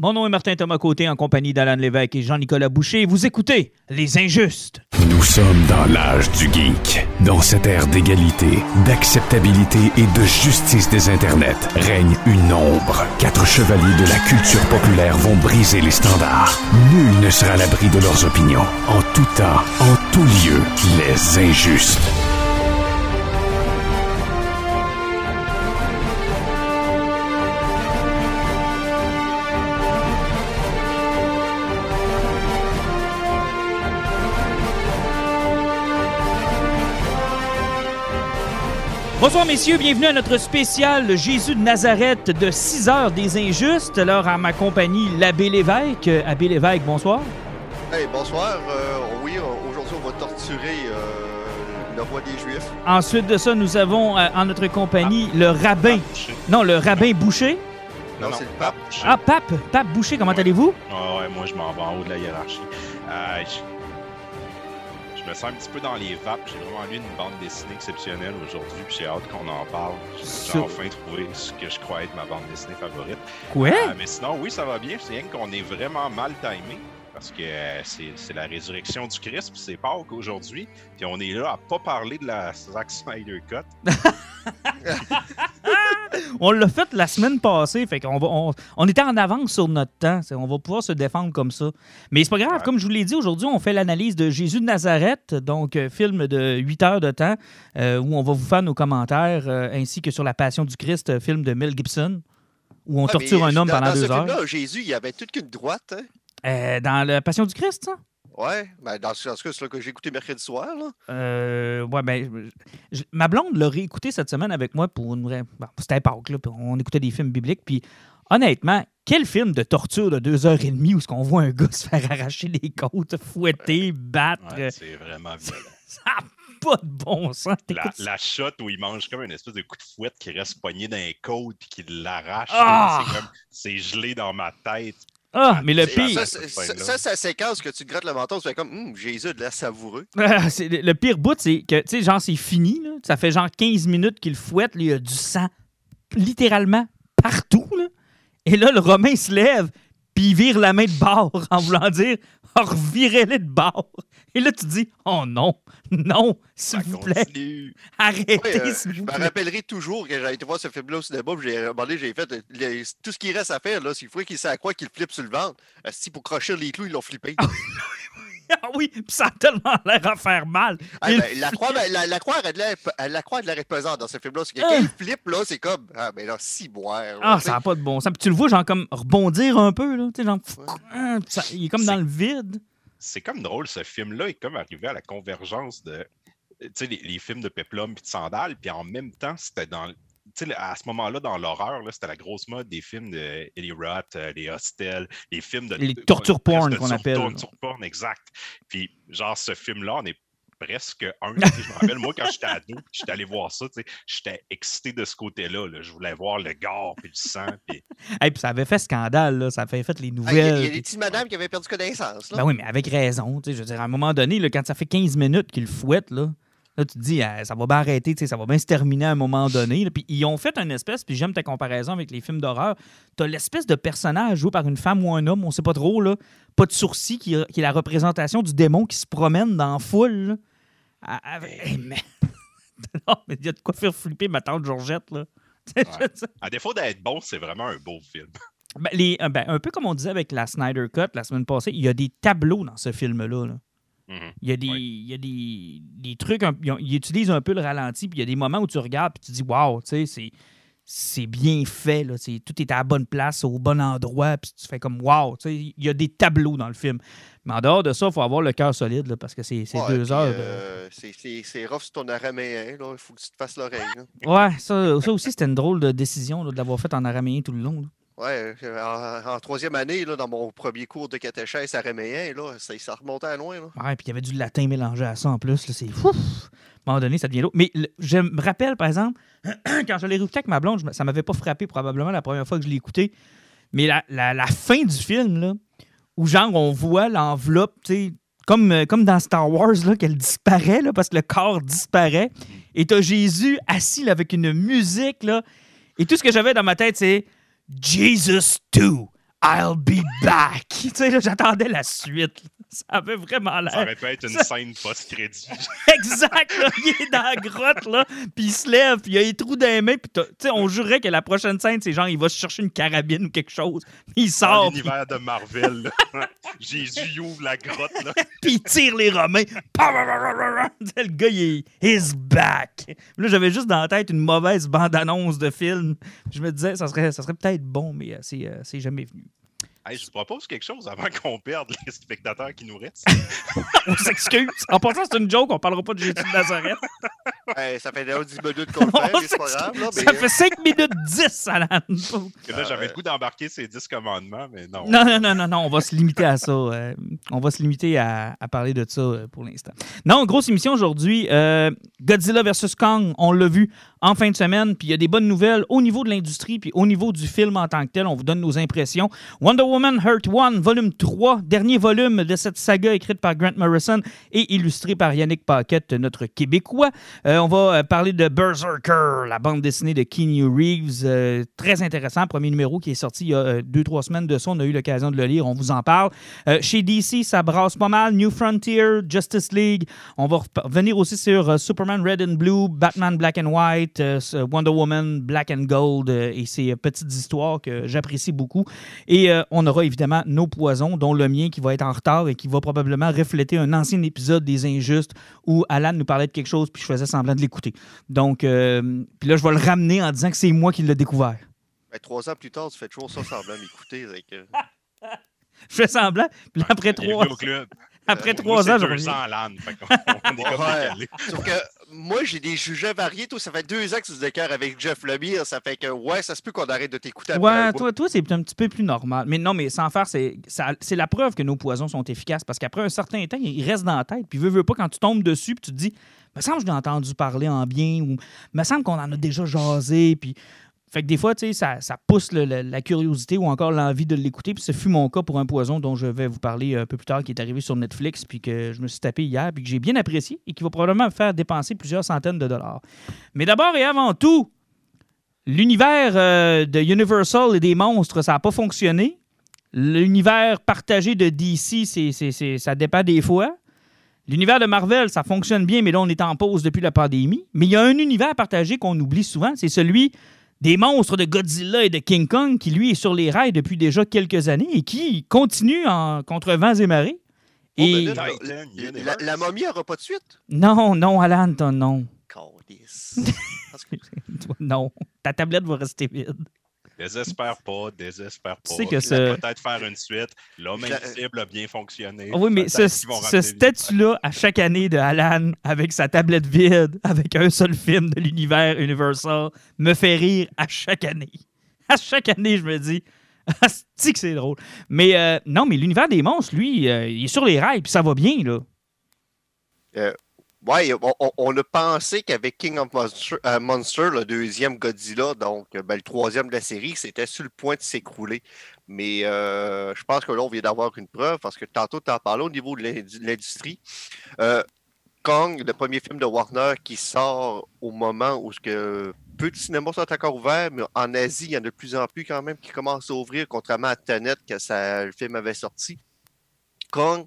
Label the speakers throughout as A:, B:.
A: Mon nom est Martin Thomas Côté en compagnie d'Alan Lévesque et Jean-Nicolas Boucher. Vous écoutez Les Injustes.
B: Nous sommes dans l'âge du geek. Dans cette ère d'égalité, d'acceptabilité et de justice des internets règne une ombre. Quatre chevaliers de la culture populaire vont briser les standards. Nul ne sera à l'abri de leurs opinions. En tout temps, en tout lieu, les injustes.
A: Bonsoir messieurs, bienvenue à notre spécial Jésus de Nazareth de 6 heures des injustes. Alors à ma compagnie l'abbé Lévesque. Abbé Lévesque, bonsoir.
C: Hey, bonsoir. Euh, oui, euh, aujourd'hui, on va torturer euh, le roi des Juifs.
A: Ensuite de ça, nous avons euh, en notre compagnie le rabbin. Non, le rabbin Boucher.
C: Non, c'est le pape.
A: Ah, Pape, Pape Boucher, comment allez-vous?
D: Ah ouais, moi je m'en vais en haut de la hiérarchie. Euh, je... je me sens un petit peu dans les vapes. J'ai vraiment lu une bande dessinée exceptionnelle aujourd'hui, puis j'ai hâte qu'on en parle. J'ai enfin trouvé ce que je crois être ma bande dessinée favorite.
A: Quoi?
D: Euh, mais sinon, oui, ça va bien. C'est rien qu'on est vraiment mal timé. Parce que euh, c'est la résurrection du Christ, puis c'est Pâques aujourd'hui. Puis on est là à pas parler de la Zack Snyder Cut.
A: On l'a fait la semaine passée, fait qu'on on, on était en avance sur notre temps. On va pouvoir se défendre comme ça. Mais c'est pas grave,
D: Ouais.
A: comme je vous l'ai dit, aujourd'hui, on fait l'analyse de Jésus de Nazareth, donc euh, film de 8 heures de temps, euh, où on va vous faire nos commentaires, euh, ainsi que sur La Passion du Christ, film de Mel Gibson, où on
C: Ouais,
A: torture un homme
C: dans,
A: pendant
C: dans
A: deux
C: ce
A: heures.
C: Jésus, il y avait toute qu'une droite. Hein?
A: Euh, dans La Passion du Christ, ça?
C: Ouais, ben, dans ce cas, c'est là que j'ai écouté mercredi soir. Là.
A: Euh, ouais, ben, je- ma blonde l'a réécouté cette semaine avec moi pour une vraie. Bon, c'était Pâques, là, puis on écoutait des films bibliques. Puis, honnêtement, quel film de torture de deux heures et demie où ce qu'on voit un gars se faire arracher les côtes, fouetter, battre.
D: Ouais, c'est vraiment violent.
A: Ça n'a pas de bon sens.
D: La, la shot où il mange comme une espèce de coup de fouette qui reste poigné dans les côtes puis qui l'arrache.
A: Ah!
D: C'est comme c'est gelé dans ma tête.
A: Ah, mais le pire.
C: Ça, ça, ça, séquence que tu te grattes le menton, tu fais comme Hum, Jésus a de l'air savoureux.
A: Le pire bout, c'est que, tu sais, genre, c'est fini. là. Ça fait genre 15 minutes qu'il fouette. là, Il y a du sang littéralement partout. là. Et là, le Romain se lève, puis il vire la main de bord en voulant dire revirez-les de bord. Et là, tu dis oh non, non, s'il
D: Ça
A: vous plaît,
D: continue.
A: arrêtez,
C: euh,
A: s'il
C: je
A: vous
C: me
A: plaît.
C: rappellerai toujours que j'avais été voir ce film-là au cinéma, puis j'ai demandé, j'ai fait euh, le- tout ce qui reste à faire, là, s'il faut qu'il s'accroît qu'il flippe sur le ventre. Si pour crocher les clous, ils l'ont flippé.
A: Ah oui, puis ça a tellement l'air à faire mal.
C: Ah, ben, la, croix, ben, la, la croix, elle a de l'air- pesante dans ce film-là. C'est que
A: Ah.
C: quand il flippe, là, c'est comme. Ah, mais là, si boire.
A: Ah, ça n'a pas de bon sens. Puis tu le vois, genre, comme rebondir un peu, là. Tu sais, genre,
C: Ouais.
A: ah, ça- il est comme dans le vide.
D: C'est comme drôle, ce film-là est comme arrivé à la convergence de tu sais, les, les films de Peplum puis de Sandal, puis en même temps, c'était dans. Tu sais, à ce moment-là, dans l'horreur, là, c'était la grosse mode des films de Eli Roth, euh, les Hostels, les films de.
A: Les torture porn qu'on appelle.
D: Torture porn, exact. Puis, genre, ce film-là, on est presque un. Je me rappelle, moi, quand j'étais ado, puis j'étais allé voir ça, tu sais, j'étais excité de ce côté-là. là. Je voulais voir le gore, puis le sang, puis
A: Et puis ça avait fait scandale, là. Ça avait fait les
C: Ah, Il y, a-
A: nouvelles.
C: il y a
A: puis-
C: des petites madames qui avaient perdu connaissance. Là.
A: Ben oui, mais avec raison. tu sais, Je veux dire, à un moment donné, là, quand ça fait 15 minutes qu'il fouette, là, là, tu te dis, ah, ça va bien arrêter, ça va bien se terminer à un moment donné. là. Puis ils ont fait une espèce, puis j'aime ta comparaison avec les films d'horreur. Tu as l'espèce de personnage joué par une femme ou un homme, on sait pas trop, là, pas de sourcils, qui, qui est la représentation du démon qui se promène dans la foule. À- avec- Hey, mais... non, mais il y a de quoi faire flipper ma tante Georgette, là.
D: à défaut d'être bon, c'est vraiment un beau film.
A: Ben, les- euh, ben, un peu comme on disait avec la Snyder Cut la semaine passée, il y a des tableaux dans ce film-là. là.
D: Mhm.
A: Il y a des,
D: Oui.
A: il y a des, des trucs, un- ils, ont- ils utilisent un peu le ralenti, puis il y a des moments où tu regardes, puis tu dis, waouh, tu sais, c'est, c'est bien fait, là, c'est- tout est à la bonne place, au bon endroit, puis tu fais comme, waouh, tu sais, il y a des tableaux dans le film. Mais en dehors de ça, il faut avoir le cœur solide, là, parce que c'est,
C: Ouais,
A: deux
C: puis,
A: heures.
C: euh, c'est- rough sur ton araméen. là. Il faut que tu te fasses l'oreille.
A: Ouais, ça, ça aussi, c'était une drôle de décision là, de l'avoir fait en araméen tout le long.
C: Ouais, euh, en, troisième année, là, dans mon premier cours de catéchèse araméen, là, ça, ça remontait à loin. Là.
A: Ouais, puis il y avait du latin mélangé à ça en plus. C'est fou. À un moment donné, ça devient lourd. Mais je me rappelle, par exemple, quand je l'ai avec ma blonde, ça m'avait pas frappé probablement la première fois que je l'ai écouté. Mais la, la- fin du film, là, où genre on voit l'enveloppe, comme, euh, comme dans Star Wars, qu'elle disparaît, là, parce que le corps disparaît. Et t'as Jésus assis avec une musique, là. Et tout ce que j'avais dans ma tête, c'est Jesus too. I'll be back. tu sais, j'attendais la suite. Ça avait vraiment
D: Ça
A: l'air.
D: aurait pu être une scène post-crédit.
A: Exact, là, il est dans la grotte, là, puis il se lève, puis il a les trous dans les mains, puis t'as- tu sais, on jurerait que la prochaine scène, c'est genre, il va chercher une carabine ou quelque chose, puis il
D: Dans
A: sort, puis
D: l'univers de Marvel, là. Jésus ouvre la grotte, là.
A: puis il tire les Romains. Le gars, il est is back. Là, j'avais juste dans la tête une mauvaise bande-annonce de film. Je me disais, ça serait, ça serait peut-être bon, mais euh, c'est euh, c'est jamais venu.
D: Hey, je vous propose quelque chose avant qu'on perde les spectateurs qui nous restent.
A: On s'excuse. En passant, c'est une joke, on parlera pas de Jésus de Nazareth.
C: Hey, ça fait déjà 10 minutes qu'on le fait, c'est pas grave. Là, mais,
A: Ça fait 5 minutes 10, Alan.
D: Là, j'avais le goût d'embarquer ces 10 commandements, mais non.
A: Non, non, non, non, non, on va se limiter à ça. euh, on va se limiter à, à parler de ça euh, pour l'instant. Non, grosse émission aujourd'hui. euh, Godzilla vs. Kong, on l'a vu en fin de semaine. Puis il y a des bonnes nouvelles au niveau de l'industrie, puis au niveau du film en tant que tel. On vous donne nos impressions. Wonder Woman Hurt One, volume 3, dernier volume de cette saga écrite par Grant Morrison et illustré par Yannick Paquette, notre Québécois. Euh, on va euh, parler de Berserker, la bande dessinée de Keanu Reeves. euh, très intéressant. Premier numéro qui est sorti il y a euh, deux, trois semaines de ça. On a eu l'occasion de le lire. On vous en parle. Euh, chez DC, ça brasse pas mal. New Frontier, Justice League. On va revenir aussi sur euh, Superman Red and Blue, Batman Black and White, euh, Wonder Woman Black and Gold euh, et ces euh, petites histoires que j'apprécie beaucoup. Et euh, on aura évidemment nos poisons, dont le mien qui va être en retard et qui va probablement refléter un ancien épisode des Injustes où Alan nous parlait de quelque chose puis je faisais semblant de l'écouter. Donc, euh, puis là, je vais le ramener en disant que c'est moi qui l'ai découvert.
C: ben, trois ans plus tard, tu fais toujours ça semblant m'écouter. que-
A: Je fais semblant, puis là, après trois,
D: club.
A: après
C: Euh,
A: trois ans, je reviens.
D: ans.
C: Sauf que moi, j'ai des jugés variés. Toi, ça fait deux ans que tu te déclares avec Jeff Lemire. Ça fait que, ouais, ça se peut qu'on arrête de t'écouter
A: Ouais, toi, toi c'est un petit peu plus normal. Mais non, mais sans faire, c'est la preuve que nos poisons sont efficaces parce qu'après un certain temps, ils restent dans la tête. Puis, veux, veux pas, quand tu tombes dessus, puis tu te dis, me semble que je l'ai entendu parler en bien ou me semble qu'on en a déjà jasé. Puis, fait que des fois, tu sais, ça, ça pousse la curiosité ou encore l'envie de l'écouter. Puis, ce fut mon cas pour un poison dont je vais vous parler un peu plus tard, qui est arrivé sur Netflix, puis que je me suis tapé hier, puis que j'ai bien apprécié et qui va probablement me faire dépenser plusieurs centaines de dollars. Mais d'abord et avant tout, L'univers euh, de Universal et des monstres, ça n'a pas fonctionné. L'univers partagé de DC, ça dépend des fois. L'univers de Marvel, ça fonctionne bien, mais là, on est en pause depuis la pandémie. Mais il y a un univers partagé qu'on oublie souvent, c'est celui des monstres de Godzilla et de King Kong, qui, lui, est sur les rails depuis déjà quelques années et qui continue en contre vents et marées.
C: Oh,
A: Et...
C: ben là,
D: Titan
C: la,
D: Universe.
C: la- la momie n'aura pas de suite.
A: Non, non, Alan, non. Non. Ta tablette va rester vide.
D: Désespère pas, désespère pas.
A: Tu sais que ce-
D: peut-être faire une suite. L'homme invisible a bien fonctionné.
A: Oui, mais ce, statut-là, à chaque année de Alan, avec sa tablette vide, avec un seul film de l'univers Universal, me fait rire à chaque année. À chaque année, je me dis, Asti que c'est drôle. Mais euh, non, mais l'univers des monstres, lui, euh, il est sur les rails, puis ça va bien, là.
C: Ouais, on, a pensé qu'avec King of Monster, euh, Monster, le deuxième Godzilla, donc euh, ben, le troisième de la série, c'était sur le point de s'écrouler. Mais euh, je pense que là, on vient d'avoir une preuve parce que tantôt, tu en parlais au niveau de l'industrie. Euh, Kong, le premier film de Warner qui sort au moment où ce que peu de cinémas sont encore ouverts, mais en Asie, il y en a de plus en plus quand même qui commencent à ouvrir, contrairement à Tenet, que ça, le film avait sorti. Kong,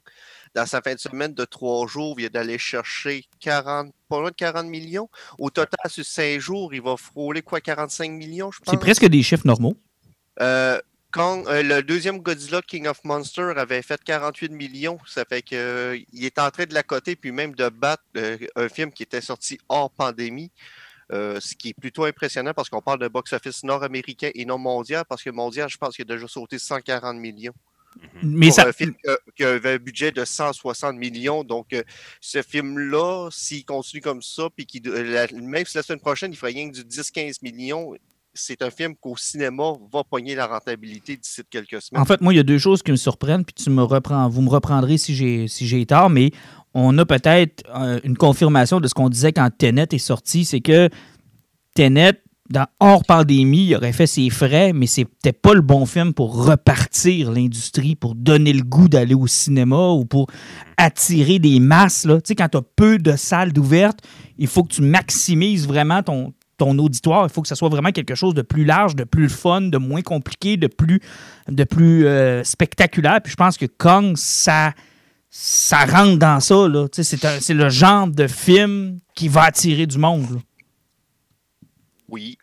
C: dans sa fin de semaine de trois jours, il vient d'aller chercher 40, pas loin de 40 millions. Au total, sur cinq jours, il va frôler quoi, 45 millions, je pense?
A: C'est presque des chiffres normaux.
C: Euh, Kong, euh, le deuxième Godzilla King of Monsters avait fait 48 millions. Ça fait que euh, il est en train de la coter, puis même de battre euh, un film qui était sorti hors pandémie. Ce qui est plutôt impressionnant parce qu'on parle de box-office nord-américain et non mondial, parce que mondial, je pense qu'il a déjà sauté 140 millions.
A: Mais
C: pour
A: ça,
C: un film qui qui avait un budget de 160 millions. Donc, euh, ce film-là, s'il continue comme ça, puis la- même si la semaine prochaine, il ferait rien que du 10-15 millions, c'est un film qu'au cinéma va pogner la rentabilité d'ici quelques semaines.
A: En fait, moi, il y a deux choses qui me surprennent, puis tu me reprends, vous me reprendrez si j'ai si tort, mais on a peut-être euh, une confirmation de ce qu'on disait quand Tenet est sorti, c'est que Tenet, dans hors pandémie, il aurait fait ses frais, mais c'était pas le bon film pour repartir l'industrie, pour donner le goût d'aller au cinéma ou pour attirer des masses. Tu sais, quand tu as peu de salles d'ouvertes, il faut que tu maximises vraiment ton, auditoire. Il faut que ça soit vraiment quelque chose de plus large, de plus fun, de moins compliqué, de plus, euh, spectaculaire. Puis je pense que Kong, ça, ça rentre dans ça. C'est le genre de film qui va attirer du monde.
C: Oui.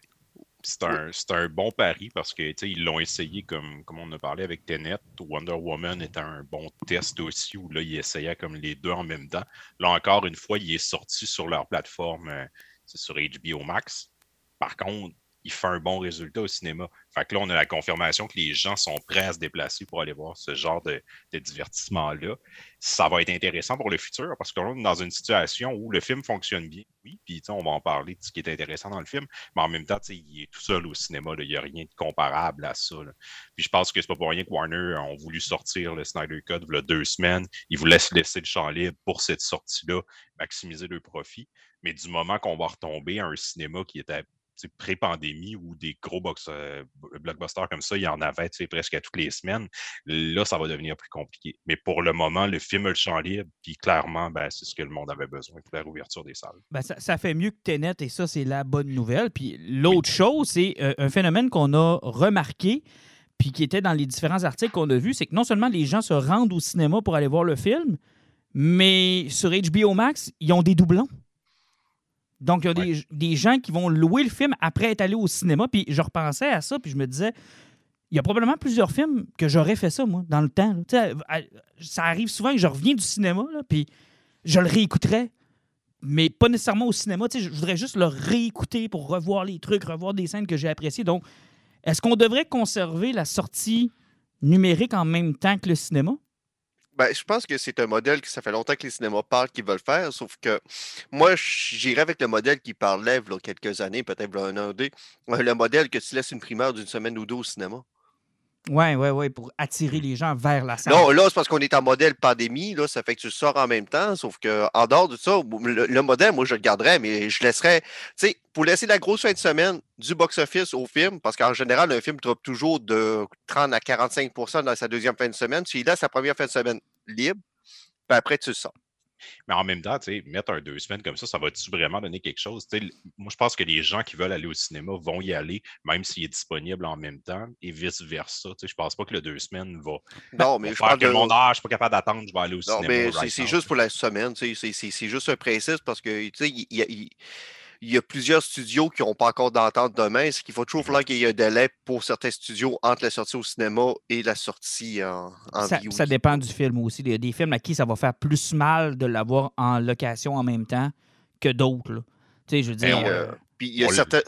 D: C'est un, un bon pari parce que ils l'ont essayé comme, comme on a parlé avec Tenet. Wonder Woman était un bon test aussi où là, ils essayaient comme les deux en même temps. Là encore, une fois, il est sorti sur leur plateforme, euh, c'est sur HBO Max. Par contre, il fait un bon résultat au cinéma. Fait que là, on a la confirmation que les gens sont prêts à se déplacer pour aller voir ce genre de, divertissement-là. Ça va être intéressant pour le futur parce qu'on est dans une situation où le film fonctionne bien. Oui, puis on va en parler de ce qui est intéressant dans le film, mais en même temps, il est tout seul au cinéma. là. Il n'y a rien de comparable à ça. là. Puis je pense que c'est pas pour rien que Warner ont voulu sortir le Snyder Cut il y a deux semaines. Ils voulaient se laisser le champ libre pour cette sortie-là, maximiser le profit. Mais du moment qu'on va retomber à un cinéma qui était pré-pandémie ou des gros box, euh, blockbusters comme ça, il y en avait presque à toutes les semaines. Là, ça va devenir plus compliqué. Mais pour le moment, le film a le champ libre, puis clairement, ben, c'est ce que le monde avait besoin pour la réouverture des salles.
A: Ben, ça, ça fait mieux que Tenet et ça, c'est la bonne nouvelle. Puis l'autre chose, c'est euh, un phénomène qu'on a remarqué puis qui était dans les différents articles qu'on a vus, c'est que non seulement les gens se rendent au cinéma pour aller voir le film, mais sur HBO Max, ils ont des doublons. Donc, il y a des, des gens qui vont louer le film après être allés au cinéma. Puis je repensais à ça, puis je me disais, il y a probablement plusieurs films que j'aurais fait ça, moi, dans le temps. là. À- Ça arrive souvent que je reviens du cinéma, là, puis je le réécouterais, mais pas nécessairement au cinéma. Tu sais, je voudrais juste le réécouter pour revoir les trucs, revoir des scènes que j'ai appréciées. Donc, est-ce qu'on devrait conserver la sortie numérique en même temps que le cinéma?
C: Ben, je pense que c'est un modèle que ça fait longtemps que les cinémas parlent qu'ils veulent faire, sauf que moi, j'irais avec le modèle qui parlait il y a quelques années, peut-être un an ou deux, euh, le modèle que tu laisses une primeur d'une semaine ou deux au cinéma.
A: Oui, oui, oui, pour attirer les gens vers la salle.
C: Non, là, c'est parce qu'on est en modèle pandémie, là, ça fait que tu sors en même temps, sauf que en dehors de ça, le, le modèle, moi, je le garderais, mais je laisserais, tu sais, pour laisser la grosse fin de semaine du box-office au film, parce qu'en général, un film drop toujours de 30 à 45% dans sa deuxième fin de semaine, tu lui laisses sa première fin de semaine libre, puis après, tu sors.
D: Mais en même temps, mettre un deux semaines comme ça, ça va-tu vraiment donner quelque chose? Moi, je pense que les gens qui veulent aller au cinéma vont y aller, même s'il est disponible en même temps, et vice-versa. Je pense pas que le deux semaines va,
C: Non, mais
D: va
C: je
D: faire que
C: de...
D: le monde, ah, je suis pas capable d'attendre, je vais aller au
C: Non,
D: cinéma.
C: mais c'est
D: right
C: c'est
D: now.
C: juste pour la semaine, c'est- c'est c'est juste un principe parce que, il- il y a plusieurs studios qui n'ont pas encore d'entente demain, c'est qu'il faut toujours falloir qu'il y ait un délai pour certains studios entre la sortie au cinéma et la sortie en, en
A: ça, ça dépend du film aussi. Il y a des films à qui ça va faire plus mal de l'avoir en location en même temps que d'autres. Tu sais, je veux
C: Puis,
A: dire.
C: euh,
A: euh,
C: puis il y a certains.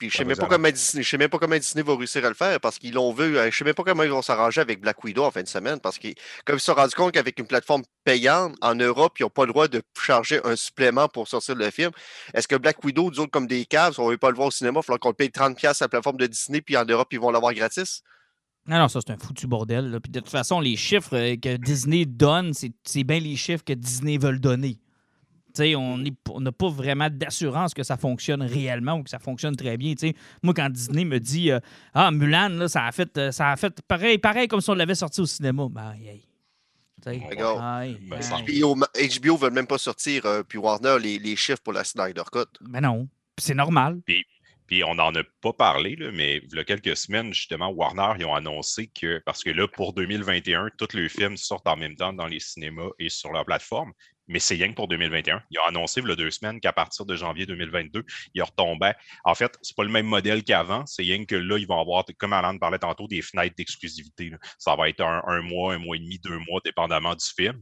C: Puis je sais
D: Ah,
C: même
D: vas-y,
C: pas comment Disney, je sais même pas comment Disney va réussir à le faire parce qu'ils l'ont vu. euh, Je sais même pas comment ils vont s'arranger avec Black Widow en fin de semaine parce que comme ils se sont rendus compte qu'avec une plateforme payante en Europe, ils n'ont pas le droit de charger un supplément pour sortir le film. Est-ce que Black Widow, nous autres, comme des caves, si on ne veut pas le voir au cinéma, il va falloir qu'on le paye 30$ à la plateforme de Disney, puis en Europe, ils vont l'avoir gratis?
A: Non, non, ça, c'est un foutu bordel. là. Puis de toute façon, les chiffres euh, que Disney donne, c'est bien les chiffres que Disney veut le donner. On n'a pas vraiment d'assurance que ça fonctionne réellement ou que ça fonctionne très bien. Moi, quand Disney me dit euh, Ah, Mulan, là, ça, a fait, euh, ça a fait pareil, pareil comme si on l'avait sorti au cinéma. Ben, aïe.
D: Ben, ça-
C: HBO, HBO veut même pas sortir, euh, puis Warner, les, les chiffres pour la Snyder Cut.
A: Ben non. C'est normal.
D: Puis on n'en a pas parlé, mais il y a quelques semaines, justement, Warner, ils ont annoncé que, parce que là, pour 2021, tous les films sortent en même temps dans les cinémas et sur leur plateforme, mais c'est rien pour 2021. Ils ont annoncé, il y a deux semaines, qu'à partir de janvier 2022, ils retombaient. En fait, c'est pas le même modèle qu'avant, c'est rien que là, ils vont avoir, comme Alan parlait tantôt, des fenêtres d'exclusivité. Ça va être un mois, un mois et demi, deux mois, dépendamment du film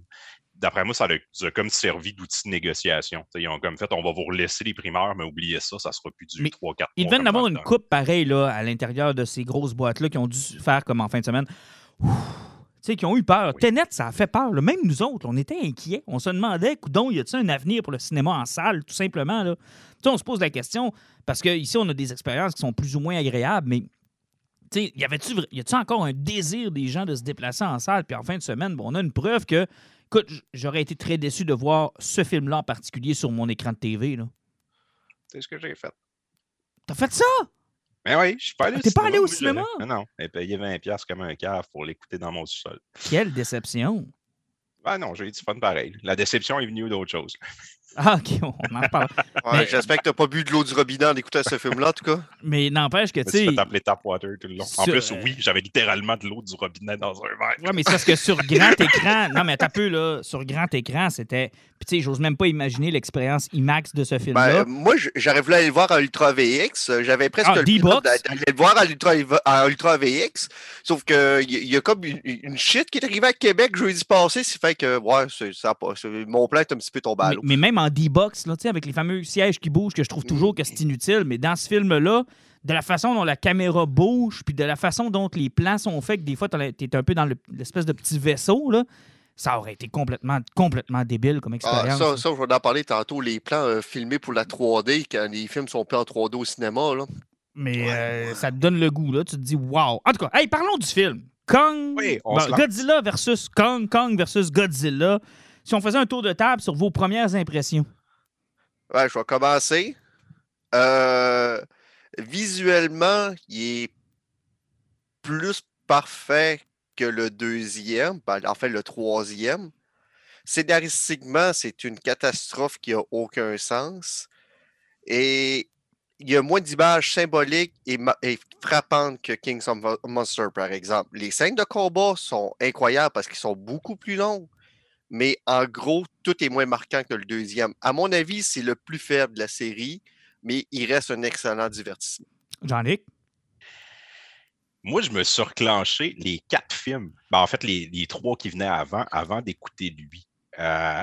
D: d'après moi, ça a, ça a comme servi d'outil de négociation. T'sais, ils ont comme fait, on va vous relaisser les primeurs, mais oubliez ça, ça sera plus du
A: Mais
D: 3-4
A: Il
D: mois
A: devait en
D: comme
A: avoir
D: dans
A: une coupe pareille là, à l'intérieur de ces grosses boîtes-là qui ont dû faire comme en fin de semaine. Ouh. Tu sais, qui ont eu peur.
D: Oui.
A: Tenet, ça a fait peur. là. Même nous autres, on était inquiets. On se demandait, coudon, y a-t-il un avenir pour le cinéma en salle, tout simplement? Là? On se pose la question, parce qu'ici, on a des expériences qui sont plus ou moins agréables, mais tu sais, y avait-tu encore un désir des gens de se déplacer en salle? Puis en fin de semaine, bon, on a une preuve que, écoute, j'aurais été très déçu de voir ce film-là en particulier sur mon écran de TV. Là.
D: C'est ce que j'ai fait.
A: T'as fait ça?
D: Mais oui, je suis pas allé
A: Ah,
D: au
A: t'es pas allé au
D: je-
A: cinéma?
D: Non, non. J'ai payé 20$ comme un cave pour l'écouter dans mon sous-sol.
A: Quelle déception.
D: Ah non, j'ai eu du fun pareil. La déception est venue d'autre chose.
A: Ah, ok, on en reparle.
C: Ouais,
A: Mais-
C: J'espère que t'as pas bu de l'eau du robinet en écoutant ce film-là, en tout cas.
A: Mais n'empêche que,
D: Je
A: tu sais.
D: fait appeler Tapwater tout le long. En plus, oui, j'avais littéralement de l'eau du robinet dans un verre.
A: Ouais, mais c'est parce que sur grand écran, non, mais t'as peu, là, sur grand écran, c'était. Puis, tu sais, j'ose même pas imaginer l'expérience IMAX de ce
C: Ben,
A: film-là.
C: moi, j- j'aurais voulu aller le voir en Ultra VX. J'avais presque
A: Ah,
C: le plan d'aller le voir en Ultra, en Ultra VX. Sauf que il y, y a comme une, une shit qui est arrivée à Québec jeudi passé, ce qui fait que ouais, c'est- ça c'est- mon plan est un petit peu tombé à
A: mais,
C: l'eau.
A: mais même en D-Box, là, tu sais, avec les fameux sièges qui bougent, que je trouve toujours que c'est inutile, mais dans ce film-là, de la façon dont la caméra bouge, puis de la façon dont les plans sont faits, que des fois, t'es un peu dans le- l'espèce de petit vaisseau, là, ça aurait été complètement, complètement débile comme
C: Ah,
A: expérience.
C: ça, je vais en parler tantôt, les plans euh, filmés pour la 3D, quand les films sont pas en 3D au cinéma. Là.
A: Mais euh, ça te donne le goût, là. Tu te dis, wow. En tout cas, hey, parlons du film. Kong.
D: Oui.
A: Godzilla versus Kong. Kong versus Godzilla. Si on faisait un tour de table sur vos premières impressions.
C: Ouais, je vais commencer. Euh, visuellement, il est plus parfait que le deuxième, ben, en fait le troisième. Scénaristiquement, c'est une catastrophe qui n'a aucun sens. Et il y a moins d'images symboliques et, frappantes que Kings of Mo- Monsters, par exemple. Les scènes de combat sont incroyables parce qu'ils sont beaucoup plus longs. Mais en gros, tout est moins marquant que le deuxième. À mon avis, c'est le plus faible de la série, mais il reste un excellent divertissement.
A: Jean-Luc?
D: Moi, je me suis reclenché les quatre films. Ben, en fait, les, les trois qui venaient avant, avant d'écouter lui. Euh,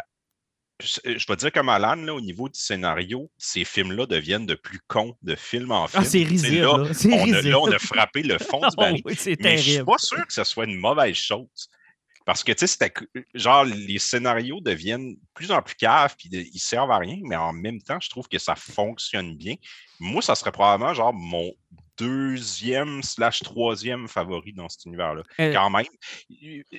D: je, je vais dire comme Alan, là, au niveau du scénario, ces films-là deviennent de plus cons de film en film.
A: Ah, c'est risible.
D: là,
A: Là,
D: on a,
A: risible.
D: là, on a frappé le fond du
A: Oh,
D: baril.
A: oui, c'est
D: Mais je suis
A: terrible.
D: pas sûr que ce soit une mauvaise chose. Parce que, tu sais, genre, les scénarios deviennent de plus en plus caves, puis ils servent à rien, mais en même temps, je trouve que ça fonctionne bien. Moi, ça serait probablement, genre, mon deuxième slash troisième favori dans cet univers-là.
A: Euh,
D: Quand même,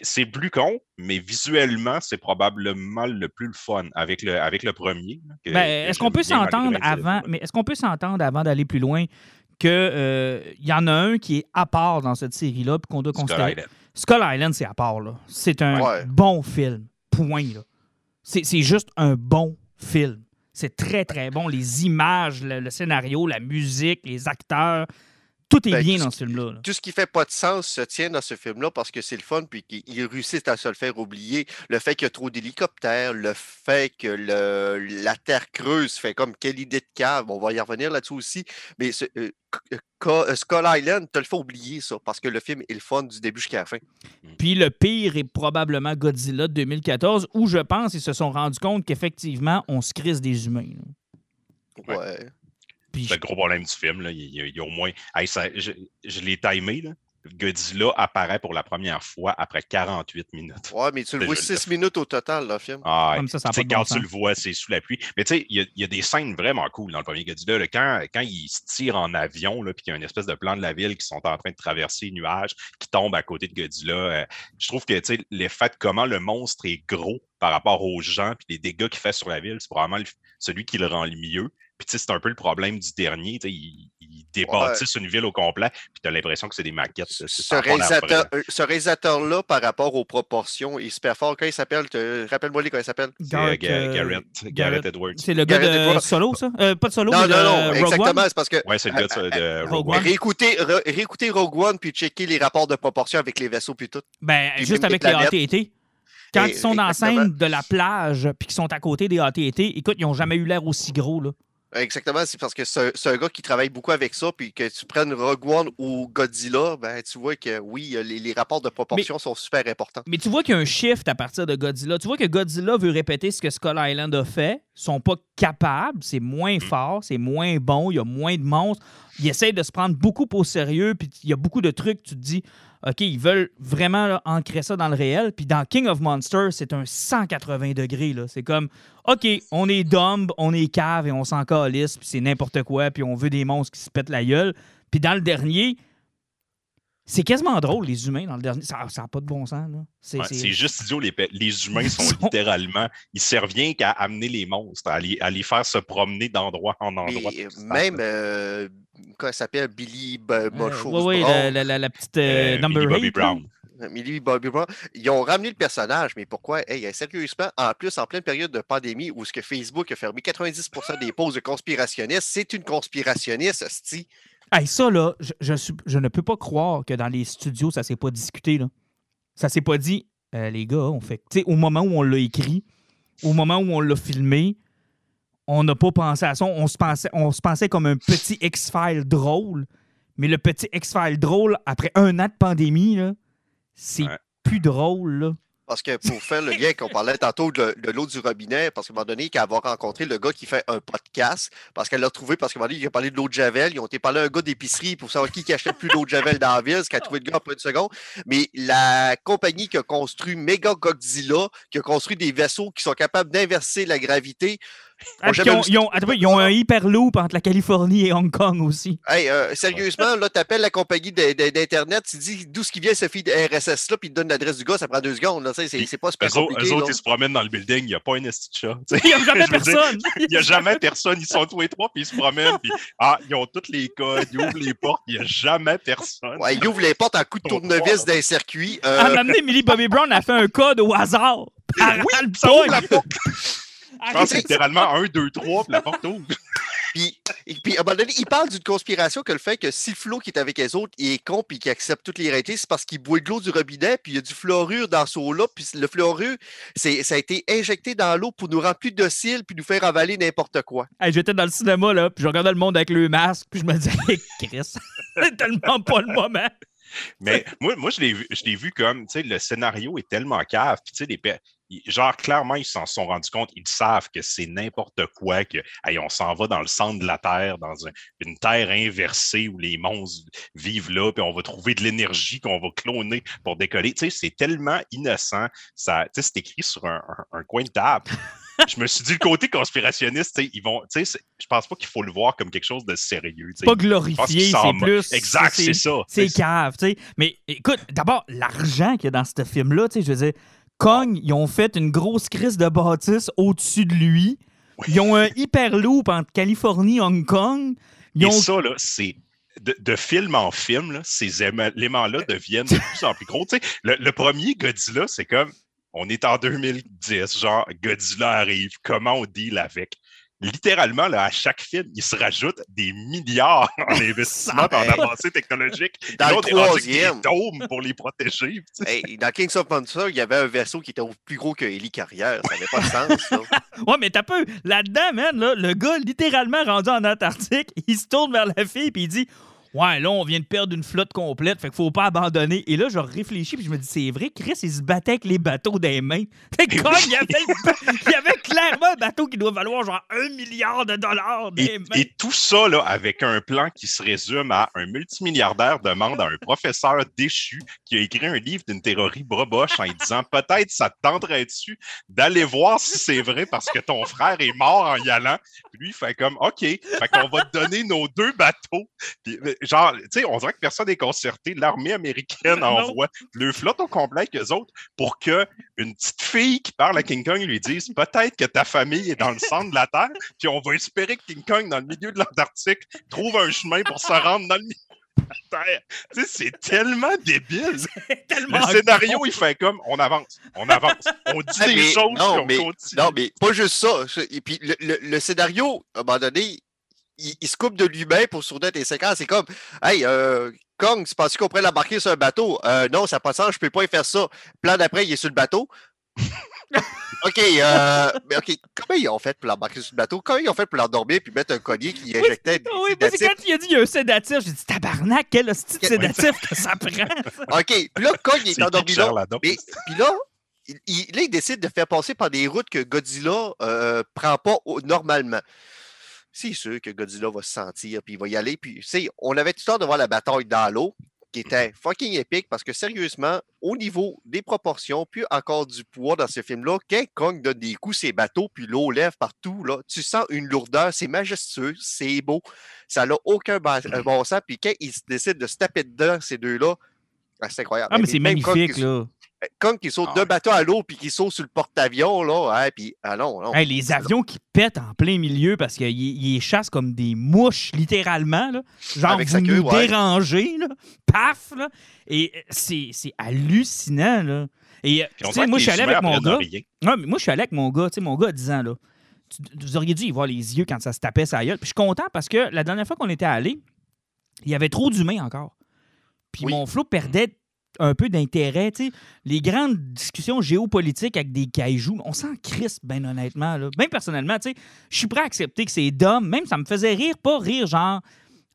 D: c'est plus con, mais visuellement, c'est probablement le plus le fun avec le, avec le premier.
A: Ben, est-ce qu'on peut s'entendre avant, mais est-ce qu'on peut s'entendre avant d'aller plus loin que euh, il y en a un qui est à part dans cette série-là, puis qu'on doit considérer. Skull Island, c'est à part, là. C'est un
C: Ouais.
A: bon film. Point, là. C'est c'est juste un bon film. C'est très, très bon. Les images, le, le scénario, la musique, les acteurs, tout est
C: Ben,
A: bien
C: tout
A: dans
C: ce
A: ce film-là. là.
C: Tout ce qui fait pas de sens se tient dans ce film-là parce que c'est le fun, puis qu'ils réussissent à se le faire oublier. Le fait qu'il y a trop d'hélicoptères, le fait que le, la terre creuse fait comme quelle idée de cave. On va y revenir là-dessus aussi. Mais ce- euh, K- euh, Skull Island, te le fait oublier, ça, parce que le film est le fun du début jusqu'à la fin.
A: Puis le pire est probablement Godzilla de 2014, où je pense ils se sont rendus compte qu'effectivement, on se crise des humains. là.
D: Ouais.
C: Ouais.
A: Puis
D: C'est le gros problème du film. Là. Il, y a, il y a au moins. Hey, ça- je je l'ai timé. Là. Godzilla apparaît pour la première fois après 48 minutes.
C: Ouais, mais tu le vois
D: je le
C: 6 minutes au total, le film.
D: Ah, ouais.
A: Comme ça, ça pas de
D: quand
A: bon
D: tu
A: sens.
D: le vois, c'est sous la pluie. Mais tu sais, il y, a- il y a des scènes vraiment cool dans le premier Godzilla. là. quand, quand il se tire en avion, là, puis qu'il y a une espèce de plan de la ville qui sont en train de traverser les nuages, qui tombent à côté de Godzilla, euh, je trouve que tu sais, l'effet de comment le monstre est gros par rapport aux gens, puis les dégâts qu'il fait sur la ville, c'est probablement le- celui qui le rend le mieux. Puis tu sais, c'est un peu le problème du dernier. tu sais, Il, il débâtisse une ville au complet, puis tu as l'impression que c'est des maquettes.
C: Ce
D: pas l'air
C: réalisateur-
D: vrai.
C: euh, ce réalisateur-là, par rapport aux proportions, il est super fort. Quand il s'appelle, te- rappelle-moi les quand il s'appelle?
D: Euh,
A: euh,
D: Garrett, Garrett Edwards.
A: C'est le gars de
C: Edwards.
A: Solo, ça? Euh, pas de Solo,
C: Non,
A: mais de
C: non, non,
A: Rogue
C: exactement. C'est parce que
D: Ouais, c'est le gars de, de
A: Rogue One.
C: Re- réécouter Rogue One puis checker les rapports de proportion avec les vaisseaux puis tout.
A: Ben,
C: Puis
A: juste avec
C: les.
A: AT&T. Quand
C: Et-
A: ils sont dans la scène de la plage puis qu'ils sont à côté des AT&T, écoute, ils n'ont jamais eu l'air aussi gros, là.
C: Exactement, c'est parce que c'est un gars qui travaille beaucoup avec ça, puis que tu prennes Rogue One ou Godzilla, ben tu vois que oui, les, les rapports de proportion sont super importants.
A: Mais tu vois qu'il y a un shift à partir de Godzilla. Tu vois que Godzilla veut répéter ce que Skull Island a fait. Ils sont pas capables. C'est moins fort, c'est moins bon, il y a moins de monstres. Ils essayent de se prendre beaucoup au sérieux, puis il y a beaucoup de trucs, tu te dis, OK, ils veulent vraiment là, ancrer ça dans le réel. Puis dans King of Monsters, c'est un 180 degrés. là. C'est comme, OK, on est dumb, on est cave et on s'en calisse, puis c'est n'importe quoi, puis on veut des monstres qui se pètent la gueule. Puis dans le dernier, c'est quasiment drôle, les humains, dans le dernier. Ça n'a pas de bon sens. là. C'est
D: Ouais, juste idiot, les, les humains sont littéralement. Ils servent rien qu'à amener les monstres, à les, à les faire se promener d'endroit en endroit.
C: Mais même, euh, comment elle s'appelle, Billy B-
A: Euh,
C: Mochos
A: oui, oui,
C: Brown.
A: la, la- la- la petite euh,
D: Euh,
A: Number
D: Millie Bobby
A: 8.
D: Brown.
C: Millie Bobby Brown. Ils ont ramené le personnage, mais pourquoi? Hey, sérieusement, en plus, en pleine période de pandémie où ce que Facebook a fermé 90% des pauses de conspirationnistes, c'est une conspirationniste, hostie.
A: Hey, ça, là, je, je, suis- je ne peux pas croire que dans les studios, ça s'est pas discuté. Là. Ça s'est pas dit, Euh, les gars, on fait. Tu sais, au moment où on l'a écrit, au moment où on l'a filmé, on n'a pas pensé à ça. On se pensait, on se pensait comme un petit X-File drôle. Mais le petit X-File drôle, après un an de pandémie, c'est
D: Ouais.
A: plus drôle. Là.
C: Parce que pour faire le lien qu'on parlait tantôt de, de l'eau du robinet, parce qu'à un moment donné, qu'elle va rencontrer le gars qui fait un podcast, parce qu'elle l'a trouvé, parce qu'à un moment donné, il a parlé de l'eau de Javel, ils ont été parler à un gars d'épicerie pour savoir qui, qui achetait plus d'eau de Javel dans la ville, ce qu'elle a trouvé le gars en peu de secondes. Mais la compagnie qui a construit Mega Godzilla, qui a construit des vaisseaux qui sont capables d'inverser la gravité,
A: Ah, ils, ont, ils ont- attends, ils ont un hyperloop entre la Californie et Hong Kong aussi.
C: Hey, euh, sérieusement, là, t'appelles la compagnie d'Internet, tu dis d'où ce qui vient ce feed RSS là, puis ils te donnent l'adresse du gars, ça prend deux secondes. C'est c'est pas super
D: Eux autres,
C: compliqué.
D: eux autres,
C: là.
D: ils se promènent dans le building, il n'y a pas un esti de chat.
A: Il n'y a jamais personne.
D: Il n'y a jamais personne. Ils sont tous les trois, puis ils se promènent, puis ah, ils ont tous les codes, ils ouvrent les portes, il n'y a jamais personne.
C: Ouais, il ouvre les portes en coup de tournevis d'un circuit. euh,
A: À m'amener, Millie Bobby Brown a fait un code au hasard. Elle
D: Oui, ça ouvre la porte. Je pense que littéralement 1, 2, 3, puis la porte ouvre.
C: Puis, puis, à un moment donné, il parle d'une conspiration que le fait que si le flot qui est avec les autres, il est con puis qu'il accepte toutes les réalités, c'est parce qu'il boit de l'eau du robinet, puis il y a du fluorure dans ce eau-là, puis le fluorure, c'est, ça a été injecté dans l'eau pour nous rendre plus dociles puis nous faire avaler n'importe quoi.
A: Hey, J'étais dans le cinéma, là, puis je regardais le monde avec le masque, puis je me disais, hey, Chris, c'est tellement pas le moment.
D: Mais moi, moi je l'ai vu, je l'ai vu comme, tu sais, le scénario est tellement cave, puis tu sais, genre, clairement, ils s'en sont rendus compte, ils savent que c'est n'importe quoi, que, hey, on s'en va dans le centre de la Terre, dans un- une Terre inversée où les monstres vivent là, puis on va trouver de l'énergie qu'on va cloner pour décoller. Tu sais, c'est tellement innocent, ça, tu sais, c'est écrit sur un, un- un coin de table. Je me suis dit, le côté conspirationniste, ils vont, tu sais, c'est- je pense pas qu'il faut le voir comme quelque chose de sérieux.
A: Pas glorifié, c'est plus.
D: Exact, c'est ça.
A: C'est cave, tu sais. Mais écoute, d'abord, l'argent qu'il y a dans ce film-là, tu sais, je veux dire, Kong, ils ont fait une grosse crise de bâtisse au-dessus de lui. Ils ont un hyperloop entre Californie et Hong Kong. Ils
D: Et
A: ont
D: ça, là, c'est de, de film en film, là, ces éléments-là deviennent de plus en plus gros. Tu sais, le, le premier Godzilla, c'est comme on est en 2010, genre Godzilla arrive, comment on deal avec? Littéralement, là, à chaque film, il se rajoute des milliards en investissement et en avancée technologique.
C: Dans le troisième.
D: des dômes pour les protéger.
C: Hey, dans Kings of Monsters, il y avait un vaisseau qui était plus gros que Ellie Carrière. Ça n'avait pas de sens. ça.
A: Ouais, mais t'as peu. Là-dedans, man, là, le gars, littéralement rendu en Antarctique, il se tourne vers la fille puis il dit Ouais, là, on vient de perdre une flotte complète, fait qu'il faut pas abandonner. Et là, je réfléchis puis je me dis C'est vrai, Chris, il se battait avec les bateaux des mains. Fait que, Kong, il y avait, il y avait clairement un bateau qui doit valoir genre un milliard de dollars des
D: Et,
A: mains.
D: et tout ça, là, avec un plan qui se résume à un multimilliardaire demande à un professeur déchu qui a écrit un livre d'une théorie broboche en disant peut-être ça te tenterait-tu d'aller voir si c'est vrai parce que ton frère est mort en y allant. Puis lui, il fait comme OK, fait qu'on va te donner nos deux bateaux. Puis, euh, genre, tu sais, on dirait que personne n'est concerté. L'armée américaine envoie le flotte au complet avec eux autres pour que une petite fille qui parle à King Kong lui dise peut-être que ta famille est dans le centre de la Terre, puis on va espérer que King Kong, dans le milieu de l'Antarctique, trouve un chemin pour se rendre dans le milieu de la Terre. Tu sais, c'est tellement débile.
A: tellement
D: Le scénario, il fait comme on avance, on avance, on dit des
C: mais-
D: choses,
C: non,
D: on
C: mais-
D: continue.
C: Non, mais pas juste ça. Et puis le, le- le scénario, à un moment donné, il, il se coupe de lui-même pour soutenir tes séquences. C'est comme Hey, euh, Kong, c'est pensé qu'on pourrait l'embarquer sur un bateau? Euh, non, ça n'a pas de sens, je peux pas y faire ça. Plan d'après, il est sur le bateau. OK, euh, mais OK, comment ils ont fait pour l'embarquer sur le bateau? Comment ils ont fait pour l'endormir puis mettre un collier qui
A: Oui,
C: injectait
A: Oui, parce que quand il a dit il y a un sédatif, j'ai dit tabarnak, quel hostie de sédatif que ça prend.
C: OK, puis là, Kong, il est endormi là. Mais puis là, il, il- là, il décide de faire passer par des routes que Godzilla euh, prend pas au- normalement. C'est sûr que Godzilla va se sentir, puis il va y aller. Puis, tu sais, on avait tout le temps de voir la bataille dans l'eau, qui était fucking épique, parce que sérieusement, au niveau des proportions, puis encore du poids dans ce film-là, quand Kong donne des coups, ses bateaux, puis l'eau lève partout, là, tu sens une lourdeur, c'est majestueux, c'est beau, ça n'a aucun bon, euh, bon sens. Puis quand il se décide de se taper dedans, ces deux-là, ah, c'est incroyable.
A: Ah, mais c'est
C: même Kong
A: magnifique,
C: qui-
A: là.
C: Kong qui saute
D: Ah
C: d'un
D: ouais.
C: bateau à l'autre puis qui saute sur le porte-avions, là, hein, puis ah non, non.
A: Hey, les avions qui pètent en plein milieu parce qu'ils chassent comme des mouches, littéralement. Là. Genre,
C: Avec
A: vous
C: queue,
A: nous
C: ouais.
A: dérangez. Là. Paf! Là. Et euh, c'est c'est hallucinant. Là. Et euh, tu sais, moi, je suis allé avec mon gars. Ouais, mais moi, je suis allé avec mon gars. Tu sais, mon gars a 10 ans. Là. Tu- Vous auriez dû y voir les yeux quand ça se tapait sa gueule. Puis je suis content parce que la dernière fois qu'on était allé, il y avait trop d'humains encore. Puis
C: Oui.
A: mon flot perdait un peu d'intérêt. tu sais. Les grandes discussions géopolitiques avec des kaijus, on s'en crispe, ben honnêtement. Là. Même personnellement, tu sais, je suis prêt à accepter que c'est dumb. Même ça me faisait rire, pas rire genre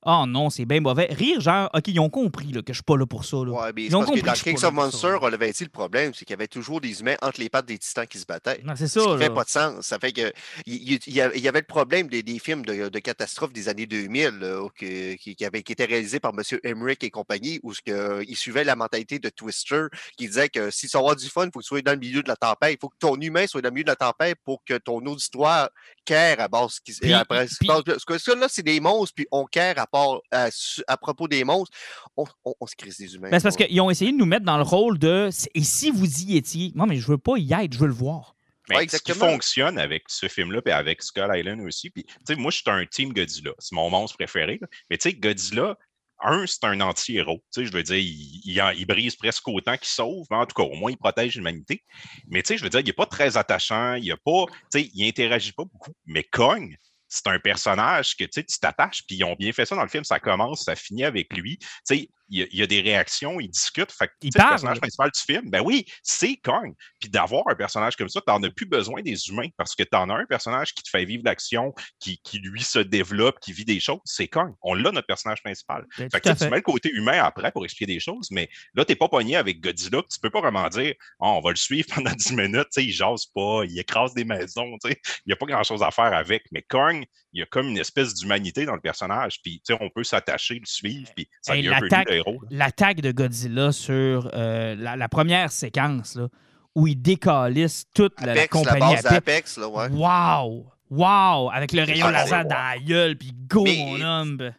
A: Oh non, c'est bien mauvais. Rire genre OK, ils ont compris là, que je suis pas là pour ça. Là.
C: Ouais, mais
A: Ils ont
C: parce que
A: compris
C: dans
A: que suis
C: Kings of
A: ça,
C: Monsters, on avait dit le problème, c'est qu'il y avait toujours des humains entre les pattes des titans qui se battaient.
A: Non, c'est
C: Ce
A: ça.
C: qui fait pas de sens. Ça fait que il y avait le problème des, des films de, de catastrophes des années 2000 là, que- qui, qui, avaient, qui étaient réalisés par M. Emmerich et compagnie, où que, il suivait la mentalité de Twister, qui disait que si tu veux avoir du fun, il faut que tu sois dans le milieu de la tempête. Il faut que ton humain soit dans le milieu de la tempête pour que ton auditoire care à base. Qui,
A: Puis-
C: après,
A: puis-
C: parce que- là, c'est des monstres, puis on care à, part, à, à propos des monstres. On, on, on se crise des humains.
A: Ben, c'est parce qu'ils ont essayé de nous mettre dans le rôle de et si vous y étiez. Non, mais je veux pas y être, je veux le voir.
D: Mais
C: Ouais,
D: ce qui fonctionne avec ce film-là et avec Skull Island aussi, puis tu sais, moi, je suis un team Godzilla. C'est mon monstre préféré. là. Mais tu sais, Godzilla, un, c'est un anti-héros. Tu sais, je veux dire, il, brise presque autant qu'il sauve, mais en tout cas, au moins, il protège l'humanité. Mais tu sais, je veux dire, il n'est pas très attachant, il a pas, tu sais, il interagit pas beaucoup. Mais Kong, c'est un personnage que tu sais, tu t'attaches, puis ils ont bien fait ça dans le film. Ça commence, ça finit avec lui. Tu sais, il y, a, il y a des réactions, il discute. Fait que,
A: Il
D: sais, le
A: parle.
D: personnage principal du film, ben oui, c'est Kong. Puis d'avoir un personnage comme ça, tu n'en as plus besoin des humains parce que tu en as un personnage qui te fait vivre l'action, qui, qui lui se développe, qui vit des choses. C'est Kong. On l'a, notre personnage principal.
A: Ben,
D: Fait que tu mets le côté humain après pour expliquer des choses, mais là, tu n'es pas pogné avec Godzilla. Tu peux pas vraiment dire Ah, on va le suivre pendant 10 minutes, tu sais, il jase pas, il écrase des maisons, tu sais. il n'y a pas grand-chose à faire avec. Mais Kong, il y a comme une espèce d'humanité dans le personnage, puis tu sais, on peut s'attacher, le suivre, puis ça
A: Hey,
D: devient un peu lui
A: l'attaque-
D: le héros.
A: L'attaque de Godzilla sur euh, la, la première séquence là, où il décalisse toute la, la
C: Apex, la
A: compagnie
C: base
A: Apex.
C: là, ouais.
A: Wow! Wow! Avec le rayon
C: Ah,
A: laser
C: ouais.
A: dans la gueule, puis go,
C: Mais-
A: mon homme!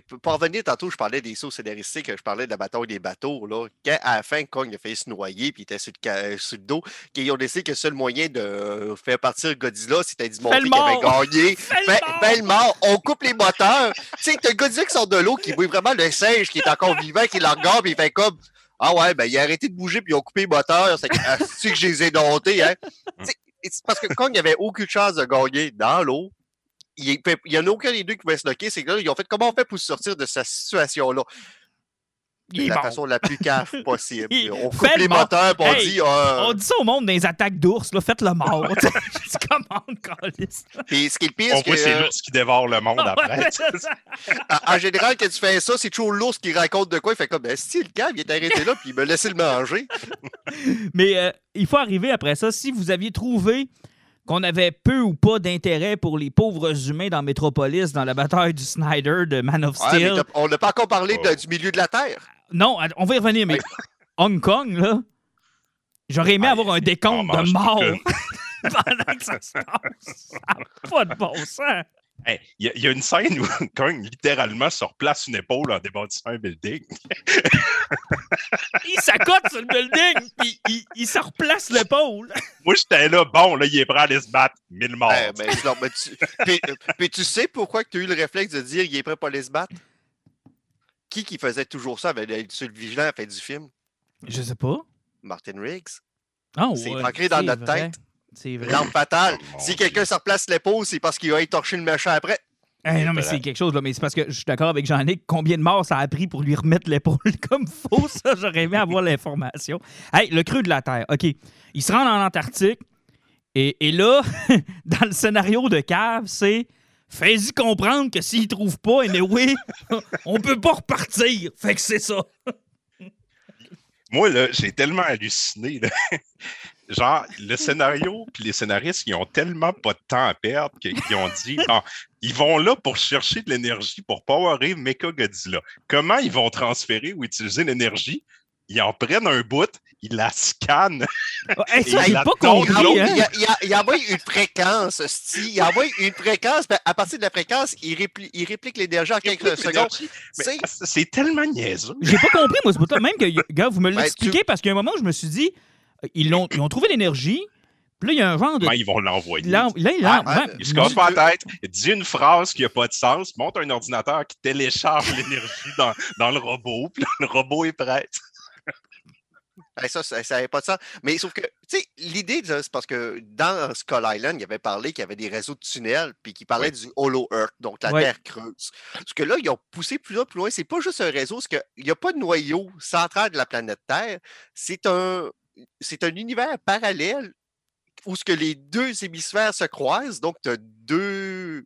C: Pour revenir, tantôt, je parlais des sauts scénaristiques, je parlais de la bataille des bateaux. Là. Quand, à la fin, Kong a failli se noyer puis il était sur le, sur le dos, qu'ils ont décidé que le seul moyen de faire partir Godzilla, c'était d'y montrer qu'il avait gagné.
A: Fais le
C: Fais,
A: mort!
C: on coupe les moteurs. tu sais, t'as Godzilla qui sort de l'eau, qui voit vraiment le singe qui est encore vivant, qui le regarde, puis il fait comme Ah ouais, ben il a arrêté de bouger, puis ils ont coupé les moteurs. C'est que, ah, que je les ai domptés, hein. Parce que Kong n'avait aucune chance de gagner dans l'eau. Il n'y en a aucun des deux qui pouvait se loquer. C'est que là, ils ont fait comment on fait pour sortir de cette situation-là? De la façon la plus caf possible.
A: Il-
C: On coupe les
A: mort.
C: moteurs, puis on
A: Hey,
C: dit. ah,
A: On dit ça au monde dans les attaques d'ours, là, faites le mort. Calisse?
C: Puis ce qui est le pire, c'est que.
D: c'est
C: euh,
D: l'ours qui dévore le monde après.
C: En général, quand tu fais ça, c'est toujours l'ours qui raconte de quoi. Il fait comme, ben, si le gars, il est arrêté là, puis il me laissé le manger.
A: Mais euh, il faut arriver après ça. Si vous aviez trouvé qu'on avait peu ou pas d'intérêt pour les pauvres humains dans Metropolis, dans la bataille du Snyder de Man of Steel.
C: on n'a pas encore parlé de-
D: Oh.
C: du milieu de la Terre.
A: non, on va y revenir, mais
C: Ouais.
A: Hong Kong, là, j'aurais aimé
D: Ouais,
A: avoir un décompte de morts pendant que ça se passe. Ça n'a pas de bon sens.
D: Hey, Il y, a- il y a une scène où Kong littéralement se replace une épaule en débâtissant un building.
A: Il s'accote sur le building, puis il, il se replace l'épaule.
D: Moi, j'étais là, bon, là, il est prêt à aller se battre. Mille morts.
C: Ouais, mais non, mais tu... puis, puis tu sais pourquoi tu as eu le réflexe de dire qu'il est prêt pour aller se battre? Qui qui faisait toujours ça? Avec le sur le vigilant à la fin du film?
A: Je sais pas.
C: Martin Riggs.
A: Oh,
C: C'est
A: ouais,
C: ancré dans notre
A: vrai.
C: tête.
A: C'est vrai.
C: L'arme fatale.
D: Oh,
C: si quelqu'un se replace l'épaule, c'est parce qu'il a étorché le méchant après.
A: Hey, non, mais c'est quelque chose, là. Mais c'est parce que je suis d'accord avec Jean-Nic. Combien de morts ça a pris pour lui remettre l'épaule comme faux, ça? J'aurais aimé avoir l'information. Hey, le creux de la Terre. OK. Il se rend en Antarctique. Et, et là, dans le scénario de Cave, c'est. Fais-y comprendre que s'il trouve pas, anyway, on peut pas repartir. Fait que c'est ça.
D: Moi, là, j'ai tellement halluciné. là. Genre, le scénario puis les scénaristes, ils ont tellement pas de temps à perdre qu'ils ont dit Bon, ils vont là pour chercher de l'énergie pour powerer Mecha Godzilla. Comment ils vont transférer ou utiliser l'énergie? Ils en prennent un bout, ils la scannent.
A: Hey, ça,
D: Et
A: j'ai
D: la
A: pas compris. hein.
C: il, a- il a- il envoie une fréquence, sti. Il envoie une fréquence. puis à partir de la fréquence, il, répli- il réplique l'énergie en quelques secondes. C'est-
D: c'est tellement niaiseux.
A: J'ai pas compris, moi, ce bout-là. Même que, gars, vous me
C: Ben,
A: l'expliquez parce qu'il y a un moment où je me suis dit, ils, l'ont, ils ont trouvé l'énergie. Puis là, il y a un genre de.
D: Comment ils vont l'envoyer?
A: Là, là, il
C: Ah.
D: Il se casse pas la tête, il dit une phrase qui n'a pas de sens, monte un ordinateur qui télécharge l'énergie dans, dans le robot, puis là, le robot est prêt.
C: Ben, ça, ça n'avait pas de sens. Mais sauf que, tu sais, l'idée, c'est parce que dans Skull Island, il avait parlé qu'il y avait des réseaux de tunnels, puis qu'il parlait du Hollow Earth, donc la
A: Ouais.
C: Terre creuse. Parce que là, ils ont poussé plus loin, plus loin. C'est pas juste un réseau, c'est qu'il n'y a pas de noyau central de la planète Terre. C'est un, c'est un univers parallèle où ce que les deux hémisphères se croisent. Donc, tu as deux,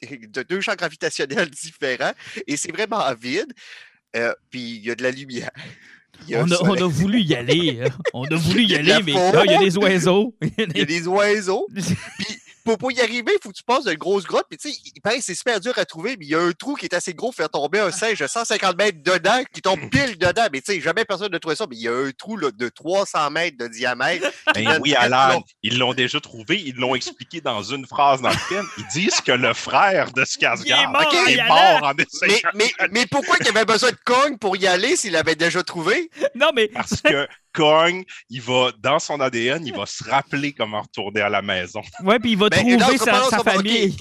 C: t'as deux champs gravitationnels différents et c'est vraiment vide. Euh, puis il y a de la lumière. A
A: On a, on
C: soleil.
A: a voulu y aller. hein. On a voulu
C: y de
A: aller, mais là, il y a des oiseaux.
C: il y a des oiseaux. Puis pour, pour y arriver, il faut que tu passes d'une grosse grotte. Puis tu sais, il paraît que c'est super dur à trouver, mais il y a un trou qui est assez gros pour faire tomber un singe de 150 mètres dedans, qui tombe pile dedans. Mais tu sais, jamais personne ne trouvé ça, mais il y a un trou là, de 300 mètres de diamètre.
D: Ben oui,
C: long.
D: ils l'ont déjà trouvé, ils l'ont expliqué dans une phrase dans le film. Ils disent que le frère de Skarsgård
A: est mort
C: en
D: est
A: y allant.
D: mort en
C: Mais,
D: essayant.
C: mais, mais pourquoi il avait besoin de Kong pour y aller s'il l'avait déjà trouvé?
A: Non, mais
D: Parce que Kong, il va, dans son ADN, il va se rappeler comment retourner à la maison.
A: ouais, puis il va
C: Ben,
A: trouver
C: là, on
A: sa, famille.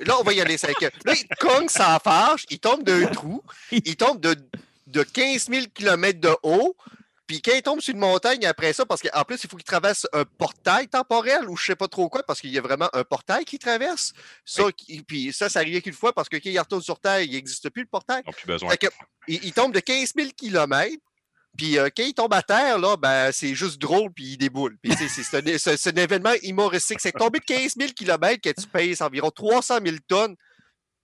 C: Là, on va y aller. cinq. Là, Kong s'en fâche, il tombe d'un trou, il tombe de, de 15 000 km de haut. Puis quand il tombe sur une montagne après ça, parce qu'en plus, il faut qu'il traverse un portail temporel ou je sais pas trop quoi, parce qu'il y a vraiment un portail qui traverse. Ça, qui- puis ça, ça arrive qu'une fois parce que quand il retourne sur Terre, il n'existe plus le portail.
D: Plus besoin.
C: Que, il, il tombe de 15 000 km. Puis euh, quand il tombe à terre, là, ben, c'est juste drôle, puis il déboule. Puis c'est c'est un, un événement humoristique. C'est tomber de 15 000 km que tu pèses environ 300 000 tonnes.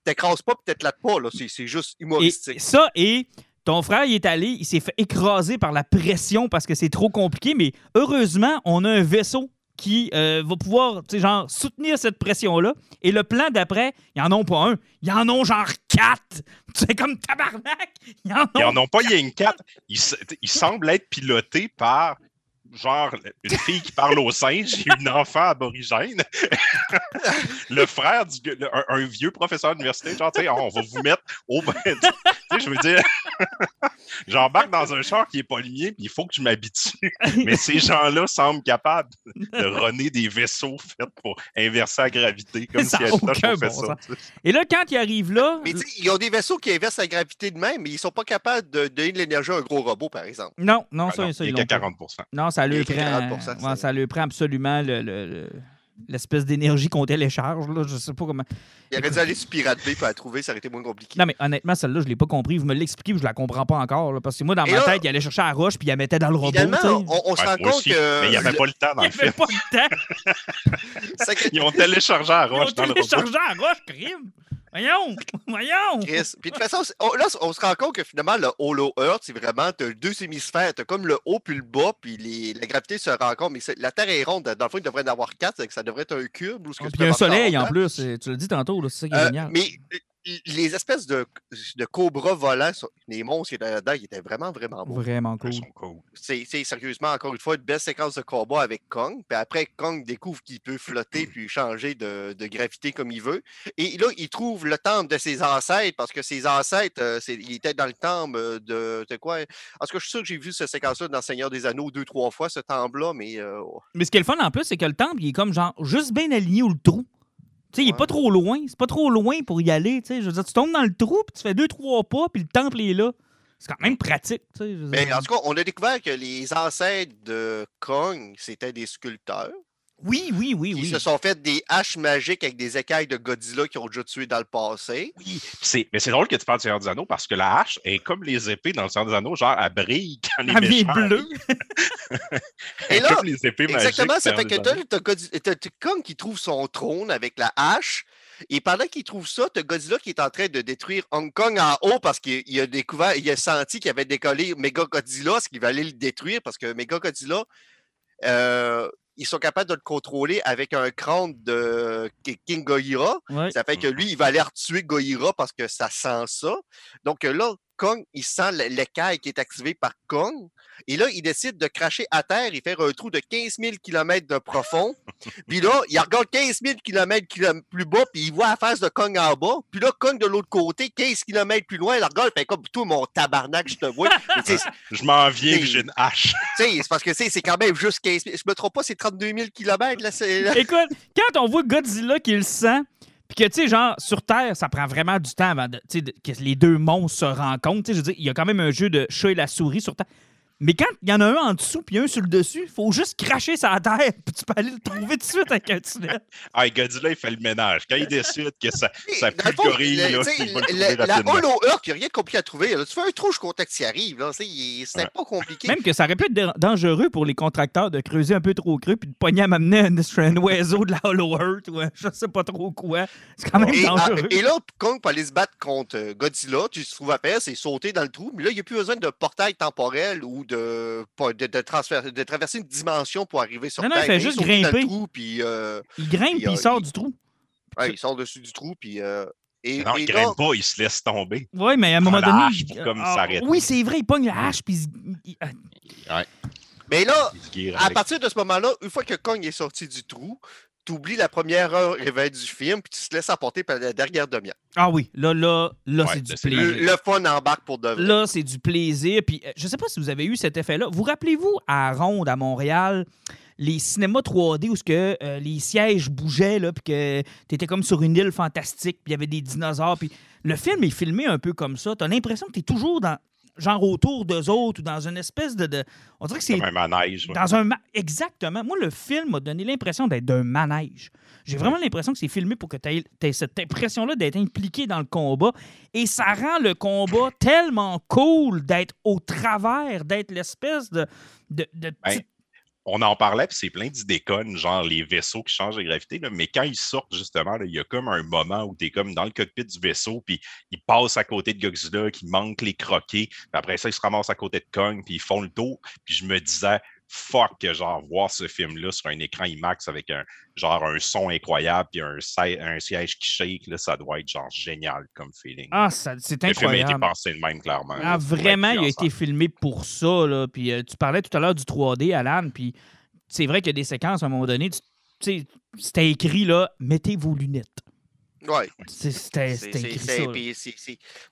C: T'écrases pas, peut-être là pas. Là. C'est, c'est juste
A: Et
C: humoristique.
A: ça, et ton frère, il est allé, il s'est fait écraser par la pression parce que c'est trop compliqué, mais heureusement, on a un vaisseau qui euh, va pouvoir, tu sais, genre, soutenir cette pression-là. Et le plan d'après, ils en ont pas un, ils en ont genre quatre. C'est comme tabarnak! Ils en ont
D: Ils n'en ont pas rien que quatre. Ils, se- ils semblent être pilotés par, genre, une fille qui parle au singe et une enfant aborigène. le frère du le- un, un vieux professeur d'université, genre, tu sais, on va vous mettre au. tu sais, je veux dire, j'embarque dans un char qui n'est pas le mien, puis il faut que je m'habitue. Mais ces gens-là semblent capables de runner des vaisseaux faits pour inverser la gravité, comme
A: Ça
D: si fait
A: bon
D: ça.
A: Et là, quand il arrive là,
C: Mais tu sais, ils ont des vaisseaux qui inversent la gravité de même, mais ils sont pas capables de donner de l'énergie à un gros robot, par exemple.
A: non, non,
D: Ah
A: ça,
D: non,
A: ça,
D: il
A: ils
D: est qu'à
A: pas.
D: 40
A: Non, ça
C: Il
A: lui prend,
C: 40%,
A: ouais,
C: ça.
A: ça lui prend absolument le- le- le- l'espèce d'énergie qu'on télécharge. Là, je sais pas comment.
C: Il aurait dû aller sur Pirate Bay pour la trouver, ça aurait été moins compliqué.
A: Non, mais honnêtement, celle-là, je l'ai pas compris. Vous me l'expliquez, puis je la comprends pas encore. là, parce que moi, dans
C: Et
A: ma
C: là-
A: tête, il allait chercher la roche, puis il la mettait dans le robot.
C: Finalement,
A: tu sais.
C: on, on se rend compte
D: aussi,
C: que.
D: Mais il n'y avait pas le temps dans
A: Il
D: le
A: n'y avait
D: film.
A: pas le temps.
D: Ils ont téléchargé la
A: Ils ont
D: roche dans le robot.
A: téléchargé la roche, crime. Voyons, voyons.
C: Chris. Puis de toute façon, on- là, on se rend compte que finalement, le Hollow Earth, c'est vraiment t'as deux hémisphères. T'as comme le haut puis le bas, puis les, la gravité se rencontre. Mais la Terre est ronde. Dans le fond, il devrait en avoir quatre. Ça devrait être un cube. Ou ce que tu
A: Puis il y a un soleil en plus. Tu l'as dit tantôt, c'est ça qui est
C: Euh,
A: génial.
C: mais les espèces de, de cobras volants, les monstres qui étaient là-dedans, ils étaient vraiment, vraiment beaux.
A: Vraiment cool.
D: Ils sont cool.
C: C'est c'est sérieusement, encore une fois, une belle séquence de combat avec Kong. Puis après, Kong découvre qu'il peut flotter puis changer de, de gravité comme il veut. Et là, il trouve le temple de ses ancêtres parce que ses ancêtres, euh, c'est- il était dans le temple euh, de, de quoi? Parce que je suis sûr que j'ai vu cette séquence-là dans Seigneur des Anneaux deux, trois fois, ce temple-là, mais euh,
A: Mais ce qui est le fun en plus, c'est que le temple, il est comme genre juste bien aligné où le trou. Tu sais, il est pas trop loin. C'est pas trop loin pour y aller. Tu sais, je veux dire, tu tombes dans le trou, puis tu fais deux, trois pas, puis le temple est là. C'est quand même pratique. Tu sais, je veux
C: mais
A: dire.
C: en tout cas, on a découvert que les ancêtres de Kong, c'était des sculpteurs.
A: Oui, oui, oui,
C: Ils
A: oui.
C: se sont fait des haches magiques avec des écailles de Godzilla qui ont déjà tué dans le passé.
D: Oui, c'est- mais c'est drôle que tu parles du Seigneur des Anneaux parce que la hache est comme les épées dans le Seigneur des Anneaux, genre elle brille quand les
A: Elle
D: méchants
A: bleue.
C: Et là,
D: comme les épées
C: Exactement,
D: magiques.
C: ça fait que t'as- Kong qui trouve son trône avec la hache. Et pendant qu'il trouve ça, t'as Godzilla qui est en train de détruire Hong Kong en haut parce qu'il il a découvert, il a senti qu'il avait décollé Mega Godzilla, ce qui va aller le détruire parce que Mega Godzilla, euh, ils sont capables de le contrôler avec un crâne de Ki- King Gohira.
A: Ouais.
C: Ça fait que lui, il va aller tuer Gohira parce que ça sent ça. Donc là, Kong, il sent le- l'écaille qui est activé par Kong. Et là, il décide de cracher à terre et faire un trou de 15 000 km de profond. Puis là, il regarde 15 000 km plus bas, puis il voit la face de Kong en bas. Puis là, Kong de l'autre côté, 15 km plus loin, il regarde, il fait comme tout mon tabarnak, je te vois.
D: Je m'en viens que j'ai une hache.
C: tu sais, c'est parce que tu sais, c'est quand même juste 15 000. Je me trompe pas, c'est 32 000 km. Là, c'est- là.
A: Écoute, quand on voit Godzilla qui le sent, puis que, tu sais, genre, sur Terre, ça prend vraiment du temps avant de, que les deux monstres se rencontrent. Tu sais, je veux dire, il y a quand même un jeu de chat et la souris sur Terre. Mais quand il y en a un en dessous puis un sur le dessus, il faut juste cracher sa terre, puis tu peux aller le trouver tout de suite avec un tunnel.
D: Ah, Godzilla, il fait le ménage. Quand il décide que ça, ça
C: le
D: là,
C: tu sais,
D: il va le
C: le-
D: trouver
C: la. Hollow Earth, il n'y a rien de compliqué à trouver. là. Tu fais un trou jusqu'au temps que tu y arrives. là. Tu sais, il- C'est
D: Ouais.
C: pas compliqué.
A: Même que ça aurait pu être dangereux pour les contracteurs de creuser un peu trop creux puis de pogner à m'amener un, un oiseau de la Hollow Earth ou un je sais pas trop quoi. C'est quand même
C: Et, ah,
A: dangereux.
C: et là, Kong peut aller se battre contre euh, Godzilla. Tu te trouves à faire, c'est sauter dans le trou. Mais là, il n'y a plus besoin de portail temporel ou de, de, de transférer- de traverser une dimension pour arriver sur
A: Non, non,
C: Terre.
A: il fait juste grimper.
C: le trou, puis euh,
A: Il grimpe puis il sort
C: il-
A: du trou.
C: ouais, il sort dessus du trou. Puis, euh, et,
D: Non,
C: et
D: il
C: là,
D: grimpe pas, il se laisse tomber.
A: Oui, mais à un moment donné.
D: hache
A: il-
D: comme
A: ah, oui, c'est vrai, il pogne la hache puis il- il-
C: mais là, à partir de ce moment-là, une fois que Kong est sorti du trou, tu oublies la première heure vingt du film, puis tu te laisses apporter par la dernière demi-heure.
A: Ah oui, là, là, là,
D: Ouais,
A: c'est du plaisir.
C: Le, le fun embarque pour de vrai.
A: Là, c'est du plaisir. Puis, euh, je sais pas si vous avez eu cet effet-là. Vous rappelez-vous à Ronde, à Montréal, les cinémas 3D où ce que, euh, les sièges bougeaient, là, puis que tu étais comme sur une île fantastique, puis il y avait des dinosaures. Puis le film est filmé un peu comme ça. Tu as l'impression que tu es toujours dans, genre autour d'eux autres ou dans une espèce de. de- on dirait que c'est
D: Comme un manège. ouais.
A: dans un ma- exactement. Moi, le film m'a donné l'impression d'être d'un manège. J'ai vraiment l'impression que c'est filmé pour que tu aies, cette impression-là d'être impliqué dans le combat. Et ça rend le combat tellement cool d'être au travers, d'être l'espèce de. de, de
D: Ben,
A: petite-
D: on en parlait, puis c'est plein d'idées connes, genre les vaisseaux qui changent de gravité. là, mais quand ils sortent, justement, il y a comme un moment où tu es comme dans le cockpit du vaisseau, puis ils passent à côté de Godzilla, qui manque les croquets. Puis après ça, ils se ramassent à côté de Kong, puis ils font le tour. Puis je me disais, fuck, que genre, voir ce film-là sur un écran IMAX avec un genre un son incroyable, puis un, un siège qui shake, là, ça doit être genre génial comme feeling.
A: Ah, c'est
D: le film a été
A: incroyable.
D: pensé de même, clairement.
A: Ah, vraiment, il a été filmé pour ça. Là. Puis euh, tu parlais tout à l'heure du 3D, Alan. Puis c'est vrai qu'il y a des séquences, à un moment donné, tu tu sais, c'était écrit là, mettez vos lunettes.
C: Ouais.
A: C'est- C'était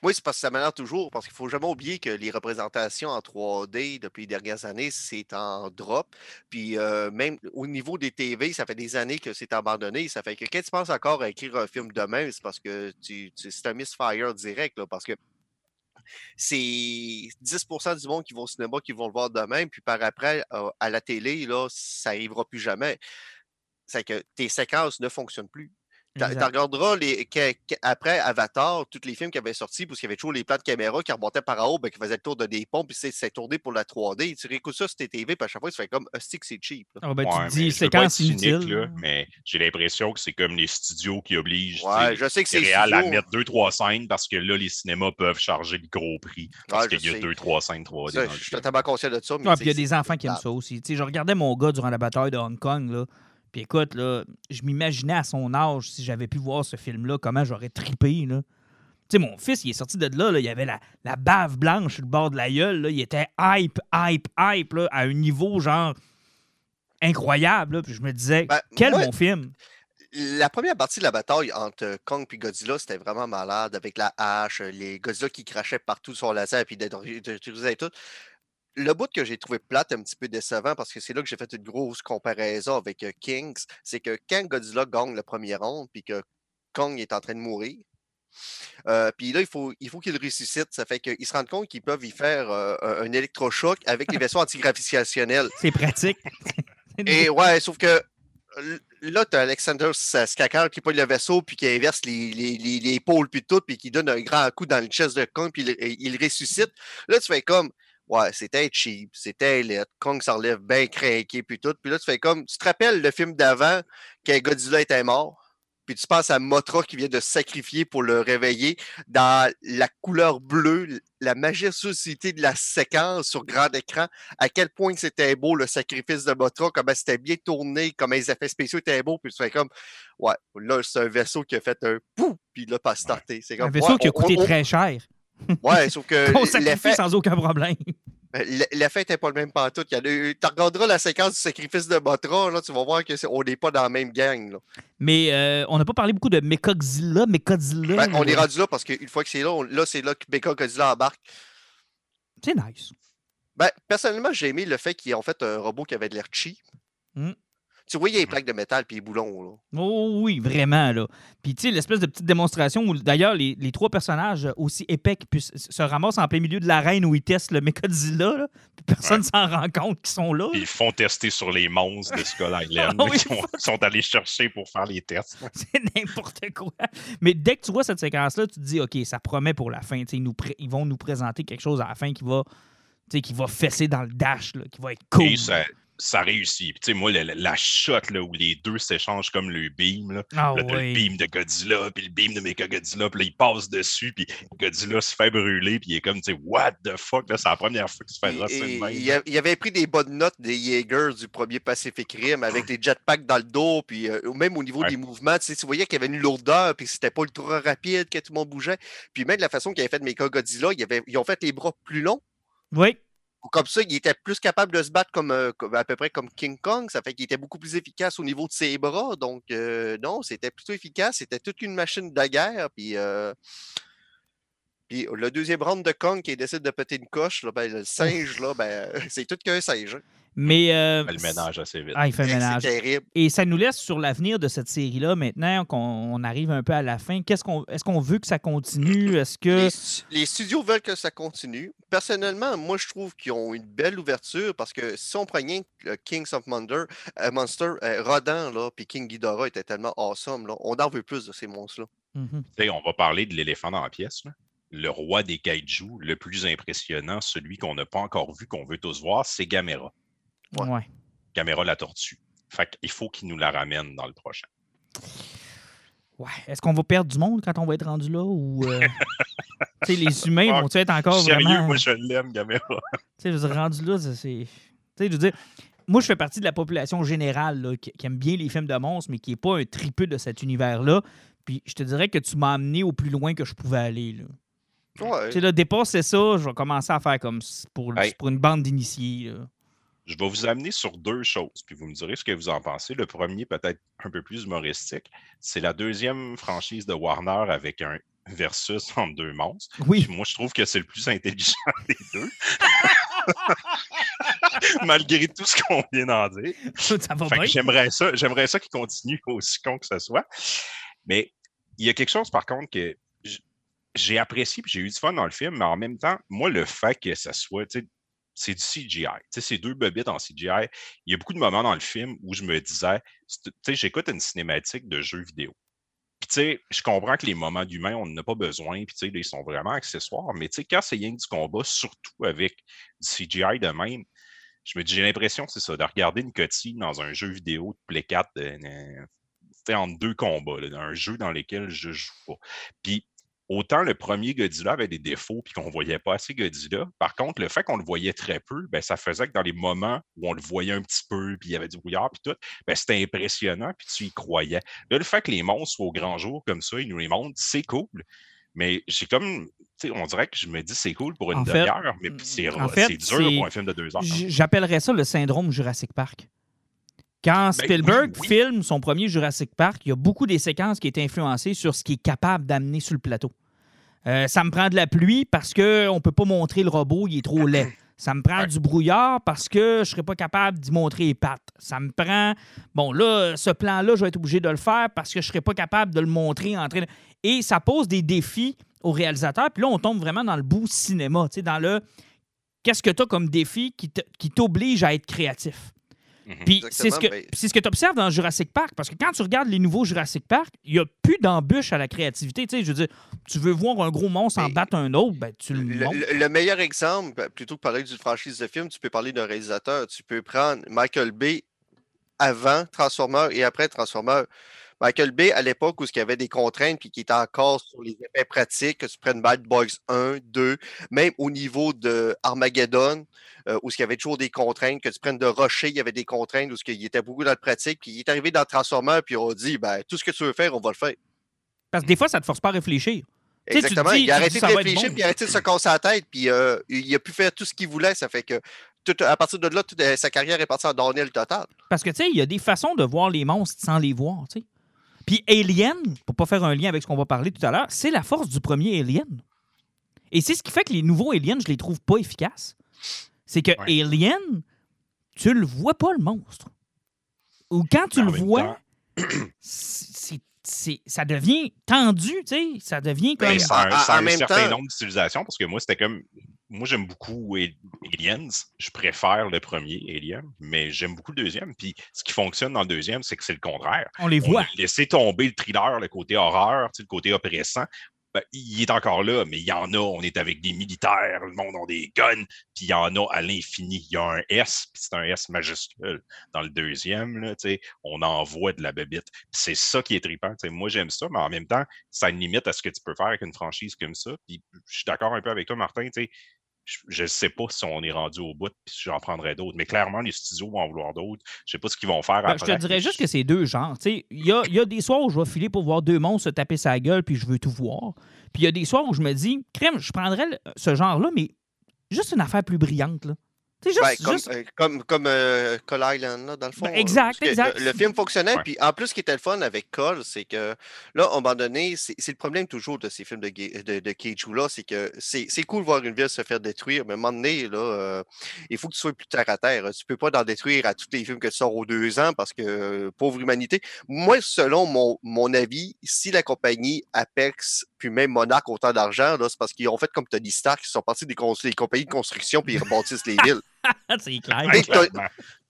C: Moi, c'est parce que ça m'énerve toujours, parce qu'il faut jamais oublier que les représentations en 3D depuis les dernières années, c'est en drop. Puis euh, même au niveau des TV, ça fait des années que c'est abandonné. Ça fait que quand tu penses encore à écrire un film demain, c'est parce que tu, tu- c'est un misfire direct, là, parce que c'est 10% du monde qui vont au cinéma qui vont le voir demain, puis par après, euh, à la télé, là, ça n'arrivera plus jamais. C'est que tes séquences ne fonctionnent plus. Tu regarderas les, que- que- après Avatar, tous les films qui avaient sorti, parce qu'il y avait toujours les plans de caméra qui remontaient par en haut, ben, qui faisaient le tour de des ponts, puis c'est tourné pour la 3D. Tu réécoutes ça sur tes TV, puis à chaque fois, tu fais comme, hostie que c'est cheap. là.
A: Ah, ben,
D: Ouais,
A: tu te dis séquence inutile.
D: là, mais j'ai l'impression que c'est comme les studios qui obligent
C: Ouais, je sais que
D: les
C: c'est
D: réals à mettre deux, trois scènes parce que là, les cinémas peuvent charger le gros prix parce
C: Ouais,
D: qu'il y a
C: sais.
D: deux, trois scènes 3D.
C: Ça,
D: dans le
C: je suis totalement conscient de ça. Mais
A: il y a des enfants qui aiment ça aussi. Je regardais mon gars durant la bataille de Hong Kong, là. Puis écoute, là, je m'imaginais à son âge, si j'avais pu voir ce film-là, comment j'aurais tripé, là. Tu sais, mon fils, il est sorti de là, là, il avait la, la bave blanche sur le bord de la gueule, là. Il était hype, hype, hype, là, à un niveau, genre, incroyable, là. Puis je me disais,
C: Ben,
A: quel
C: moi-
A: bon film!
C: La première partie de la bataille entre Kong et Godzilla, c'était vraiment malade avec la hache, les Godzilla qui crachaient partout sur la serre puis d'utiliser tout. Le bout que j'ai trouvé plate, un petit peu décevant, parce que c'est là que j'ai fait une grosse comparaison avec euh, Kings, c'est que quand Godzilla gagne le premier round puis que Kong est en train de mourir, euh, puis là, il faut il faut qu'il ressuscite. Ça fait qu'ils se rendent compte qu'ils peuvent y faire euh, un électrochoc avec les vaisseaux antigravitationnels.
A: C'est pratique.
C: Et ouais, sauf que là, tu as Alexander Skakar qui pogne le vaisseau, puis qui inverse les, les, les, les pôles, puis tout, puis qui donne un grand coup dans le chest de Kong, puis il, il ressuscite. Là, tu fais comme, ouais, c'était cheap, c'était laid. Kong s'enlève bien craqué, puis tout. Puis là, tu fais comme, tu te rappelles le film d'avant, quand Godzilla était mort? Puis tu penses à Motra qui vient de se sacrifier pour le réveiller dans la couleur bleue, la majestuosité de la séquence sur grand écran, à quel point c'était beau le sacrifice de Motra, comment c'était bien tourné, comment les effets spéciaux étaient beaux, puis tu fais comme, ouais, là, c'est un vaisseau qui a fait un pouf, puis là, pas starté. C'est
A: Un
C: comme,
A: vaisseau
C: ouais,
A: qui a
C: on-
A: coûté
C: on-
A: très cher.
C: Ouais, sauf que
A: Qu'on sacrifie sans aucun problème.
C: l'effet n'était pas le même pantoute. Tu regarderas la séquence du sacrifice de Motra, là, tu vas voir qu'on n'est pas dans la même gang. là.
A: Mais euh, on n'a pas parlé beaucoup de Mechagodzilla. Mechagodzilla.
C: Ben, on est rendu là parce qu'une fois que c'est là, on- là, c'est là que Becca Godzilla embarque.
A: C'est nice.
C: Ben, personnellement, j'ai aimé le fait qu'ils ont fait un robot qui avait de l'air cheap.
A: Mm.
C: Tu vois, il y a les plaques de métal puis les boulons. Là.
A: Oh oui, vraiment, là. Puis, tu sais, l'espèce de petite démonstration où, d'ailleurs, les, les trois personnages aussi épais qui puissent- se ramassent en plein milieu de l'arène où ils testent le Mechagodzilla, là, puis personne s'en rend compte qu'ils sont là.
D: Puis Ils font tester sur les monstres de Skull Island
A: Ah oui.
D: qui sont, sont allés chercher pour faire les tests.
A: C'est n'importe quoi. Mais dès que tu vois cette séquence-là, tu te dis, OK, ça promet pour la fin. Tu sais, Ils, nous pré- ils vont nous présenter quelque chose à la fin qui va, tu sais, qui va fesser dans le dash, là, qui va être cool.
D: Et ça, ça réussit. Puis, tu sais, moi, la, la- la shot là, où les deux s'échangent comme le beam, là,
A: Ah
D: Là, t'as
A: oui.
D: le beam de Godzilla, puis le beam de Mechagodzilla, puis là, il passe dessus, puis Godzilla se fait brûler, puis il est comme, tu sais, what the fuck, là, c'est la première fois qu'il se fait même.
C: il, avait pris des bonnes notes des Jaegers du premier Pacific Rim avec des jetpacks dans le dos, puis euh, même au niveau
D: Ouais.
C: des mouvements, tu, sais, tu voyais qu'il y avait une lourdeur, puis c'était pas ultra rapide, que tout le monde bougeait. Puis même de la façon qu'ils avaient fait Mecha Godzilla, ils, avaient- ils ont fait les bras plus longs.
A: Oui.
C: Comme ça, il était plus capable de se battre comme, euh, comme- à peu près comme King Kong. Ça fait qu'il était beaucoup plus efficace au niveau de ses bras. Donc, euh, non, c'était plutôt efficace. C'était toute une machine de guerre. Puis, euh, puis le deuxième round de Kong qui décide de péter une coche, là, ben, le singe, là, ben, c'est tout qu'un singe. hein.
A: Mais. euh,
D: Il fait le ménage assez vite.
A: Ah, il fait le
C: C'est
A: ménage.
C: terrible.
A: Et ça nous laisse sur l'avenir de cette série-là maintenant qu'on on arrive un peu à la fin. Qu'est-ce qu'on est-ce qu'on veut que ça continue? Est-ce que.
C: Les, stu- les studios veulent que ça continue. Personnellement, moi, je trouve qu'ils ont une belle ouverture parce que si on prenait le Kings of Monster, euh, Monster euh, Rodan, là, puis King Ghidorah était tellement awesome. Là, on en veut plus de ces monstres-là.
A: Mhm.
D: Sais, on va parler de l'éléphant dans la pièce, là. Le roi des kaiju, le plus impressionnant, celui qu'on n'a pas encore vu, qu'on veut tous voir, c'est Gamera.
C: Ouais.
A: Ouais.
D: Gamera la tortue. Fait qu'il faut qu'il nous la ramène dans le prochain.
A: Ouais. Est-ce qu'on va perdre du monde quand on va être rendu là? Ou. euh, tu sais, les humains vont-ils être encore
D: Sérieux,
A: vraiment.
D: moi, je l'aime, Gamera.
A: Tu sais, je veux dire, rendu là, c'est-. Tu sais, je veux dire, moi, je fais partie de la population générale là, qui, qui aime bien les films de monstres, mais qui n'est pas un tripeux de cet univers-là. Puis je te dirais que tu m'as amené au plus loin que je pouvais aller. Là.
C: Ouais.
A: Tu sais, là, dépasser ça, je vais commencer à faire comme pour,
D: Hey.
A: pour une bande d'initiés.
D: Je vais vous amener sur deux choses, puis vous me direz ce que vous en pensez. Le premier, peut-être un peu plus humoristique, c'est la deuxième franchise de Warner avec un versus entre deux monstres.
A: Oui.
D: Puis moi, je trouve que c'est le plus intelligent des deux. Malgré tout ce qu'on vient d'en dire.
A: Ça va
D: Fait que
A: bien.
D: j'aimerais ça, j'aimerais ça qu'il continue aussi con que ce soit. Mais il y a quelque chose, par contre, que j'ai apprécié puis j'ai eu du fun dans le film, mais en même temps, moi, le fait que ça soit, tu sais, c'est du CGI. C'est deux bobites en CGI. Il y a beaucoup de moments dans le film où je me disais, j'écoute une cinématique de jeu vidéo. Puis, tu sais, je comprends que les moments d'humain, on n'en a pas besoin, puis, tu sais, ils sont vraiment accessoires. Mais, tu sais, quand c'est rien du combat, surtout avec du CGI de même, je me dis, j'ai l'impression, c'est ça, de regarder une cotille dans un jeu vidéo de Play 4, euh, euh, c'était entre deux combats, là, dans un jeu dans lequel je joue pas. Autant le premier Godzilla avait des défauts puis qu'on voyait pas assez Godzilla. Par contre, le fait qu'on le voyait très peu, ben, ça faisait que dans les moments où on le voyait un petit peu, puis il y avait du brouillard, puis tout, ben, c'était impressionnant, puis tu y croyais. Là, le fait que les monstres soient au grand jour comme ça, ils nous les montrent, c'est cool. Mais j'ai comme, tu sais, on dirait que je me dis c'est cool pour une demi-heure, mais c'est dur pour un film de deux heures.
A: J'appellerais ça le syndrome Jurassic Park. Quand Spielberg
D: Ben oui, oui.
A: filme son premier Jurassic Park, il y a beaucoup des séquences qui étaient influencées sur ce qu'il est capable d'amener sur le plateau. Euh, ça me prend de la pluie parce qu'on ne peut pas montrer le robot, il est trop laid. Ça me prend
D: Ouais.
A: du brouillard parce que je ne serais pas capable d'y montrer les pattes. Ça me prend. Bon, là, ce plan-là, je vais être obligé de le faire parce que je ne serais pas capable de le montrer en train de. Et ça pose des défis au réalisateur. Puis là, on tombe vraiment dans le bout cinéma, tu sais, dans le. Qu'est-ce que tu as comme défi qui t'oblige à être créatif?
D: Mhm.
A: Puis c'est ce que,
C: Exactement, ben-
A: puis c'est ce que tu observes dans Jurassic Park, parce que quand tu regardes les nouveaux Jurassic Park, il n'y a plus d'embûche à la créativité. Tu sais, je veux dire, tu veux voir un gros monstre en battre un autre, ben, tu le,
C: Le,
A: montres.
C: le- le meilleur exemple, ben, plutôt que parler d'une franchise de film, tu peux parler d'un réalisateur. Tu peux prendre Michael Bay avant Transformers et après Transformers. Michael Bay, à l'époque où il y avait des contraintes puis qui était encore sur les effets pratiques, que tu prennes Bad Boys 1, 2, même au niveau de Armageddon, euh, où il y avait toujours des contraintes, que tu prennes de Rocher, il y avait des contraintes, où il était beaucoup dans le pratique, puis il est arrivé dans Transformers, puis on dit, ben, tout ce que tu veux faire, on va le faire.
A: Parce que des fois, ça ne te force pas à réfléchir. Tu sais, tu
C: Exactement.
A: dis-
C: il a arrêté de réfléchir,
A: bon.
C: puis il a arrêté de se casser la tête, puis euh, il a pu faire tout ce qu'il voulait. Ça fait que tout- à partir de là, toute, euh, sa carrière est partie en downhill total.
A: Parce que, tu sais, il y a des façons de voir les monstres sans les voir, tu sais. Puis Alien, pour pas faire un lien avec ce qu'on va parler tout à l'heure, c'est la force du premier Alien. Et c'est ce qui fait que les nouveaux Aliens, je les trouve pas efficaces. C'est que
D: Ouais.
A: Alien, tu le vois pas, le monstre. Ou quand tu
D: Mais en
A: le vois, c'est- ça devient tendu, tu sais. Ça devient comme...
C: Ben,
D: ça a un,
C: en-
D: ça a
C: en
D: un certain
C: temps-
D: nombre d'utilisations parce que moi, c'était comme. Moi, j'aime beaucoup Aliens. Je préfère le premier Alien, mais j'aime beaucoup le deuxième. Puis ce qui fonctionne dans le deuxième, c'est que c'est le contraire.
A: on les voit.
D: a laissé tomber le thriller, le côté horreur, tu sais, le côté oppressant. Ben, il est encore là, mais il y en a. On est avec des militaires, le monde a des guns, puis il y en a à l'infini. Il y a un S, puis c'est un S majuscule. Dans le deuxième, là, tu sais, on envoie de la bébite. C'est ça qui est trippant. tu sais. Moi, j'aime ça, mais en même temps, ça limite à ce que tu peux faire avec une franchise comme ça. Puis je suis d'accord un peu avec toi, Martin. Je ne sais pas si on est rendu au bout, puis si j'en prendrais d'autres. Mais clairement, les studios vont en vouloir d'autres. Je sais pas ce qu'ils vont faire
A: Ben, je
D: après.
A: te dirais juste que c'est deux genres. Il y a, il y a des soirs où je vais filer pour voir deux monstres se taper sa gueule puis je veux tout voir. Puis il y a des soirs où je me dis, crème, je prendrais ce genre-là, mais juste une affaire plus brillante. Là.
C: Ben,
A: juste,
C: comme,
A: juste-
C: euh, comme, comme euh, Cole Island, là, dans le fond.
A: Ben,
C: euh,
A: exact, exact.
C: Le, le film fonctionnait, puis en plus, ce qui était le fun avec Cole, c'est que là, à un moment donné, c'est c'est le problème toujours de ces films de, de, de Keiju-là, c'est que c'est c'est cool de voir une ville se faire détruire, mais à un moment donné, là, euh, il faut que tu sois plus terre à terre. Tu peux pas en détruire à tous les films que tu sors aux deux ans parce que, euh, pauvre humanité. Moi, selon mon, mon avis, si la compagnie Apex, puis même Monarch, ont autant d'argent, là, c'est parce qu'ils ont fait comme Tony Stark, ils sont partis des, des compagnies de construction, puis ils rebâtissent les villes.
A: c'est clair.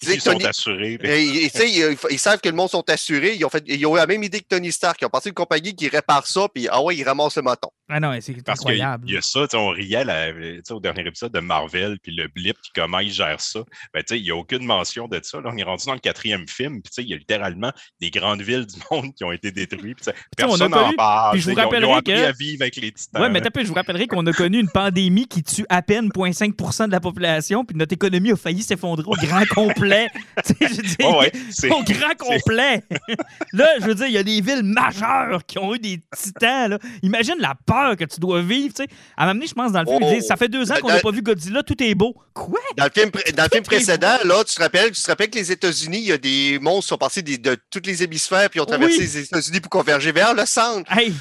D: Ils sont
C: Tony-
D: assurés.
C: Et, et, sais, ils, ils savent que le monde sont assurés. Ils ont, fait, ils ont eu la même idée que Tony Stark. Ils ont parti une compagnie qui répare ça, puis ah ouais, ils ramassent le moton.
A: Ah non, c'est incroyable.
D: y a ça, on riait la- au dernier épisode de Marvel, puis le blip, puis comment ils gèrent ça. Ben, tu sais, il n'y a aucune mention de ça. Là, on est rendu dans le quatrième film, puis tu sais, il y a littéralement des grandes villes du monde qui ont été détruites. puis Personne n'en parle.
A: je vous
D: ils ont- ils ont
A: que-
D: à vivre avec les titans.
A: Ouais, mais je vous rappellerai qu'on a connu une pandémie qui tue à peine 0,5% de la population, puis notre économie a failli s'effondrer au grand complet. Je
D: Ouais, c'est-
A: au grand complet. là, je veux dire, il y a des villes majeures qui ont eu des titans. Là. Imagine la peur que tu dois vivre. Tu sais. À m'amener, je pense, dans le film,
C: Oh.
A: ils disent Ça fait deux ans qu'on n'a pas vu Godzilla, tout est beau. Quoi?
C: Dans le film, dans le précédent, là, tu te rappelles, tu te rappelles que les États-Unis, il y a des monstres qui sont passés des- de tous les hémisphères, puis ont traversé
A: Oui.
C: les États-Unis pour converger vers le centre.
A: Hey,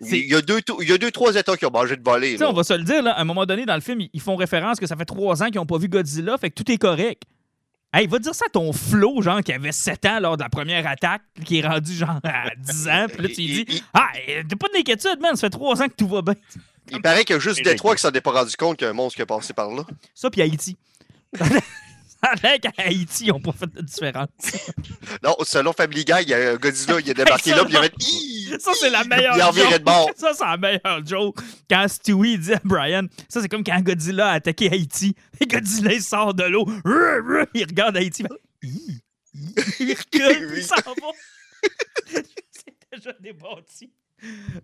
C: Il y, a deux, tou- il y a deux, trois États qui ont mangé de
A: sais, on va se le dire, là, à un moment donné, dans le film, ils- font référence que ça fait trois ans qu'ils n'ont pas vu Godzilla, fait que tout est correct. Hey, va dire ça à ton Flo, genre, qui avait 7 ans lors de la première attaque, qui est rendu, genre, à 10 ans, puis là, tu lui dis Ah, t'as pas d'inquiétude, man, ça fait trois ans que tout va bien.
C: Il paraît qu'il y a juste Détroit qui s'en est pas rendu compte qu'il y a un monstre qui est passé par là.
A: Ça, puis Haïti. Ça a l'air qu'à Haïti, ils n'ont pas fait de différence.
C: Non, selon Family Guy, il y a Godzilla, il est débarqué là, puis il a fait!
A: Ça, c'est la meilleure joke. Ça, c'est la meilleure joke. Quand Stewie dit à Brian, ça, c'est comme quand Godzilla a attaqué Haïti. Et Godzilla, il sort de l'eau. Il regarde Haïti. il. Il recule, il s'en va. c'est déjà débattu.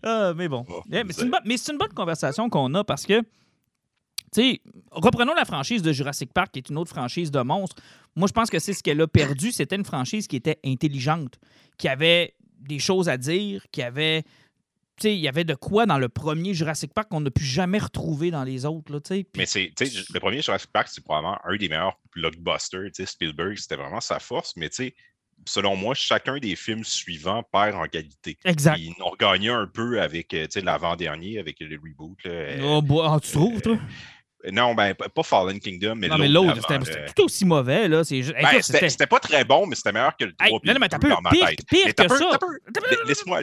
A: Ah, mais bon.
D: Oh,
A: Eh, mais c'est une, bonne- mais c'est une bonne conversation qu'on a parce que, tu sais, reprenons la franchise de Jurassic Park, qui est une autre franchise de monstres. Moi, je pense que c'est ce qu'elle a perdu. C'était une franchise qui était intelligente, qui avait des choses à dire, qui avait. Tu sais, il y avait de quoi dans le premier Jurassic Park qu'on n'a pu jamais retrouver dans les autres. Là,
D: Mais c'est, le premier Jurassic Park, c'est probablement un des meilleurs blockbusters. Spielberg, c'était vraiment sa force. Mais selon moi, chacun des films suivants perd en qualité.
A: Exact.
D: Ils ont gagné un peu avec euh, l'avant-dernier, avec le reboot. là, euh,
A: Oh, boy, ah, tu trouves, toi?
D: Non, ben, pas Fallen Kingdom, mais
A: non, mais l'autre, c'était
D: euh,
A: tout aussi mauvais. Là.
D: Ben, c'était, pas très bon, mais c'était meilleur que le 3
A: Hey, non, non, mais t'as Pire,
D: tête.
A: pire que ça.
D: Laisse-moi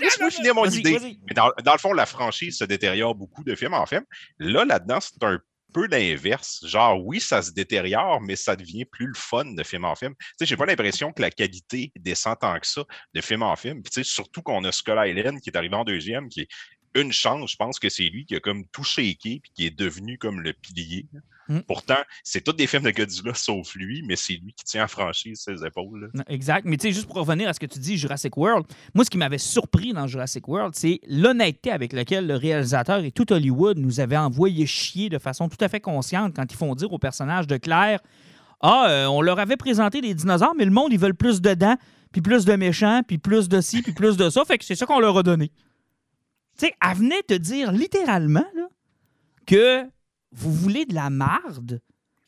D: laisse-moi finir mon idée. Mais dans, dans le fond, la franchise se détériore beaucoup de film en film. Là, là-dedans, c'est un peu l'inverse. Genre, oui, ça se détériore, mais ça devient plus le fun de film en film. Tu sais, j'ai pas l'impression que la qualité descend tant que ça de film en film. Puis, tu sais, surtout qu'on a Skull Island qui est arrivé en deuxième, qui est une chance, je pense que c'est lui qui a comme tout shaké puis qui est devenu comme le pilier.
A: Mm.
D: Pourtant, c'est tous des films de Godzilla sauf lui, mais c'est lui qui tient la franchise ses épaules. là.
A: Exact. Mais tu sais, juste pour revenir à ce que tu dis, Jurassic World, moi, ce qui m'avait surpris dans Jurassic World, c'est l'honnêteté avec laquelle le réalisateur et tout Hollywood nous avait envoyé chier de façon tout à fait consciente quand ils font dire au personnage de Claire Ah, euh, on leur avait présenté des dinosaures, mais le monde, ils veulent plus de dents, puis plus de méchants, puis plus de ci, puis plus de ça. Fait que c'est ça qu'on leur a donné. Tu sais, elle venait te dire littéralement là, que vous voulez de la marde,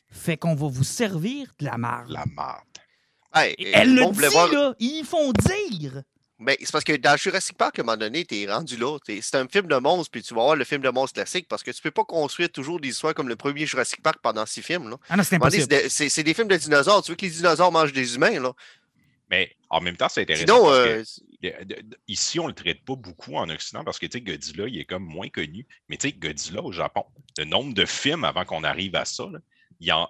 A: fait qu'on va vous servir de la marde.
D: La marde.
C: Hey,
A: Elle
C: le
A: dit,
C: voir-
A: là. Ils font dire.
C: Mais c'est parce que dans Jurassic Park, à un moment donné, t'es rendu là. C'est un film de monstres, puis tu vas voir le film de monstres classique parce que tu peux pas construire toujours des histoires comme le premier Jurassic Park pendant six films. Là.
A: Ah non, c'est impossible.
C: c'est des- des films de dinosaures. Tu veux que les dinosaures mangent des humains, là?
D: Mais en même temps, c'est intéressant.
C: Sinon,
D: parce que-
C: euh,
D: ici, on le traite pas beaucoup en Occident parce que Godzilla, il est comme moins connu. Mais tu sais, Godzilla au Japon, le nombre de films avant qu'on arrive à ça, là, il en.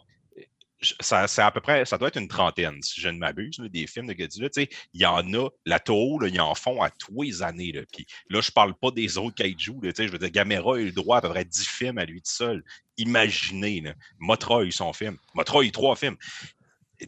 D: Ça, c'est à peu près, ça doit être une trentaine, si je ne m'abuse, des films de Godzilla. Tu sais, il y en a, la Toho, ils en font à tous les années. Là. Puis là, je parle pas des autres kaiju. Là, tu sais, je veux dire, Gamera a eu le droit à peu près 10 films à lui tout seul. Imaginez, là. Motra a eu son film. Motra a eu trois films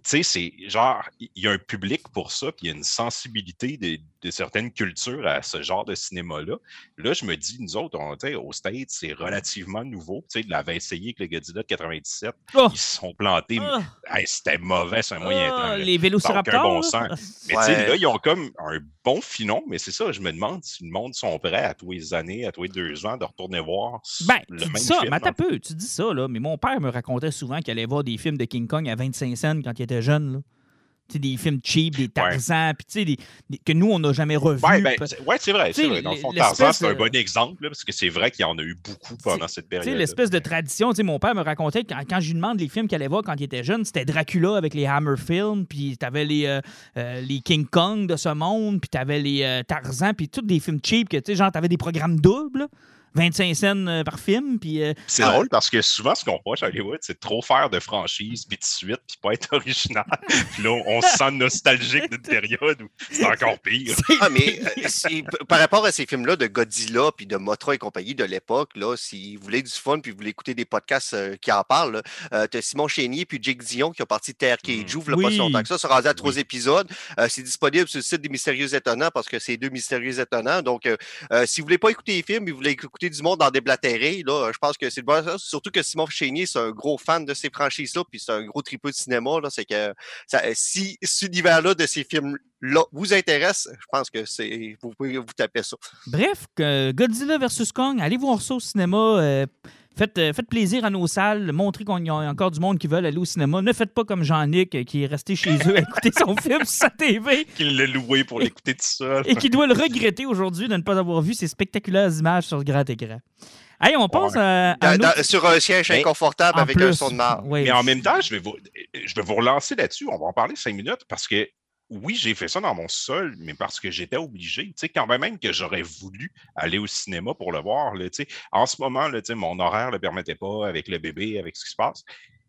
D: tu sais, c'est genre, il y a un public pour ça, puis il y a une sensibilité de, de certaines cultures à ce genre de cinéma-là. Là, je me dis, nous autres, on, au States, c'est relativement nouveau. Tu sais, de l'avait essayé avec le Godzilla de 97.
A: Oh!
D: Ils se sont plantés.
A: Ah,
D: Hey, C'était mauvais, c'est un moyen
A: ah,
D: temps. là.
A: les vélociraptors.
D: aucun bon sens. Mais tu sais, là, ils ont comme un bon filon, mais c'est ça, je me demande si le monde sont prêts à tous les années, à tous les deux ans, de retourner voir
A: Ben,
D: le
A: tu
D: même
A: dis ça,
D: film.
A: mais attends peu, tu dis ça, là, mais mon père me racontait souvent qu'il allait voir des films de King Kong à 25 cents quand il était jeune, là. Des films cheap, des Tarzans, puis des, des- que nous, on n'a jamais revus.
D: Ouais, ben, c'est ouais, c'est vrai. Dans le fond, Tarzan, c'est un bon exemple, là, parce que c'est vrai qu'il y en a eu beaucoup pendant cette période.
A: l'espèce de tradition, mon père me racontait que quand, quand je lui demande les films qu'il allait voir quand il était jeune, c'était Dracula avec les Hammer Films, puis t'avais les, euh, euh, les King Kong de ce monde, puis t'avais les euh, Tarzan, puis tous des films cheap, que genre, t'avais des programmes doubles, là, 25 cents euh, par film, puis euh,
D: C'est
C: Ouais.
D: drôle parce que souvent, ce qu'on reproche à Hollywood, c'est de trop faire de franchise, puis de suite, puis pas être original. puis là, on se sent nostalgique d'une période où c'est encore pire.
C: Ah, mais euh, par rapport à ces films-là de Godzilla puis de Motra et compagnie de l'époque, là, si vous voulez du fun puis vous voulez écouter des podcasts euh, qui en parlent, là, euh, t'as Simon Chénier puis Jake Dion qui ont parti de Terre Cage,
D: Mm.
C: là, pas si
A: Oui.
C: longtemps que ça, sont rendus à trois
D: Oui.
C: épisodes. Euh, c'est disponible sur le site des Mystérieux Étonnants parce que c'est deux Mystérieux Étonnants. Donc, si vous voulez pas écouter les films, mais vous voulez écouter du monde dans déblatéré, là, je pense que c'est bon. Surtout que Simon Chénier, c'est un gros fan de ces franchises-là, puis c'est un gros tripeux de cinéma. Là, c'est que si cet univers-là de ces films-là vous intéresse, je pense que c'est vous pouvez vous taper ça.
A: Bref, Godzilla vs. Kong, allez voir ça au cinéma. euh, faites, euh, faites plaisir à nos salles. Montrez qu'il y a encore du monde qui veut aller au cinéma. Ne faites pas comme Jean-Nic euh, qui est resté chez eux à écouter son film sur sa TV
D: Qu'il l'a loué pour l'écouter tout seul.
A: et qui doit le regretter aujourd'hui de ne pas avoir vu ces spectaculaires images sur le grand écran. Hey, on passe
D: Ouais.
A: à, à
C: Dans-
A: un autre-
C: dans- sur un siège
D: Mais,
C: inconfortable avec un son de marre.
A: oui.
D: Mais en même temps, je vais vous, je vais vous relancer là-dessus. On va en parler cinq minutes parce que oui, j'ai fait ça dans mon sol, mais parce que j'étais obligé. Quand même que j'aurais voulu aller au cinéma pour le voir, là, en ce moment, mon horaire ne le permettait pas avec le bébé, avec ce qui se passe.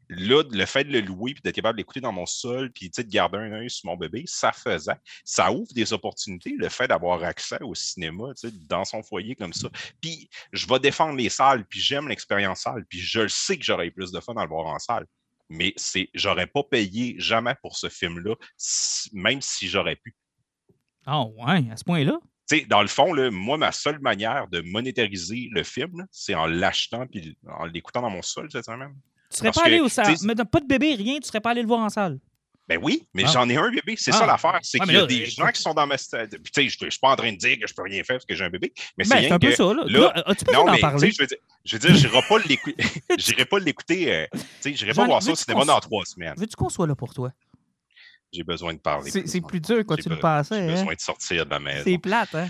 D: Là, le fait de le louer puis d'être capable de l'écouter dans mon sol puis de garder un œil sur mon bébé, ça faisait. Ça ouvre des opportunités, le fait d'avoir accès au cinéma dans son foyer comme ça. Puis je vais défendre les salles, puis j'aime l'expérience salle, puis je le sais que j'aurais plus de fun à le voir en salle. Mais c'est, j'aurais pas payé jamais pour ce film-là, si- même si j'aurais pu.
A: Ah ouais, à ce point-là?
D: Tu sais, dans le fond, là, moi, ma seule manière de monétariser le film, c'est en l'achetant puis en l'écoutant dans mon sol cette semaine.
A: Tu serais
D: Parce
A: pas allé
D: que,
A: au salle. Mais pas de bébé, rien, tu serais pas allé le voir en salle.
D: Ben oui, mais
A: Ah.
D: j'en ai un bébé, c'est
A: Ah.
D: ça l'affaire. C'est qu'il y a
A: là,
D: des
A: écoute-
D: gens qui sont dans ma stade. Puis tu sais, je, je suis pas en train de dire que je peux rien faire parce que j'ai un bébé, mais c'est
A: Ben, un peu
D: que.
A: ça, là.
D: là,
A: Là, As-tu pas
D: Non,
A: d'en
D: mais tu sais,
A: parler?
D: je veux dire, je veux dire, j'irai pas l'écouter. Euh, tu sais, j'irai pas voir ça au cinéma dans trois semaines.
A: Veux-tu qu'on soit là pour toi?
D: J'ai besoin de parler.
A: C'est plus dur quand tu le pensais.
D: J'ai
A: hein?
D: besoin de sortir de la maison.
A: C'est plate, hein?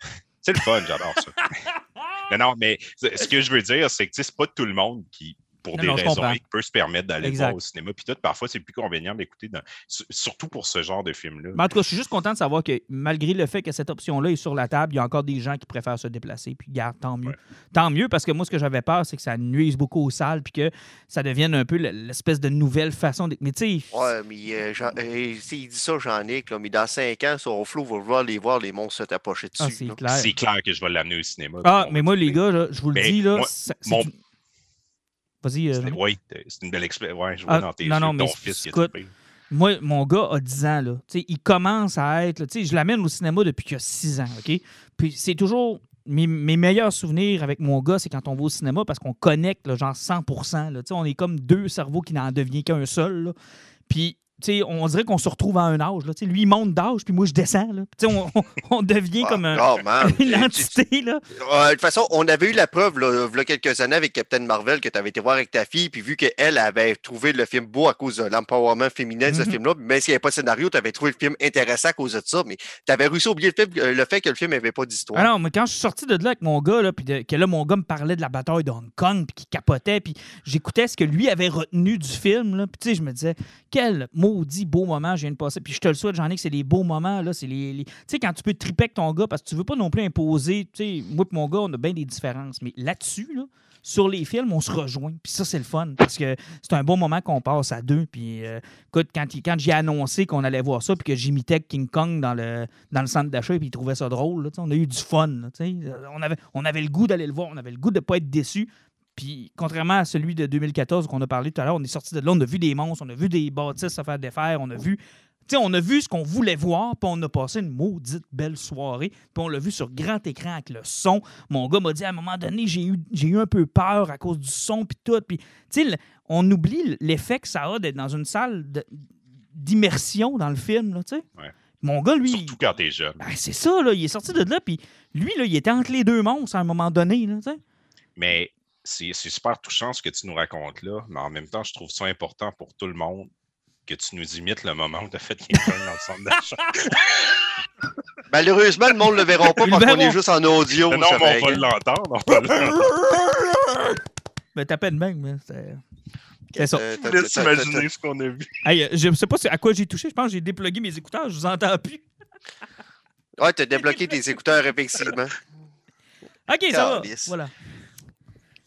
D: C'est le fun, j'adore ça. mais non, mais ce que je veux dire, c'est que tu c'est pas tout le monde qui, pour
A: Non,
D: des
A: non,
D: raisons,
A: comprends.
D: qui peut se permettre d'aller voir au cinéma. Puis tout, parfois, c'est plus convenient d'écouter, dans- su- surtout pour ce genre de film-là.
A: Mais en tout cas, je suis juste content de savoir que malgré le fait que cette option-là est sur la table, il y a encore des gens qui préfèrent se déplacer. Puis, garde, tant mieux.
D: Ouais.
A: Tant mieux, parce que moi, ce que j'avais peur, c'est que ça nuise beaucoup aux salles, puis que ça devienne un peu le- l'espèce de nouvelle façon. De... Mais tu sais,
C: Ouais, mais euh, euh, il dit ça, Jean-Nic, mais dans cinq ans, sur Flow, va vouloir les voir, les monstres se t'approcher
A: ah,
C: dessus.
A: c'est clair.
D: Que je vais l'amener au cinéma.
A: Ah, mais moi, les gars, là, je vous le
D: Mais
A: dis, là.
D: moi,
A: ça- c'est
D: mon-
A: une- Vas-y. euh.
D: Oui, c'est une belle expérience. Ouais, je vois
A: Ah,
D: dans tes
A: non, non, mais
D: fils
A: écoute. Moi, mon gars a 10 ans, là. Il commence à être. là, je l'amène au cinéma depuis qu'il a 6 ans, OK? Puis c'est toujours. Mes, mes meilleurs souvenirs avec mon gars, c'est quand on va au cinéma parce qu'on connecte, là, genre 100 là. On est comme deux cerveaux qui n'en deviennent qu'un seul. là. Puis on dirait qu'on se retrouve à un âge. Là. Lui, il monte d'âge, puis moi, je descends. Là. On, on- on devient
C: Ah,
A: comme un-
C: oh,
A: une entité. Là.
C: De toute façon, on avait eu la preuve là, il y a quelques années avec Captain Marvel que tu avais été voir avec ta fille, puis vu qu'elle avait trouvé le film beau à cause de l'empowerment féminin de ce
A: Mhm.
C: film-là, même s'il n'y avait pas de scénario, tu avais trouvé le film intéressant à cause de ça, mais tu avais réussi à oublier le, film, euh, le fait que le film n'avait pas d'histoire.
A: Ah non, mais quand je suis sorti de là avec mon gars, là, puis de- que là, mon gars me parlait de la bataille de Hong Kong, puis qu'il capotait, puis j'écoutais ce que lui avait retenu du film, là, puis je me disais, quel maudit beau moment je viens de. Puis je te le souhaite, j'en ai que c'est les beaux moments, là, c'est les... Tu sais, quand tu peux triper avec ton gars, parce que tu veux pas non plus imposer, tu sais, moi et mon gars, on a bien des différences, mais là-dessus, là, sur les films, on se rejoint. Puis ça, c'est le fun, parce que c'est un bon moment qu'on passe à deux. Puis euh, écoute, quand, quand j'ai annoncé qu'on allait voir ça, puis que j'imitais King Kong dans le, dans le centre d'achat, puis il trouvait ça drôle, là, on a eu du fun. Euh, on, avait, on avait le goût d'aller le voir, on avait le goût de ne pas être déçu. Puis, contrairement à celui de 2014 qu'on a parlé tout à l'heure, on est sorti de là, on a vu des monstres, on a vu des bâtisses se faire défaire, on a vu. tu sais, on a vu ce qu'on voulait voir, puis on a passé une maudite belle soirée, puis on l'a vu sur grand écran avec le son. Mon gars m'a dit à un moment donné, j'ai eu, j'ai eu un peu peur à cause du son, puis tout. Puis, tu sais, le- on oublie l'effet que ça a d'être dans une salle d'immersion dans le film, là, tu sais.
D: Ouais.
A: Mon gars, lui,
D: Surtout quand t'es jeune.
A: ben, c'est ça, là, il est sorti de là, puis lui, là, il était entre les deux monstres à un moment donné, là, tu sais.
D: Mais c'est super touchant ce que tu nous racontes là, mais en même temps, je trouve ça important pour tout le monde que tu nous imites le moment où tu as fait Kong dans le centre d'achat.
C: Malheureusement, le monde ne le verra pas parce qu'on est juste en audio.
D: Mais non, mais on va l'entendre.
A: Ben, t'as peine même, mais c'est... C'est ça.
C: Euh, t'as-
D: laisse
C: t'as- t'as-
D: imaginer ce qu'on a vu.
A: Hey, euh, je sais pas c'est- à quoi j'ai touché. Je pense que j'ai déplugué mes écouteurs. Je vous entends plus.
C: t'as- Ouais, tu as débloqué tes écouteurs, effectivement.
A: OK, ça va. Voilà.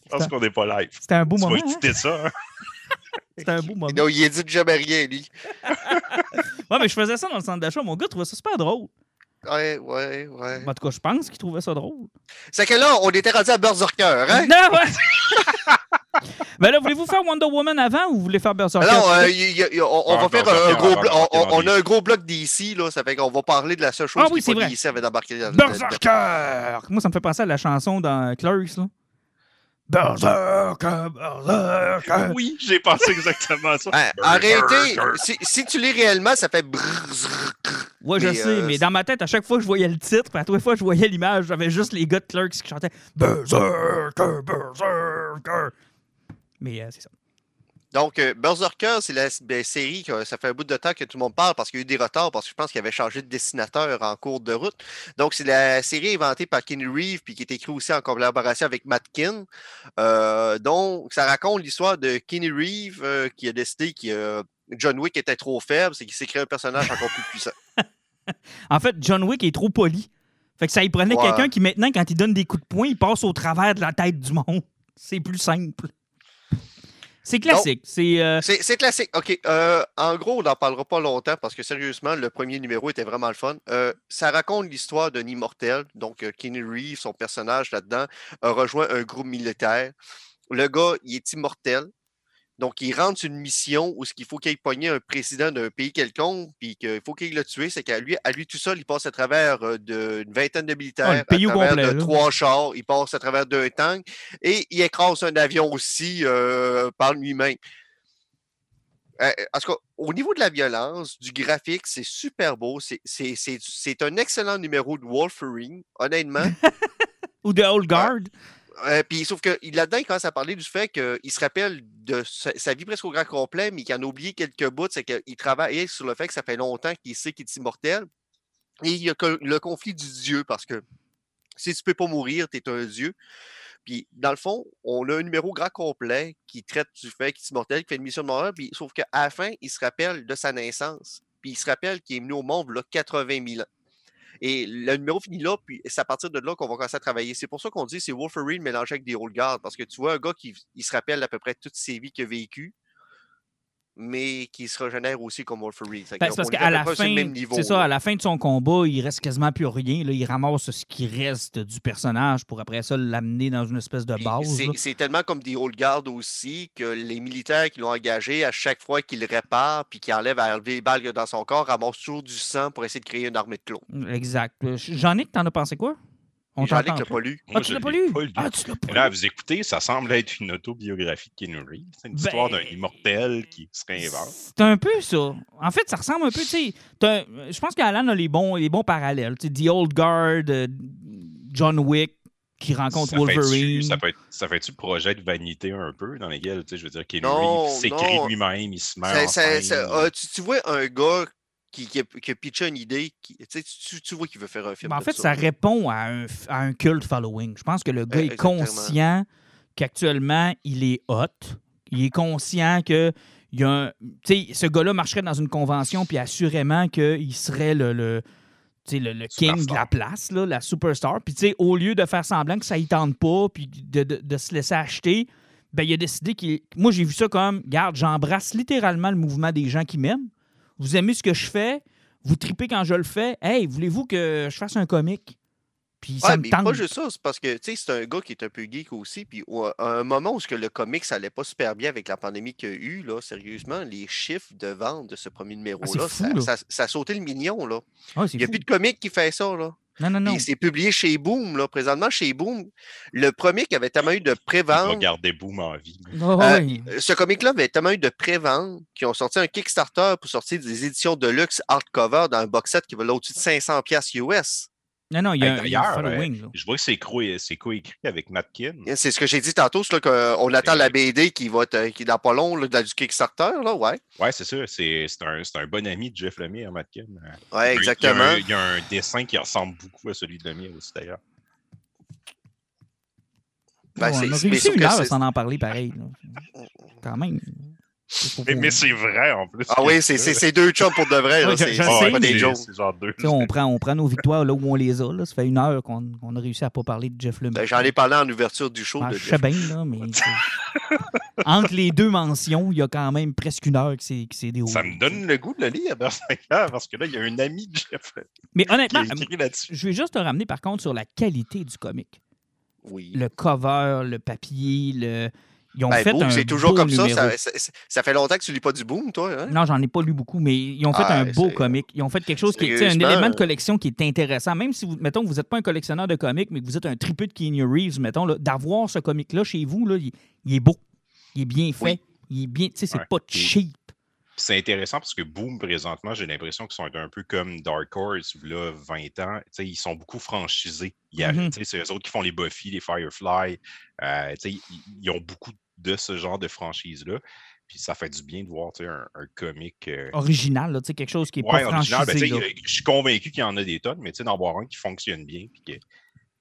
D: Je pense qu'on n'est pas live.
A: C'était un beau
D: Tu vas
A: moment. hein?
D: écouter ça. hein?
A: C'était un beau moment.
C: Non, il a dit jamais rien, lui.
A: Ouais, mais je faisais ça dans le centre d'achat. Mon gars trouvait ça super drôle.
C: Ouais, ouais, ouais.
A: En tout cas, je pense qu'il trouvait ça drôle.
C: C'est que là, on était rendu à Berserker, hein?
A: Non, ouais. ben là, voulez-vous faire Wonder Woman avant ou vous voulez faire Berserker?
C: Alors, euh, il y a- il y a- on, on
D: Ah,
C: va faire un gros bloc. On, a un gros bloc d'ici, là. Ça fait qu'on va parler de la seule chose
A: Ah oui,
C: qui d'ici avant d'embarquer dans le.
A: Berserker! Moi, ça me fait penser à la chanson dans Clerks, là. Berserker, Berserker.
D: Oui, j'ai pensé exactement à ça.
C: Arrêtez! Si, si tu lis réellement, ça fait
A: Ouais, je
C: Mais,
A: sais,
C: euh,
A: mais dans ma tête, à chaque fois que je voyais le titre, à toutes les fois que je voyais l'image, j'avais juste les gars de Clerks qui chantaient Berserker, Berserker. Mais euh, c'est ça.
C: Donc, euh, Berserker, c'est la ben, série que ça fait un bout de temps que tout le monde parle parce qu'il y a eu des retards, parce que je pense qu'il avait changé de dessinateur en cours de route. Donc, c'est la série inventée par Kenny Reeve, puis qui est écrite aussi en collaboration avec Matt Kinn. Euh, donc, ça raconte l'histoire de Kenny Reeve euh, qui a décidé que euh, John Wick était trop faible, c'est qu'il s'est créé un personnage encore plus puissant.
A: En fait, John Wick est trop poli. Fait que ça y prenait
C: Ouais.
A: quelqu'un qui, maintenant, quand il donne des coups de poing, il passe au travers de la tête du monde. C'est plus simple. C'est classique. C'est. euh,
C: C'est classique. OK. euh, en gros, on n'en parlera pas longtemps parce que sérieusement, le premier numéro était vraiment le fun. Euh, ça raconte l'histoire d'un immortel. Donc, Kenny Reeves, son personnage là-dedans, a rejoint un groupe militaire. Le gars, il est immortel. Donc, il rentre sur une mission où ce qu'il faut qu'il ait pogné un président d'un pays quelconque, puis qu'il faut qu'il le tuer. C'est qu'à lui, à lui tout seul, il passe à travers euh, de- d'une vingtaine de militaires,
A: Ah, le pays
C: à travers de trois chars, il passe à travers d'un tank et il écrase un avion aussi euh, par lui-même. Euh, au niveau de la violence, du graphique, c'est super beau. C'est un excellent numéro de Wolverine, honnêtement.
A: Ou de Old Guard.
C: Euh, puis sauf que là-dedans, il commence à parler du fait qu'il se rappelle de sa, vie presque au grand complet, mais qu'il en a oublié quelques bouts. C'est qu'il travaille sur le fait que ça fait longtemps qu'il sait qu'il est immortel. Et il y a le conflit du dieu, parce que si tu peux pas mourir, tu es un dieu. Puis, dans le fond, on a un numéro grand complet qui traite du fait qu'il est immortel, qui fait une mission de mort, puis sauf qu'à la fin, il se rappelle de sa naissance. Puis il se rappelle qu'il est venu au monde là, 80 000 ans. Et le numéro finit là, puis c'est à partir de là qu'on va commencer à travailler. C'est pour ça qu'on dit c'est Wolverine mélangé avec des Old Guard, parce que tu vois un gars qui se rappelle à peu près toutes ses vies qu'il a vécues, mais qui se régénère aussi comme Wolverine.
A: Ben, c'est parce qu'à la fin, c'est ça, à la fin de son combat, il reste quasiment plus rien. Là. Il ramasse ce qui reste du personnage pour après ça l'amener dans une espèce de base.
C: c'est- tellement comme des old guard aussi que les militaires qui l'ont engagé, à chaque fois qu'ils le réparent puis qu'ils enlèvent à enlever les balles qu'il dans son corps, ramassent toujours du sang pour essayer de créer une armée de clones.
A: Exact. Euh, Jean-Nic, t'en as pensé quoi? On t'entend
C: l'a
A: pas.
C: pas lu.
A: Ah, tu
D: je
A: l'as pas
D: l'ai
A: lu?
D: pas lu.
A: Ah, tu l'as pas
D: Là,
A: lu?
D: vous écoutez, ça semble être une autobiographie de Keanu Reeves. C'est une histoire d'un
A: Ben,
D: immortel qui se réinvente.
A: C'est un peu ça. En fait, ça ressemble un peu, tu sais. Je pense qu'Alan a les bons, les bons parallèles. Tu sais, The Old Guard, euh, John Wick qui rencontre
D: Ça fait-tu-
A: Wolverine.
D: Ça fait, ça fait-tu projet de vanité un peu dans lequel, tu sais, je veux dire, Keanu Reeves s'écrit
C: non.
D: lui-même, il se met
C: Ça-
D: en
C: ça- ah, tu, tu vois un gars qui, qui, a, qui a pitché une idée, qui, tu, vois qu'il veut faire un film.
A: En fait, ça répond à un, à un cult following. Je pense que le gars
C: Eh,
A: est
C: exactement.
A: conscient qu'actuellement, il est hot. Il est conscient que il y a un- ce gars-là marcherait dans une convention, puis assurément qu'il serait le, le, le, le king de la place, là, la superstar. Puis, au lieu de faire semblant que ça y tente pas, puis de, de- de se laisser acheter, ben, il a décidé qu'il. Moi, j'ai vu ça comme, garde, j'embrasse littéralement le mouvement des gens qui m'aiment. Vous aimez ce que je fais, vous tripez quand je le fais? Hey, voulez-vous que je fasse un comique? Puis ça
C: Ouais,
A: me
C: mais
A: tente.
C: pas juste ça, c'est parce que tu sais, c'est un gars qui est un peu geek aussi. Puis à un moment où ce que le comics allait pas super bien avec la pandémie qu'il y a eu, là, sérieusement, les chiffres de vente de ce premier numéro-là,
A: Ah, c'est
C: ça, a sauté le million. Là.
A: Ah,
C: Il n'y a
A: fou.
C: plus de comics qui fait ça. Là.
A: Non, non, non.
C: Puis c'est publié chez Boom. Là. Présentement, chez Boom, le premier qui avait tellement eu de pré-vente.
D: garder Boom en vie.
A: Ah,
C: Euh. Ce comic-là avait tellement eu de pré-vente qu'ils ont sorti un Kickstarter pour sortir des éditions de luxe hardcover dans un box set qui va au-dessus de 500$ piastres US.
A: Non, non, il y a,
D: Hey,
A: il y a un
D: D'ailleurs, euh, je vois que c'est co- c'est coécrit avec Matkin.
C: C'est ce que j'ai dit tantôt, c'est qu'on attend
D: Mais-
C: la BD qui va être, qui est dans pas long là, du Kickstarter, là, ouais.
D: Ouais, c'est ça. C'est c'est un, c'est un bon ami de Jeff Lemire, Matkin. Euh,
C: Ouais,
D: il y a un-
C: exactement.
D: Il y, a un dessin qui ressemble beaucoup à celui de Lemire aussi, d'ailleurs.
C: Ben,
A: Ouais,
C: c'est-
A: on a réussi une heure sans en parler pareil. là. Quand même.
D: Mais, c'est vrai en plus.
C: Ah oui, c'est c'est- c'est deux chums pour de vrai.
A: Ouais,
C: c'est
A: je
C: c'est
A: sais,
C: pas des jokes.
D: C'est
A: on, prend, on prend nos victoires là où on les a. Là. Ça fait une heure qu'on a réussi à pas parler de Jeff Lemire.
C: Ben, J'en ai parlé en ouverture du show.
A: Ah,
C: de
A: je sais
C: Jeff.
A: bien, là, mais entre les deux mentions, il y a quand même presque une heure qui s'est déroulée.
D: Ça me donne le goût de le lire, parce que là, il y a un ami de Jeff
A: Mais honnêtement, je vais juste te ramener par contre sur la qualité du comic.
C: Oui.
A: Le cover, le papier, le. Ils ont
C: Ben,
A: fait
C: Boom,
A: un
C: c'est toujours
A: beau
C: comme ça. Ça, ça- ça fait longtemps que tu lis pas du Boom, toi. Hein?
A: Non, j'en ai pas lu beaucoup, mais ils ont fait
C: Ah,
A: un beau
C: c'est-
A: comic. Ils ont fait quelque chose qui est un élément de
C: euh,
A: collection qui est intéressant. Même si, vous, mettons, que vous n'êtes pas un collectionneur de comics, mais que vous êtes un tripeux de Keanu Reeves, mettons, là, d'avoir ce comic-là chez vous, là, il, il est beau. Il est bien fait.
C: Oui.
A: Il est bien. Tu sais, c'est
D: Ouais.
A: pas cheap.
D: C'est intéressant parce que Boom, présentement, j'ai l'impression qu'ils sont un peu comme Dark Horse, là, 20 ans, tu sais, ils sont beaucoup franchisés. Il y a- tu sais, C'est eux autres qui font les Buffy, les Firefly. euh, tu sais, ils, ils ont beaucoup de ce genre de franchise-là. Puis ça fait du bien de voir un, un comic. euh,
A: Original, là, tu sais, quelque chose qui est
D: ouais,
A: pas
D: original. Ben,
A: franchisé.
D: je suis convaincu qu'il y en a des tonnes, mais tu sais, d'en voir un qui fonctionne bien. Puis que-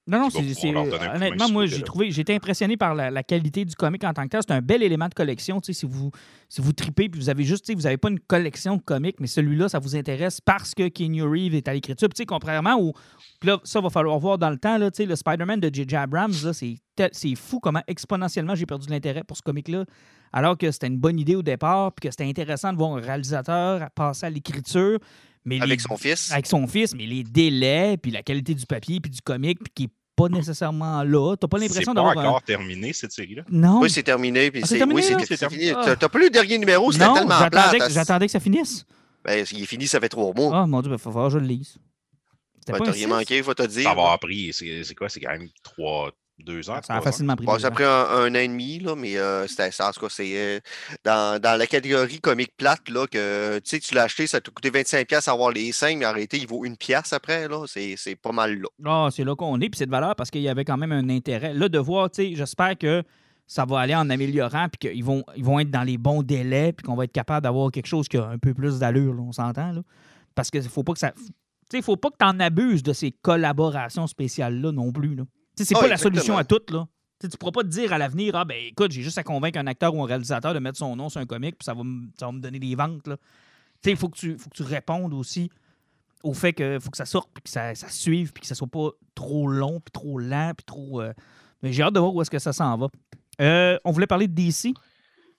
A: Non, non, c'est, honnêtement, moi, j'ai trouvé, j'ai été impressionné par la, la qualité du comic en tant que tel. C'est un bel élément de collection. Si vous, si vous tripez puis vous avez juste, vous n'avez pas une collection de comics, mais celui-là, ça vous intéresse parce que Keanu Reeves est à l'écriture. Puis, tu sais, contrairement au. Puis là, ça va falloir voir dans le temps, là, tu sais, le Spider-Man de J.J. Abrams, là, c'est, fou comment exponentiellement j'ai perdu de l'intérêt pour ce comic-là. Alors que c'était une bonne idée au départ, puis que c'était intéressant de voir un réalisateur passer à l'écriture. Mais
C: Avec
A: les-
C: son fils.
A: avec son fils, mais les délais, puis la qualité du papier, puis du comic, puis qui est pas nécessairement là. T'as pas
D: C'est
A: l'impression
D: pas
A: d'avoir un...
D: encore terminé, cette série-là.
A: Non.
C: Oui, c'est terminé. Puis
A: Ah, c'est
C: c'est-
A: terminé,
C: oui, c'est
D: C'est
C: c'est fini.
A: terminé.
C: T'as t'as pas lu le dernier numéro, c'était
A: non,
C: tellement
A: j'attendais, que- j'attendais que ça finisse.
C: Ben, il est fini, ça fait trois mois.
A: Ah, mon Dieu, il va falloir que je le lise.
C: Ben,
A: pas
C: T'as rien manqué, faut te dire.
D: Ça va avoir pris, c'est c'est quoi? C'est quand même trois, deux ans.
A: Ça a facilement pris
C: Bon, ça a pris un, un an et demi, là, mais euh, c'était ça. En tout cas, c'est euh, dans, dans la catégorie comique plate, là, que tu sais, tu l'as acheté, ça t'a coûté 25$ à avoir les 5, mais en réalité, il vaut une pièce après, là. C'est c'est pas mal là.
A: Ah, c'est là qu'on est, puis c'est de valeur parce qu'il y avait quand même un intérêt. Là, de voir, tu sais, j'espère que ça va aller en améliorant, puis qu'ils vont, ils vont être dans les bons délais, puis qu'on va être capable d'avoir quelque chose qui a un peu plus d'allure, on s'entend, là. Parce que faut pas que ça... Tu sais, faut pas que tu en abuses de ces collaborations spéciales-là non plus, là. C'est
C: Ah,
A: pas la
C: exactement.
A: solution à tout, là. Tu tu pourras pas te dire à l'avenir, ah ben écoute, j'ai juste à convaincre un acteur ou un réalisateur de mettre son nom sur un comic, puis ça va, me- ça va me donner des ventes, là. Tu sais, il faut que tu, faut que tu répondes aussi au fait qu'il faut que ça sorte, puis que ça, ça suive, puis que ça soit pas trop long, puis trop lent, puis trop. euh, Mais j'ai hâte de voir où est-ce que ça s'en va. Euh, on voulait parler de DC.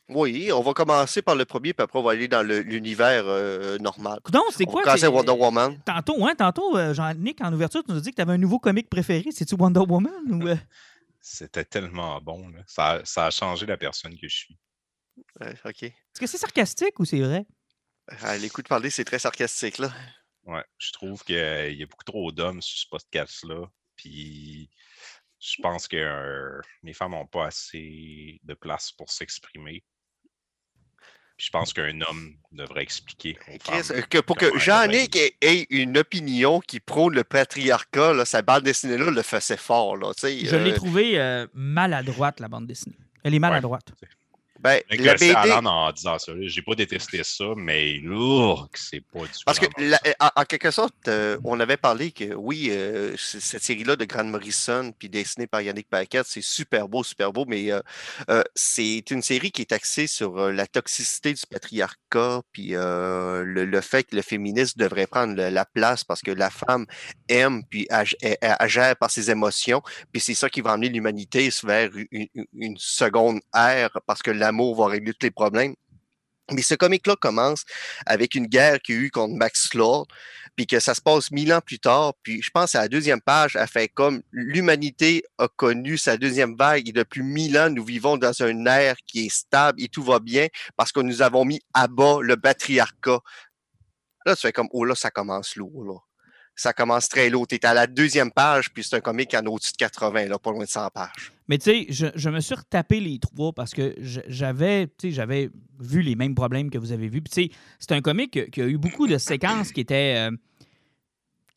C: Oui, on va commencer par le premier, puis après, on va aller dans l'univers euh, normal.
A: Coudon, c'est
C: On
A: quoi? c'est-
C: Wonder Woman.
A: Tantôt, hein, tantôt, euh, Jean-Nic, en ouverture, tu nous as dit que tu avais un nouveau comic préféré. C'est-tu Wonder Woman ou. euh?
D: C'était tellement bon. Là. Ça, a- ça a changé la personne que je suis.
C: OK.
A: Est-ce que c'est sarcastique ou c'est vrai?
C: À l'écoute parler, c'est très sarcastique, là.
D: Ouais, je trouve qu'il y a beaucoup trop d'hommes sur ce podcast-là. Puis je pense que euh, les femmes n'ont pas assez de place pour s'exprimer. Puis je pense qu'un homme devrait expliquer. femmes
C: que pour que Jean-Nic ait, ait une opinion qui prône le patriarcat, là, sa bande dessinée-là le faisait fort. Là,
A: Je l'ai
C: euh,
A: trouvée euh, maladroite, la bande dessinée. Elle est maladroite.
C: Ben, la BD,
D: Alan en disant ça. J'ai pas détesté ça, mais lourd que c'est pas du
C: Parce que, la-
D: ça.
C: en, en quelque sorte, euh, on avait parlé que oui, euh, cette série-là de Grant Morrison, puis dessinée par Yannick Paquette, c'est super beau, super beau, mais euh, euh, c'est une série qui est axée sur euh, la toxicité du patriarcat, puis euh, le, le fait que le féminisme devrait prendre le- la place parce que la femme aime, puis agère par ses émotions, puis c'est ça qui va emmener l'humanité vers une, une- seconde ère, parce que l'amour va régler tous les problèmes. Mais ce comic-là commence avec une guerre qu'il y a eu contre Max Lord, puis que ça se passe mille ans plus tard. Puis je pense à la deuxième page, elle fait comme l'humanité a connu sa deuxième vague et depuis mille ans, nous vivons dans un air qui est stable et tout va bien parce que nous avons mis à bas le patriarcat. Là, tu fais comme, oh là, ça commence lourd, là. Ça commence très lourd. Tu es à la deuxième page, puis c'est un comic qui en a au-dessus de 80, là, pas loin de 100 pages.
A: Mais tu sais, je, je me suis retapé les trois parce que j'avais, tu sais, j'avais vu les mêmes problèmes que vous avez vus. Puis tu sais, c'est un comic qui, a eu beaucoup de séquences qui étaient. euh,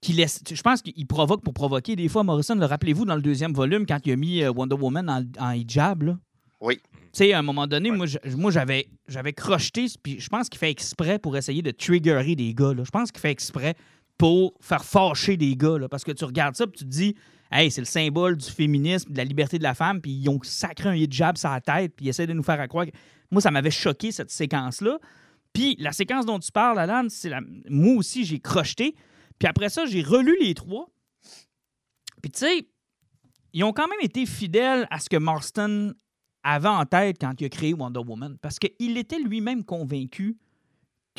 A: qui laissent, je pense qu'il provoque pour provoquer. Des fois, Morrison, le rappelez-vous dans le deuxième volume, quand il a mis euh, Wonder Woman en, en hijab, là.
C: Oui.
A: Tu sais, à un moment donné,
D: Ouais.
A: moi, j'avais, j'avais crocheté, puis je pense qu'il fait exprès pour essayer de triggerer des gars. là. Je pense qu'il fait exprès pour faire fâcher des gars. parce que tu regardes ça, puis tu te dis, hey, c'est le symbole du féminisme, de la liberté de la femme, puis ils ont sacré un hijab sur la tête, puis ils essaient de nous faire croire. Moi, ça m'avait choqué, cette séquence-là. Puis la séquence dont tu parles, Alan, c'est la... moi aussi, j'ai crocheté. Puis après ça, j'ai relu les trois. Puis tu sais, ils ont quand même été fidèles à ce que Marston avait en tête quand il a créé Wonder Woman. Parce qu'il était lui-même convaincu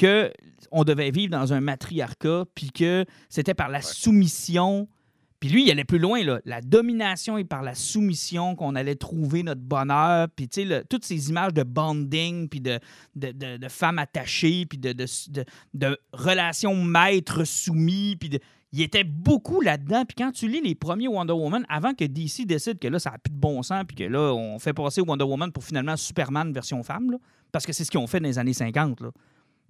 A: que on devait vivre dans un matriarcat, puis que c'était par la soumission. Puis lui, il allait plus loin, là. La domination et par la soumission qu'on allait trouver notre bonheur. Puis, tu sais, toutes ces images de bonding, puis de, de, de- de femmes attachées, puis de, de, relations maîtres-soumis, puis de- il était beaucoup là-dedans. Puis quand tu lis les premiers Wonder Woman, avant que DC décide que là, ça n'a plus de bon sens, puis que là, on fait passer Wonder Woman pour finalement Superman version femme, là, parce que c'est ce qu'ils ont fait dans les années 50. Là.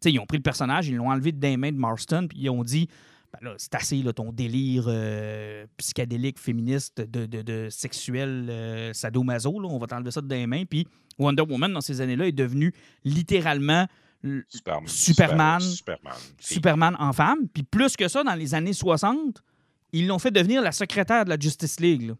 A: Tu sais, ils ont pris le personnage, ils l'ont enlevé des mains de Marston, puis ils ont dit ben là, c'est assez, là, ton délire euh, psychédélique, féministe, de, de, de sexuel euh, sadomaso, là, on va t'enlever ça de des mains. Puis Wonder Woman, dans ces années-là, est devenue littéralement
D: Superman.
A: Superman.
D: Superman.
A: Superman en femme. Puis plus que ça, dans les années 60, ils l'ont fait devenir la secrétaire de la Justice League. là.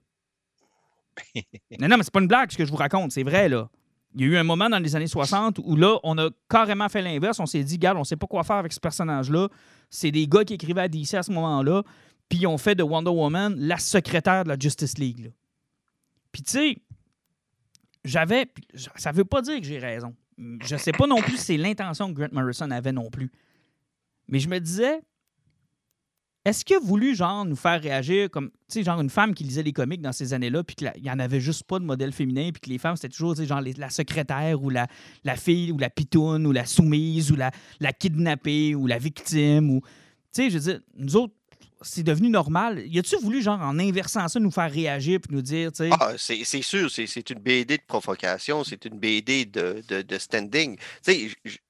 A: non, non, mais c'est pas une blague ce que je vous raconte, c'est vrai, là. Il y a eu un moment dans les années 60 où là, on a carrément fait l'inverse. On s'est dit, regarde, on sait pas quoi faire avec ce personnage-là. C'est des gars qui écrivaient à DC à ce moment-là. Puis ils ont fait de Wonder Woman la secrétaire de la Justice League. là. Puis tu sais, j'avais. Ça veut pas dire que j'ai raison. Je sais pas non plus si c'est l'intention que Grant Morrison avait non plus. Mais je me disais, est-ce qu'il a voulu, genre, nous faire réagir comme, tu sais, genre une femme qui lisait les comics dans ces années-là, puis qu'il n'y en avait juste pas de modèle féminin, puis que les femmes, c'était toujours, tu sais, genre la secrétaire ou la, fille ou la pitoune ou la soumise ou la, kidnappée ou la victime ou. Tu sais, je veux dire, nous autres, c'est devenu normal. Y a-tu voulu, genre, en inversant ça, nous faire réagir puis nous dire, tu sais?
C: Ah, c'est sûr, c'est une BD de provocation, c'est une BD de, de, de standing. Tu sais,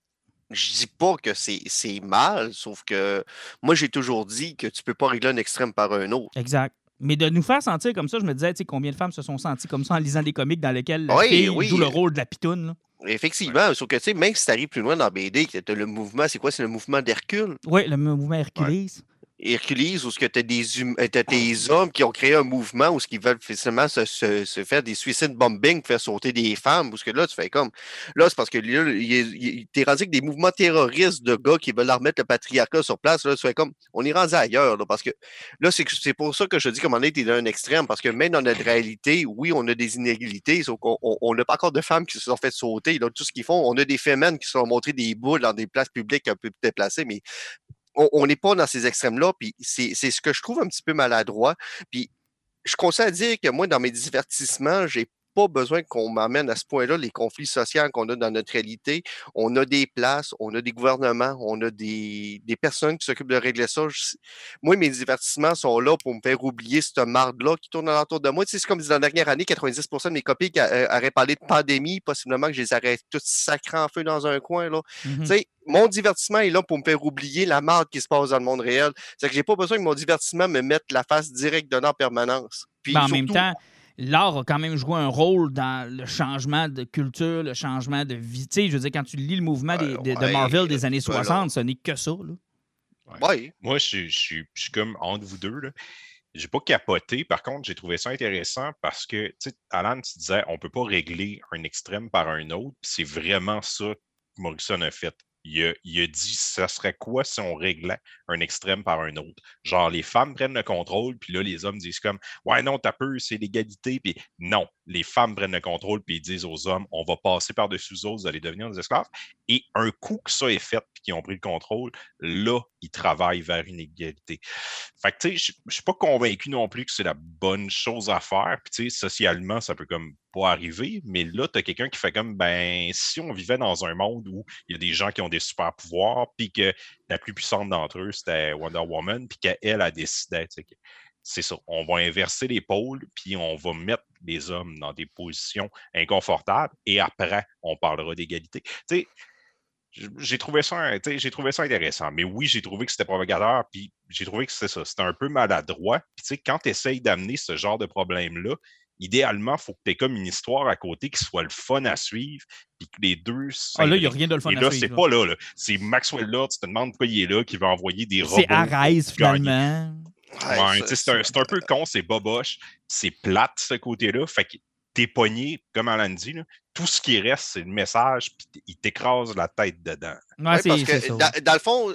C: je- dis pas que c'est mal, sauf que moi, j'ai toujours dit que tu peux pas régler un extrême par un autre.
A: Exact. Mais de nous faire sentir comme ça, je me disais, tu sais, combien de femmes se sont senties comme ça en lisant des comics dans lesquels la
C: Oui,
A: fille
C: oui.
A: joue le rôle de la pitoune. là.
C: Effectivement, sauf que tu sais, même si tu arrives plus loin dans BD, le mouvement, c'est quoi? C'est le mouvement d'Hercule?
A: Oui, le mouvement Hercules.
C: Hercules, où tu as des, hum- euh, hommes qui ont créé un mouvement où ce qu'ils veulent finalement se, faire des suicides bombing, faire sauter des femmes, où ce que là, tu fais comme. Là, c'est parce que est- t'es rendu avec des mouvements terroristes de gars qui veulent remettre le patriarcat sur place. Là, tu fais comme. On est rendu ailleurs, parce que là, c'est pour ça que je dis moment donné, t'es dans un extrême, parce que même dans notre réalité, oui, on a des inégalités, sauf qu'on on- on n'a pas encore de femmes qui se sont fait sauter. Tout ce qu'ils font, on a des femmes qui se sont montrées des boules dans des places publiques un peu déplacées, mais on- n'est pas dans ces extrêmes-là, puis c'est ce que je trouve un petit peu maladroit. Puis je conseille à dire que moi, dans mes divertissements, j'ai pas besoin qu'on m'amène à ce point-là les conflits sociaux qu'on a dans notre réalité. On a des places, on a des gouvernements, on a des, des personnes qui s'occupent de régler ça. moi, mes divertissements sont là pour me faire oublier cette marde-là qui tourne alentour de moi. Tu sais, c'est comme dans la dernière année, 90% de mes copies qui euh, auraient parlé de pandémie, possiblement que je les aurais toutes sacrées en feu dans un coin. Là. Tu mmh sais, mon divertissement est là pour me faire oublier la marde qui se passe dans le monde réel. C'est que j'ai pas besoin que mon divertissement me mette la face directe dedans en permanence.
A: Puis en même temps, l'art a quand même joué un rôle dans le changement de culture, le changement de vie. Tu sais, je veux dire, quand tu lis le mouvement de Marvel des années 60, ce n'est que ça. Là.
D: Moi, je, suis comme entre vous deux. Là. J'ai pas capoté. Par contre, j'ai trouvé ça intéressant parce que, tu sais, Alan, tu disais, on peut pas régler un extrême par un autre. C'est vraiment ça que Morrison a fait il a, dit ça serait quoi si on réglait un extrême par un autre? Genre, les femmes prennent le contrôle, puis là, les hommes disent comme Ouais, non, t'as peu, c'est l'égalité. Puis non, les femmes prennent le contrôle, puis ils disent aux hommes On va passer par-dessus eux autres, vous allez devenir des esclaves. Et un coup que ça est fait, qu'ils ont pris le contrôle, là, ils travaillent vers une égalité. Fait que, tu sais, je suis pas convaincu non plus que c'est la bonne chose à faire. Puis, tu sais, socialement, ça peut comme pas arriver, mais là, tu as quelqu'un qui fait comme, ben, si on vivait dans un monde où il y a des gens qui ont des super pouvoirs, puis que la plus puissante d'entre eux, c'était Wonder Woman, puis qu'elle a décidé, c'est ça, on va inverser les pôles, puis on va mettre les hommes dans des positions inconfortables, et après, on parlera d'égalité. Tu sais, j'ai trouvé ça j'ai trouvé ça intéressant mais oui j'ai trouvé que c'était provocateur puis j'ai trouvé que c'était ça c'était un peu maladroit puis tu sais quand tu essayes d'amener ce genre de problème là idéalement, il faut que tu aies comme une histoire à côté qui soit le fun à suivre, puis que les deux.
A: Ah là, il n'y a rien de le fun
D: Et là, c'est pas là. C'est Maxwell là, tu te demandes pourquoi il est là, qui va envoyer des robots.
A: C'est Arise, finalement.
D: Ouais, c'est un, un, peu con, c'est boboche, c'est plate ce côté-là. Fait que t'es pogné, comme Alan dit, là, tout ce qui reste, c'est le message, puis il t'écrase la tête dedans.
C: parce que dans, le fond,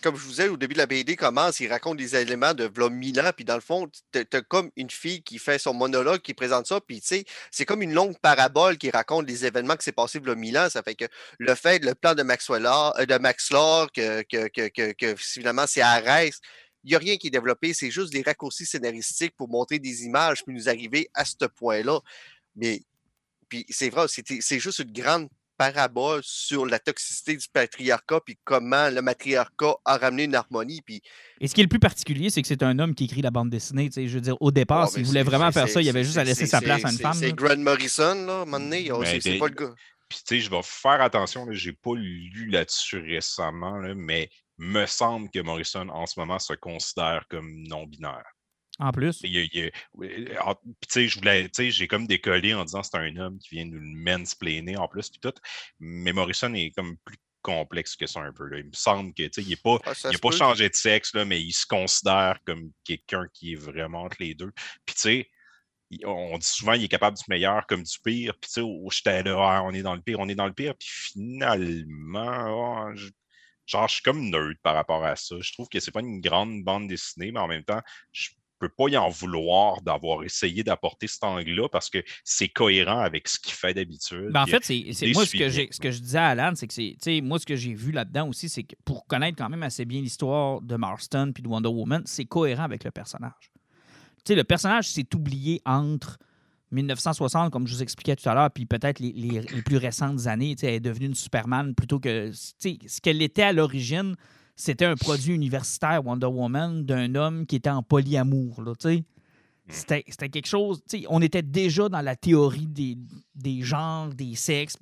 C: comme je vous disais, au début de la BD commence, il raconte des éléments de vlog ans, puis dans le fond, tu as comme une fille qui fait son monologue, qui présente ça, puis tu sais, c'est comme une longue parabole qui raconte les événements qui s'est passé vlog ans. Ça fait que le fait, le plan de Maxwell, euh, de Max Lore, que, que, que, que, finalement c'est Arès, il n'y a rien qui est développé, c'est juste des raccourcis scénaristiques pour montrer des images, puis nous arriver à ce point-là. Mais puis c'est vrai, c'est juste une grande parabole sur la toxicité du patriarcat, puis comment le matriarcat a ramené une harmonie. Puis...
A: Et ce qui est le plus particulier, c'est que c'est un homme qui écrit la bande dessinée. Je veux dire, au départ, ah, s'il voulait vraiment faire ça, il avait juste à laisser sa place à une femme.
C: C'est Grant Morrison, là, maintenant, ben, c'est pas le gars.
D: Puis, tu sais, je vais faire attention, j'ai pas lu là-dessus récemment, mais me semble que Morrison, en ce moment, se considère comme non-binaire.
A: En plus.
D: Tu sais, j'ai comme décollé en disant que c'est un homme qui vient nous mansplainer en plus, puis tout. Mais Morrison est comme plus complexe que ça un peu. Il me semble que il n'est pas, ah, il pas changé de sexe, là, mais il se considère comme quelqu'un qui est vraiment entre les deux. Puis tu sais, on dit souvent qu'il est capable du meilleur comme du pire. Puis tu sais, j'étais là, ah, on est dans le pire, on est dans le pire. Puis finalement, genre, je suis comme neutre par rapport à ça. Je trouve que c'est pas une grande bande dessinée, mais en même temps, je peux pas y en vouloir d'avoir essayé d'apporter cet angle-là parce que c'est cohérent avec ce qu'il fait d'habitude.
A: Ben, en fait, c'est moi ce que, ce que je disais à Alan, c'est que c'est moi ce que j'ai vu là-dedans aussi, c'est que pour connaître quand même assez bien l'histoire de Marston puis de Wonder Woman, c'est cohérent avec le personnage. sais, le personnage s'est oublié entre 1960, comme je vous expliquais tout à l'heure, puis peut-être les, les, plus récentes années, elle est devenue une Superman plutôt que ce qu'elle était à l'origine, c'était un produit universitaire, Wonder Woman, d'un homme qui était en polyamour. Là, mm. c'était, c'était quelque chose. On était déjà dans la théorie des, des genres, des sexes.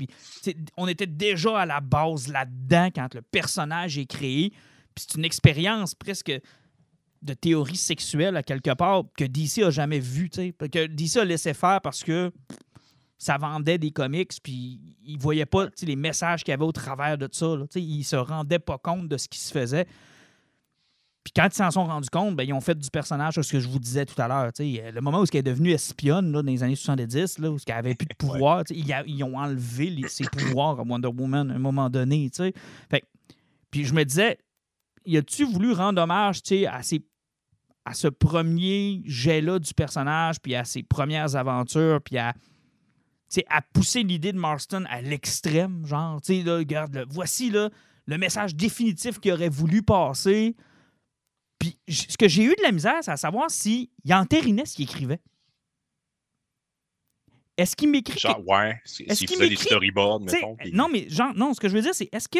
A: On était déjà à la base là-dedans quand le personnage est créé. Puis c'est une expérience presque de théorie sexuelle à quelque part que DC a jamais vu, que DC a laissé faire parce que ça vendait des comics, puis il voyait pas les messages qu'il y avait au travers de ça. Là, il se rendait pas compte de ce qui se faisait. Puis quand ils s'en sont rendus compte, ben, ils ont fait du personnage, ce que je vous disais tout à l'heure. Le moment où elle est devenue espionne là, dans les années 70, là, où elle avait plus de pouvoir, ils, ils, ont enlevé ses pouvoirs à Wonder Woman à un moment donné. Fait, puis je me disais, y a-tu voulu rendre hommage à, à ce premier jet-là du personnage, puis à ses premières aventures, puis à, à pousser l'idée de Marston à l'extrême, genre, tu sais, regarde, voici là, le message définitif qu'il aurait voulu passer. Puis ce que j'ai eu de la misère, c'est à savoir s'il entérinait ce qu'il écrivait. est-ce qu'il m'écrit.
D: Genre, ouais, s'il faisait des storyboards, mettons. puis-
A: Non, mais genre, non, ce que je veux dire, c'est est-ce que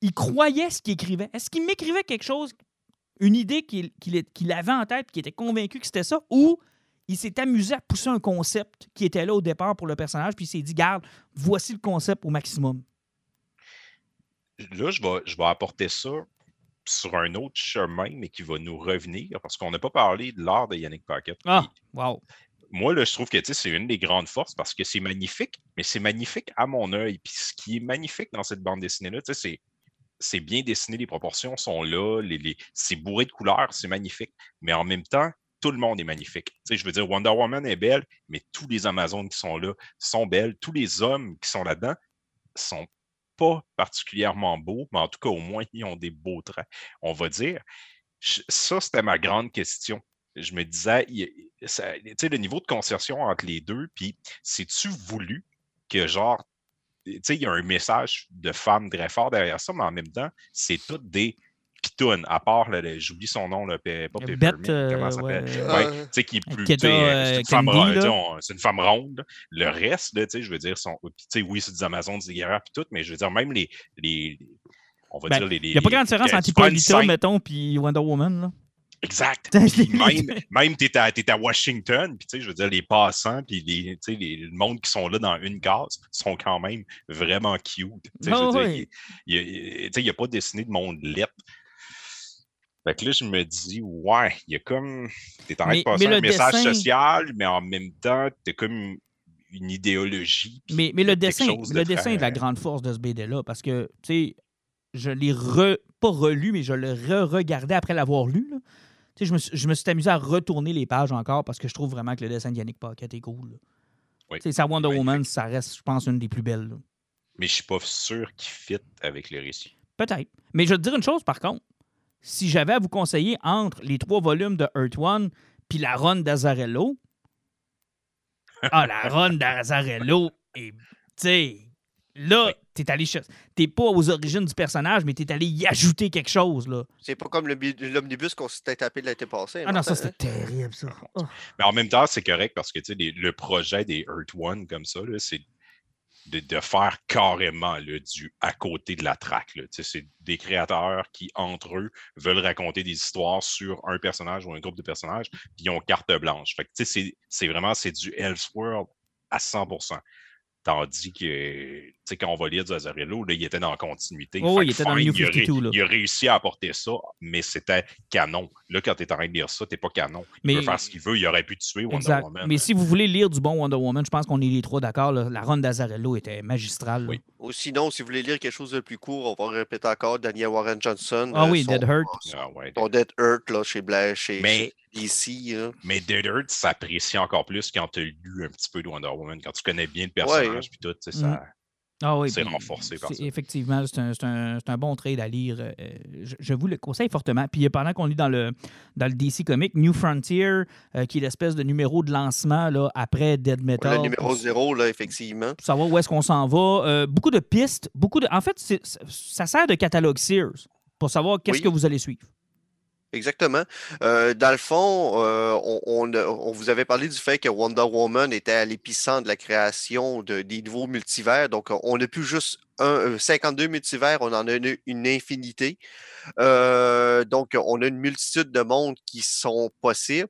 A: il croyait ce qu'il écrivait? Est-ce qu'il m'écrivait quelque chose, une idée qu'il avait en tête, qu'il était convaincu que c'était ça, ou il s'est amusé à pousser un concept qui était là au départ pour le personnage, puis il s'est dit, garde, voici le concept au maximum.
D: Là, je vais, je vais apporter ça sur un autre chemin, mais qui va nous revenir, parce qu'on n'a pas parlé de l'art de Yannick Paquette.
A: Ah, wow.
D: moi, là, je trouve que c'est une des grandes forces parce que c'est magnifique, mais c'est magnifique à mon œil. Puis ce qui est magnifique dans cette bande dessinée-là, c'est c'est bien dessiné, les proportions sont là, les, les- c'est bourré de couleurs, c'est magnifique. Mais en même temps, tout le monde est magnifique. Tu sais, je veux dire, Wonder Woman est belle, mais tous les Amazones qui sont là sont belles. Tous les hommes qui sont là-dedans sont pas particulièrement beaux, mais en tout cas, au moins, ils ont des beaux traits, on va dire. Ça, c'était ma grande question. Je me disais, tu sais, le niveau de concession entre les deux, puis c'est-tu voulu que, genre, tu sais, il y a un message de femme très fort derrière ça, mais en même temps, c'est toutes des pitounes, à part, j'oublie son nom, là, pas Peppermint,
A: euh,
D: comment ça s'appelle?
A: euh,
D: Ouais,
C: Euh,
D: tu sais, qui est plus.
A: Euh,
D: c'est une femme on- c'est une femme ronde. Le reste, tu sais, je veux dire, sont, puis, tu sais, oui, c'est des Amazones, des guerrières, puis tout, mais je veux dire, même les. les on va
A: Ben,
D: dire les.
A: Il n'y a pas grande différence entre Hippolyta, mettons, puis Wonder Woman. Là.
D: Exact. Même, même tu es, à Washington, puis tu sais, je veux dire, les passants, puis les, tu sais, les, le monde qui sont là dans une case sont quand même vraiment cute. Tu sais, je
A: Ah
D: veux
A: oui.
D: il- n'y a pas dessiné de monde lettre. Fait que là, je me dis, ouais, il y a comme. Tu es en train de passer un
A: le
D: message
A: dessin-
D: social, mais en même temps, tu comme une idéologie.
A: Mais, mais le dessin,
D: de
A: le dessin est de la grande force de ce BD-là, parce que, tu sais, je l'ai re- pas relu, mais je l'ai re-regardé après l'avoir lu. là. Tu sais, je me, suis, je me suis amusé à retourner les pages encore parce que je trouve vraiment que le dessin de Yannick Paquette est cool.
D: Oui.
A: Tu sais, sa Wonder. Woman, ça reste, je pense, une des plus belles. là.
D: Mais je suis pas sûr qu'il fit avec le récit.
A: Peut-être. Mais je vais te dire une chose, par contre. Si j'avais à vous conseiller entre les trois volumes de Earth One puis la run d'Azarello, ah, la run d'Azarello, et tu sais, là, t'es allé T'es pas aux origines du personnage, mais t'es allé y ajouter quelque chose, là.
C: C'est pas comme l'omnibus qu'on s'était tapé l'été passé.
A: Ah non, ça,
C: Martin, hein?
A: c'était terrible, ça. Oh.
D: Mais en même temps, c'est correct parce que tu sais, le projet des Earth One comme ça, là, c'est de, faire carrément là, du à côté de la traque. C'est des créateurs qui, entre eux, veulent raconter des histoires sur un personnage ou un groupe de personnages, puis ils ont carte blanche. Fait que, c'est- vraiment c'est du Elseworld à 100%. Tandis que, sais, quand on va lire du Azarello, là, il était dans la continuité.
A: Oh,
D: Fait
A: il dans
D: a ré-
A: 52, là.
D: Il a réussi à apporter ça, mais c'était canon. Là, quand tu es en train de lire ça, t'es pas canon. Il
A: Mais-
D: peut faire ce qu'il veut, il aurait pu tuer Wonder
A: Exact.
D: Woman.
A: Mais si vous voulez lire du bon Wonder Woman, je pense qu'on est les trois d'accord. La run d'Azarello était magistrale.
D: Oui.
C: Ou sinon, si vous voulez lire quelque chose de plus court, on va répéter encore Daniel Warren Johnson.
A: Ah
C: euh,
A: oui,
C: son-
A: Dead Hurt.
D: Ah ouais.
C: Son Dead Earth là, chez Blair, chez,
D: Mais-
C: là.
D: Mais Dead Earth s'apprécie encore plus quand tu as lu un petit peu de Wonder Woman, quand tu connais bien le personnage
C: Ouais.
D: puis tout, tu sais, ça.
A: Ah oui,
D: C'est renforcé par ça.
A: Effectivement, c'est un, bon trade à lire. euh, je, je vous le conseille fortement. Puis pendant qu'on lit dans le, dans le DC Comic, New Frontier, euh, qui est l'espèce de numéro de lancement là, après Dead Metal.
C: Le numéro
A: pour-
C: 0, là, effectivement.
A: pour savoir où est-ce qu'on s'en va. Euh, beaucoup de pistes, beaucoup de. En fait, ça, ça sert de catalogue Sears pour savoir qu'est-ce
C: Oui.
A: que vous allez suivre.
C: Exactement. Euh, dans le fond, euh, on, vous avait parlé du fait que Wonder Woman était à l'épicentre de la création de, des nouveaux multivers. Donc, on n'a plus juste un, euh, 52 multivers, on en a une, infinité. Euh, donc, on a une multitude de mondes qui sont possibles.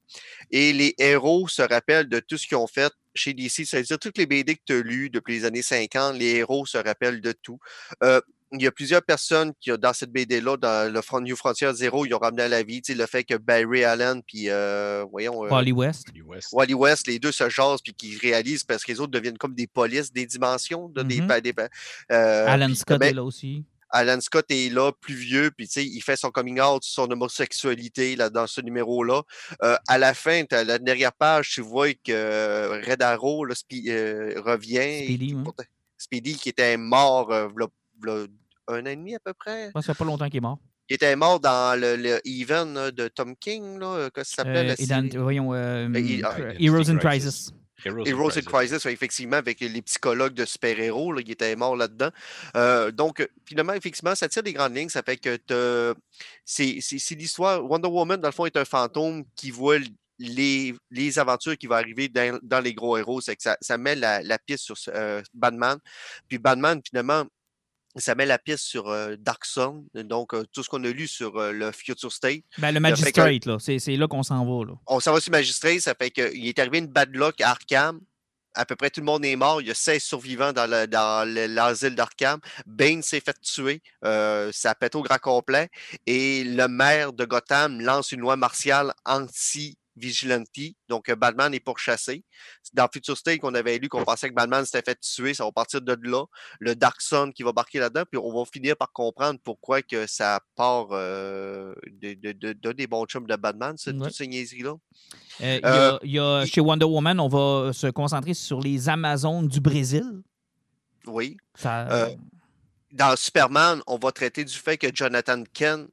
C: Et les héros se rappellent de tout ce qu'ils ont fait chez DC, c'est-à-dire toutes les BD que tu as lues depuis les années 50, les héros se rappellent de tout. Euh, il y a plusieurs personnes qui, dans cette BD-là, dans le Front New Frontier Zero, ils ont ramené à la vie tu sais, le fait que Barry Allen puis euh, voyons, euh,
A: Wally West.
C: Wally West, les deux se jasent puis qu'ils réalisent parce que les autres deviennent comme des polices des dimensions. là, des
A: Mhm.
C: des euh,
A: Alan
C: puis
A: Scott
C: ben,
A: est là aussi.
C: Alan Scott est là, plus vieux, puis tu sais, il fait son coming out sur son homosexualité là, dans ce numéro-là. Euh, à la fin, tu la dernière page, tu vois que euh, Red Arrow là, euh, revient.
A: Speedy,
C: et- Speedy qui était mort euh, v'là un an et demi à peu près?
A: Ça fait pas longtemps qu'il est mort.
C: Il était mort dans le, le Even là, de Tom King, là, que ça s'appelle
A: Euh, dans- voyons, euh,
C: il- ah,
A: euh, Heroes in
D: Crisis.
A: Crisis.
D: Heroes,
C: Heroes in Crisis, ouais, effectivement, avec les psychologues de super-héros, là, qui étaient morts là-dedans. Euh, donc, finalement, effectivement, ça tire des grandes lignes. Ça fait que t'as- c'est c'est- c'est l'histoire. Wonder Woman, dans le fond, est un fantôme qui voit les, les aventures qui vont arriver dans, dans les gros héros. C'est que ça, ça met la, la piste sur euh, Batman. Puis Batman, finalement, ça met la piste sur euh, Dark Sun, donc euh, tout ce qu'on a lu sur euh, le Future State.
A: Ben, le
C: que-
A: Magistrate, là, c'est là qu'on s'en va. Là.
C: On s'en va sur Magistrate, ça fait qu'il est arrivé une bad luck à Arkham. À peu près tout le monde est mort. Il y a 16 survivants dans le- dans le- l'asile d'Arkham. Bane s'est fait tuer. Ça pète au grand complet. Et le maire de Gotham lance une loi martiale anti-vigilante. Donc, euh, Batman est pourchassé. Dans Future State, qu'on avait lu qu'on pensait que Batman s'était fait tuer, ça va partir de là. Le Dark Sun qui va marquer là-dedans. Puis on va finir par comprendre pourquoi que ça part euh, de, de- de- de des bons chums de Batman, cette,
A: Ouais.
C: toutes ces niaiseries-là.
A: Euh, il y a- il y a, chez Wonder Woman, on va se concentrer sur les Amazones du Brésil.
C: Oui.
A: Ça,
C: Dans Superman, on va traiter du fait que Jonathan Kent,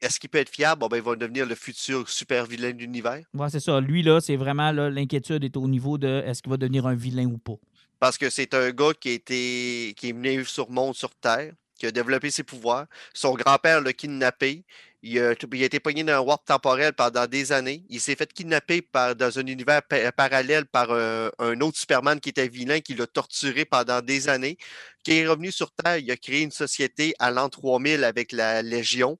C: est-ce qu'il peut être fiable? Bon, ben, il va devenir le futur super vilain de l'univers.
A: ouais, c'est ça. Lui, là, c'est vraiment l'inquiétude est au niveau de est-ce qu'il va devenir un vilain ou pas.
C: Parce que c'est un gars qui, a été, qui est venu sur monde sur Terre, qui a développé ses pouvoirs. Son grand-père l'a kidnappé. Il a, il a été pogné dans un warp temporel pendant des années. Il s'est fait kidnapper par, dans un univers pa- parallèle par un, un autre Superman qui était vilain, qui l'a torturé pendant des années. Qui est revenu sur Terre, il a créé une société à l'an 3000 avec la Légion.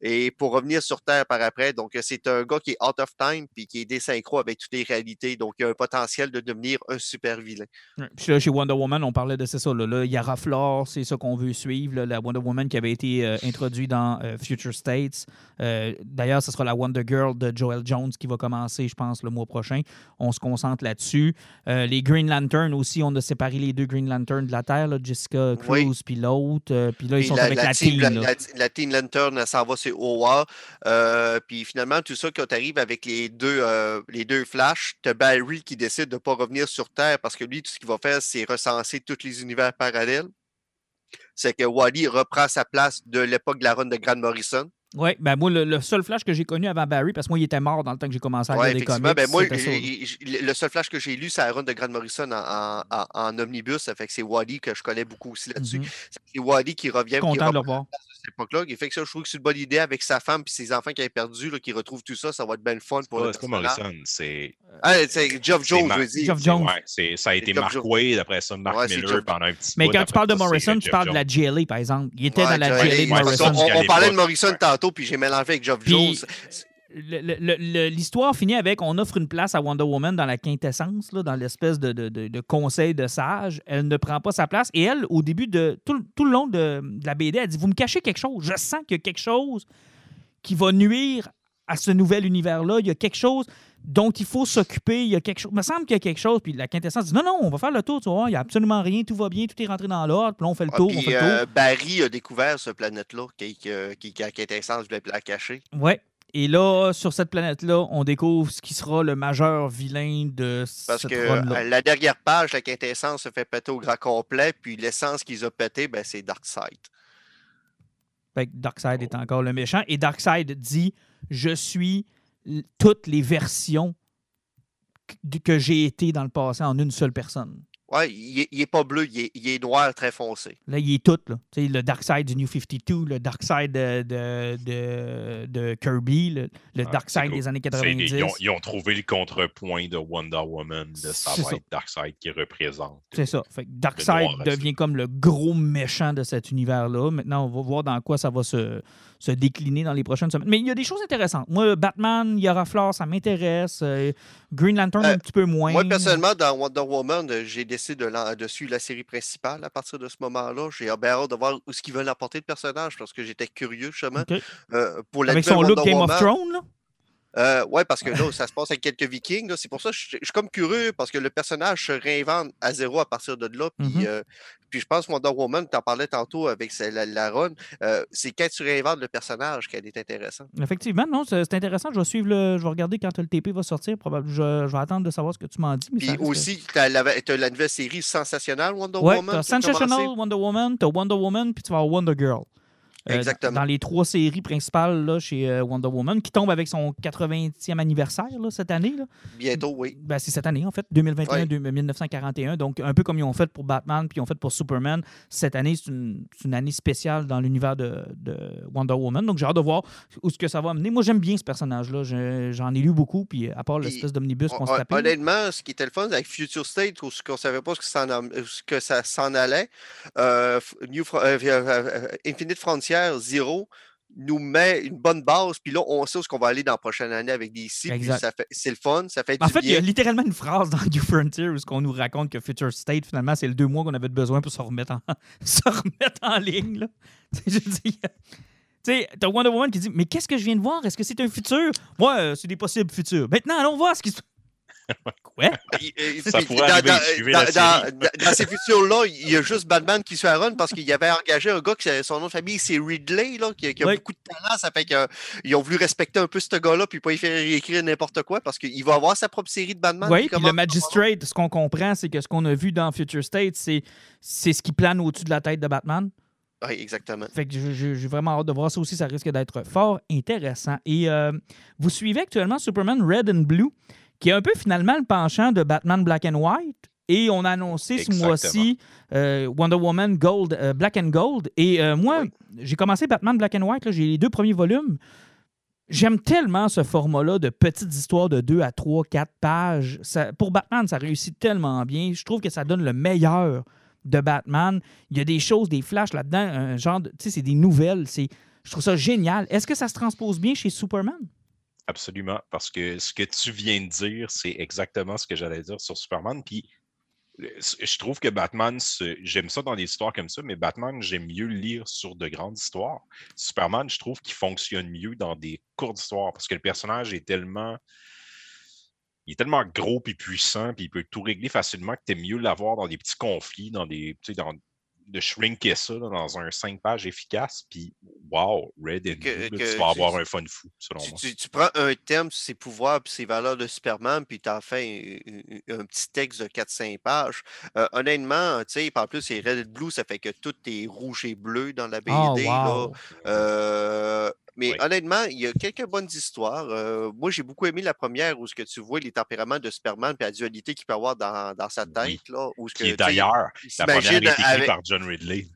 C: Et pour revenir sur Terre par après, donc euh, c'est un gars qui est out of time puis qui est désynchro avec toutes les réalités. Donc il a un potentiel de devenir un super vilain.
A: Là, chez Wonder Woman, on parlait de ça. Là, là, Yara Flor, c'est ça qu'on veut suivre. là, la Wonder Woman qui avait été euh, introduite dans euh, Future States. Euh, D'ailleurs, ce sera la Wonder Girl de Joel Jones qui va commencer, je pense, le mois prochain. On se concentre là-dessus. Les Green Lantern aussi, on a séparé les deux Green Lantern de la Terre, Jessica Cruz
C: Oui.
A: puis l'autre. Puis là, ils sont avec la, team.
C: la,
A: là.
C: la- la Teen Lantern, s'en va sur OA. Euh, puis finalement, tout ça, quand tu arrives avec les deux, euh, les deux flashs, tu as Barry qui décide de ne pas revenir sur Terre parce que lui, tout ce qu'il va faire, c'est recenser tous les univers parallèles. C'est que Wally reprend sa place de l'époque de la run de Grant Morrison.
A: Oui, ben moi, le, le seul flash que j'ai connu avant Barry, parce que moi, il était mort dans le temps que j'ai commencé à
C: Ouais,
A: lire comics.
C: Ben moi, le seul flash que j'ai lu, c'est la run de Grant Morrison en, en- en- en omnibus. Ça fait que c'est Wally que je connais beaucoup aussi là-dessus.
A: Mhm.
C: C'est Wally qui revient. qui
A: de le.
C: Cette époque-là. Il fait que ça, je trouve que c'est une bonne idée avec sa femme et ses enfants qui avaient perdu, qui retrouvent tout ça. Ça va être bien fun pour
D: C'est pas. Morrison, c'est.
C: Ah, c'est Geoff Jones, je veux dire.
A: Geoff Jones.
D: Ouais, c'est- ça a été Mark. Wade, après ça, Mark Miller pendant un petit
A: Mais
D: bout,
A: quand tu parles de Morrison, tu parles de la. GLA, par exemple. Il était
C: Ouais,
A: dans la GLA de Morrison.
C: on, parlait de Morrison tantôt, puis j'ai mélangé avec Geoff Jones.
A: L'histoire finit avec on offre une place à Wonder Woman dans la quintessence, là, dans l'espèce de, de- de- de conseil de sage. Elle ne prend pas sa place. Et elle, au début de tout, le- tout le long de, la BD, elle dit Vous me cachez quelque chose. Je sens qu'il y a quelque chose qui va nuire à ce nouvel univers-là. Il y a quelque chose dont il faut s'occuper. Il y a quelque chose. Il me semble qu'il y a quelque chose. Puis la quintessence dit Non, non, on va faire le tour. Tu vois, il n'y a absolument rien. Tout va bien. Tout est rentré dans l'ordre. Puis là, on fait le
C: Ah,
A: tour. on
C: puis,
A: fait le tour.
C: euh, Barry a découvert ce planète-là qui, qui, qui, qui, qui était essence, voulait la cacher.
A: Ouais. Et là, sur cette planète-là, on découvre ce qui sera le majeur vilain de
C: Parce
A: cette
C: que euh, la dernière page, la quintessence se fait péter au grand complet, puis l'essence qu'ils ont pété, ben, c'est Darkseid.
A: Fait que Darkseid est encore le méchant. Et Darkseid dit Je suis toutes les versions que j'ai été dans le passé en une seule personne.
C: Ouais, il est, il est pas bleu, il est, il est noir très foncé.
A: Là, il est tout. Là. Tu sais, le Darkseid du New 52, le Darkseid de, de, de, de Kirby, le, le
D: Ah,
A: Darkseid
D: c'est cool.
A: des années
D: C'est-
A: 90.
D: Ils ont, ils ont trouvé le contrepoint de Wonder Woman, de ça va
A: ça.
D: être Darkseid qui représente.
A: C'est ça. Fait que Darkseid
D: noir,
A: devient comme le gros méchant de cet univers-là. Maintenant, on va voir dans quoi ça va se, se décliner dans les prochaines semaines. Mais il y a des choses intéressantes. Moi, Batman, Yara Flor, ça m'intéresse. Euh, Green Lantern,
C: Euh,
A: un petit peu moins.
C: Moi, personnellement, dans Wonder Woman, j'ai de, de suivre la série principale à partir de ce moment-là. J'ai bien hâte de voir où ce qu'ils veulent apporter le personnage parce que j'étais curieux, justement.
A: OK.
C: Euh, pour la
A: Avec son look
C: Wonder
A: Game of Thrones, là?
C: Euh, ouais, parce que là, ça se passe avec quelques Vikings. C'est pour ça que je, je suis comme curieux parce que le personnage se réinvente à zéro à partir de là. Puis,
A: Mhm.
C: euh, puis je pense que Wonder Woman, tu en parlais tantôt avec la, la run, euh, c'est quand tu réinventes le personnage qu'elle est intéressante.
A: Effectivement, non, c'est intéressant. Je vais suivre le. Je vais regarder quand le TP va sortir. Probablement, je, je vais attendre de savoir ce que tu m'en dis. mais
C: Puis aussi, tu as, la nouvelle série sensationnelle Wonder
A: Ouais,
C: Woman.
A: Sensational Wonder Woman, t'as Wonder Woman, puis tu vas avoir Wonder Girl. Euh,
C: Exactement.
A: dans les trois séries principales là, chez euh, Wonder Woman, qui tombe avec son 80e anniversaire là, cette année. Là.
C: Bientôt, oui.
A: Ben, c'est cette année, en fait, 2021,
C: Ouais.
A: deux- 1941. Donc, un peu comme ils ont fait pour Batman, puis ils ont fait pour Superman. Cette année, c'est une, année spéciale dans l'univers de, de Wonder Woman. Donc, j'ai hâte de voir où ce que ça va amener. Moi, j'aime bien ce personnage-là. Je- J'en ai lu beaucoup, puis à part l'espèce d'omnibus qu'on se tapait.
C: Honnêtement, ce qui était le fun avec Future State, où ce qu'on savait pas ce que, ça s'en allait, New euh, Infinite Frontier Zero nous met une bonne base, puis là, on sait où ce qu'on va aller dans la prochaine année avec DC, ça fait- c'est le fun, ça fait
A: En
C: du
A: fait, il y a littéralement une phrase dans New Frontier où on nous raconte que Future State, finalement, c'est le deux mois qu'on avait besoin pour se remettre en, se remettre en ligne. Là. Tu sais, je dis, tu sais, t'as Wonder Woman qui dit Mais qu'est-ce que je viens de voir? Est-ce que c'est un futur? Moi, euh, c'est des possibles futurs. Maintenant, allons voir ce qui se. Quoi
D: Ça pourrait
C: dans,
D: arriver,
C: ces futurs-là, il y a juste Batman qui se fait run parce qu'il avait engagé un gars qui son nom de famille, c'est Ridley, là, qui, a- qui a
A: Oui.
C: beaucoup de talent. Ça fait qu'ils ont voulu respecter un peu ce gars-là, puis pas y faire écrire n'importe quoi parce qu'il va avoir sa propre série de Batman.
A: Oui, puis le Magistrate, ce qu'on comprend, c'est que ce qu'on a vu dans Future State, c'est ce qui plane au-dessus de la tête de Batman.
C: Oui, exactement.
A: Fait que j'ai vraiment hâte de voir ça aussi. Ça risque d'être fort intéressant. Et euh, vous suivez actuellement Superman Red and Blue, qui est un peu finalement le penchant de Batman Black and White. Et on a annoncé ce mois-ci euh, Wonder Woman Gold, euh, Black and Gold. Et euh, moi,
C: Oui.
A: j'ai commencé Batman Black and White. là, J'ai les deux premiers volumes. J'aime tellement ce format-là de petites histoires de 2 à 3, 4 pages. Ça- pour Batman, ça réussit tellement bien. Je trouve que ça donne le meilleur de Batman. Il y a des choses, des flashs là-dedans, un genre de. Tu sais, c'est des nouvelles. C'est, je trouve ça génial. Est-ce que ça se transpose bien chez Superman?
D: Absolument, parce que ce que tu viens de dire, c'est exactement ce que j'allais dire sur Superman. Puis je trouve que Batman, j'aime ça dans des histoires comme ça, mais Batman, j'aime mieux lire sur de grandes histoires. Superman, je trouve qu'il fonctionne mieux dans des courtes histoires parce que le personnage est tellement. Il est tellement gros puis puissant, puis il peut tout régler facilement que tu mieux l'avoir dans des petits conflits, dans des. Dans, de shrinker ça là, dans un 5 pages efficace, puis wow, Red and
C: Que-
D: Blue, là,
C: que
D: tu vas
C: tu-
D: avoir un fun fou, selon
C: Tu,
D: moi.
C: tu- tu prends un thème ses pouvoirs et ses valeurs de Superman, puis tu en fais un, un- un petit texte de 4-5 pages. Euh, honnêtement, tu sais, en plus, c'est Red and Blue, ça fait que tout est rouge et bleu dans la BD.
A: Oh,
C: là. Euh, mais
D: Oui.
C: honnêtement, il y a quelques bonnes histoires. Euh, moi, j'ai beaucoup aimé la première où ce que tu vois les tempéraments de Superman et la dualité qu'il peut avoir dans, dans sa tête.
D: Oui.
C: Là, où ce
D: Qui
C: que,
D: est d'ailleurs,
C: il
D: la première est écrite
C: avec-
D: par John Ridley.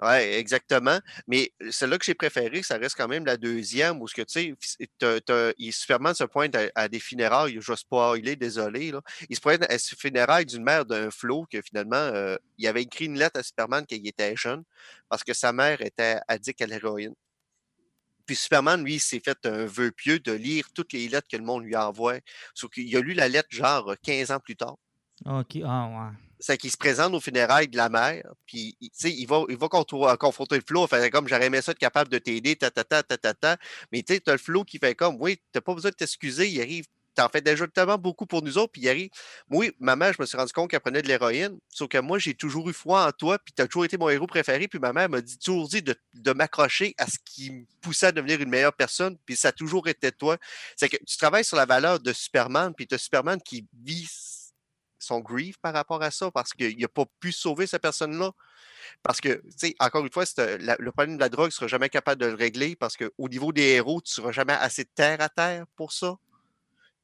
C: oui, exactement. Mais celle-là que j'ai préférée, ça reste quand même la deuxième, où ce que tu sais, Superman se pointe à, à des funérailles, je pas il est désolé, là. Il se pointe à ces funérailles d'une mère d'un flot que finalement, euh, il avait écrit une lettre à Superman quand il était jeune, parce que sa mère était addict à l'héroïne. Puis Superman, lui, il s'est fait un vœu pieux de lire toutes les lettres que le monde lui envoie. Sauf qu'il a lu la lettre genre 15 ans plus tard.
A: OK. Ah, ouais.
C: C'est qu'il se présente aux funérailles de la mère, puis il- tu sais, il va, il va contour- confronter le flot, fait comme j'aurais aimé ça être capable de t'aider, ta ta ta ta ta ta. Mais tu sais, t'as le flot qui fait comme, oui, t'as pas besoin de t'excuser, il arrive, t'en fais déjà tellement beaucoup pour nous autres, puis il arrive. Moi, ma mère, je me suis rendu compte qu'elle prenait de l'héroïne, sauf que moi, j'ai toujours eu foi en toi, puis t'as toujours été mon héros préféré, puis ma mère m'a toujours dit de, m'accrocher à ce qui me poussait à devenir une meilleure personne, puis ça a toujours été toi. C'est que tu travailles sur la valeur de Superman, puis t'as Superman qui vit son grief par rapport à ça parce qu'il n'a pas pu sauver cette personne-là. Parce que, tu sais, encore une fois, euh, le problème de la drogue, tu ne seras jamais capable de le régler parce qu'au niveau des héros, tu ne seras jamais assez terre à terre pour ça.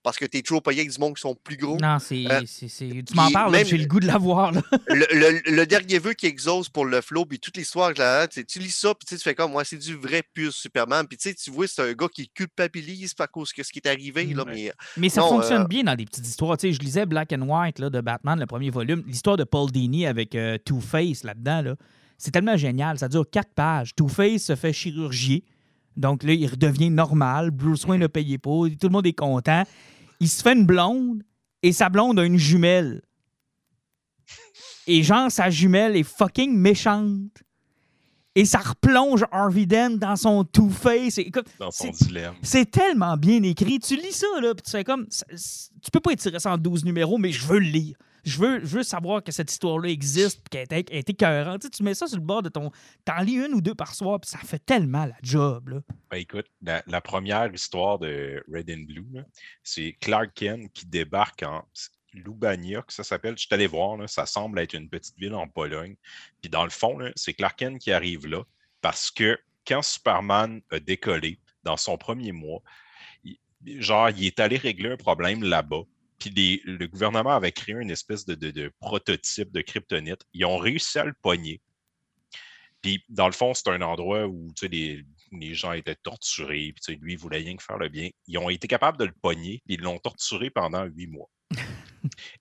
C: Parce que tu es toujours payé avec du monde qui sont plus gros.
A: Non, c'est.
C: Euh,
A: Tu m'en parles, là, j'ai le goût de l'avoir. là.
C: Le, le- le dernier vœu qui exauce pour le flow, puis toute l'histoire, que là, tu lis ça, puis tu fais comme, moi, c'est du vrai pur Superman. Puis tu sais, tu vois, c'est un gars qui culpabilise par cause de ce qui est arrivé. Là,
A: Mm.
C: mais
A: Mais ça
C: Non,
A: fonctionne
C: euh,
A: bien dans des petites histoires. Tu sais, je lisais Black and White là, de Batman, le premier volume. L'histoire de Paul Dini avec euh, Two-Face là-dedans. Là. C'est tellement génial. Ça dure quatre pages. Two-Face se fait chirurgier. Donc là, il redevient normal. Bruce Wayne ne payé pas. Tout le monde est content. Il se fait une blonde et sa blonde a une jumelle. Et genre, sa jumelle est fucking méchante. Et ça replonge Harvey Dent dans son Two-Face.
D: Dans son
A: c'est-
D: dilemme.
A: c'est tellement bien écrit. Tu lis ça, là, puis tu fais comme. ça- Tu peux pas étirer ça en 12 numéros, mais je veux le lire. Je veux, savoir que cette histoire-là existe, qu'elle est, est écœurante. Tu, mets ça sur le bord de ton. T'en lis une ou deux par soir, puis ça fait tellement la job, là.
D: Ben, écoute, la, première histoire de Red and Blue, c'est Clark Kent qui débarque en Lubania, que ça s'appelle. Je suis allé voir, ça semble être une petite ville en Pologne. Puis dans le fond, c'est Clark Kent qui arrive là parce que quand Superman a décollé dans son premier mois, genre, il est allé régler un problème là-bas. Puis le gouvernement avait créé une espèce de, prototype de kryptonite. Ils ont réussi à le pogner. Puis, dans le fond, c'est un endroit où les, les gens étaient torturés. Puis, lui, il voulait rien que faire le bien. Ils ont été capables de le pogner. Puis, ils l'ont torturé pendant huit mois.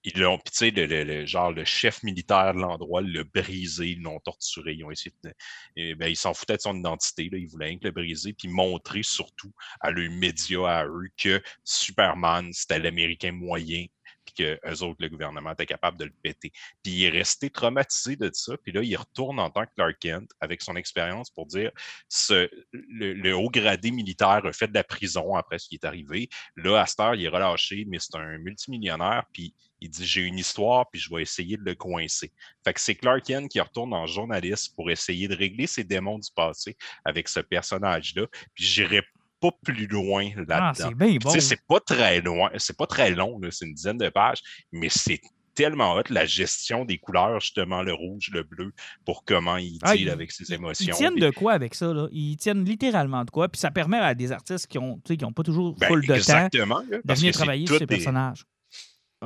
D: Ils l'ont, tu sais, le, genre le chef militaire de l'endroit l'a brisé, ils l'ont torturé, ils ont essayé de, eh ben, ils s'en foutaient de son identité, ils voulaient que le briser, puis montrer surtout à leurs médias, à eux, que Superman, c'était l'Américain moyen, que eux autres, le gouvernement, était capable de le péter. Puis il est resté traumatisé de ça. Puis là, il retourne en tant que Clark Kent avec son expérience pour dire ce, le, haut gradé militaire a fait de la prison après ce qui est arrivé. Là, à cette heure, il est relâché, mais c'est un multimillionnaire. Puis il dit J'ai une histoire, puis je vais essayer de le coincer. Fait que c'est Clark Kent qui retourne en journaliste pour essayer de régler ses démons du passé avec ce personnage-là. Puis j'irai pas plus loin ah, là-dedans. Ah, c'est bien bon. C'est pas très loin, c'est pas très long, c'est une dizaine de pages, mais c'est tellement hot la gestion des couleurs, justement, le rouge, le bleu, pour comment ils ah, deal avec ses émotions.
A: Ils tiennent de quoi avec ça? Là? Ils tiennent littéralement de quoi, puis ça permet à des artistes qui ont, qui ont pas toujours ben, full de temps de venir travailler sur ces personnages.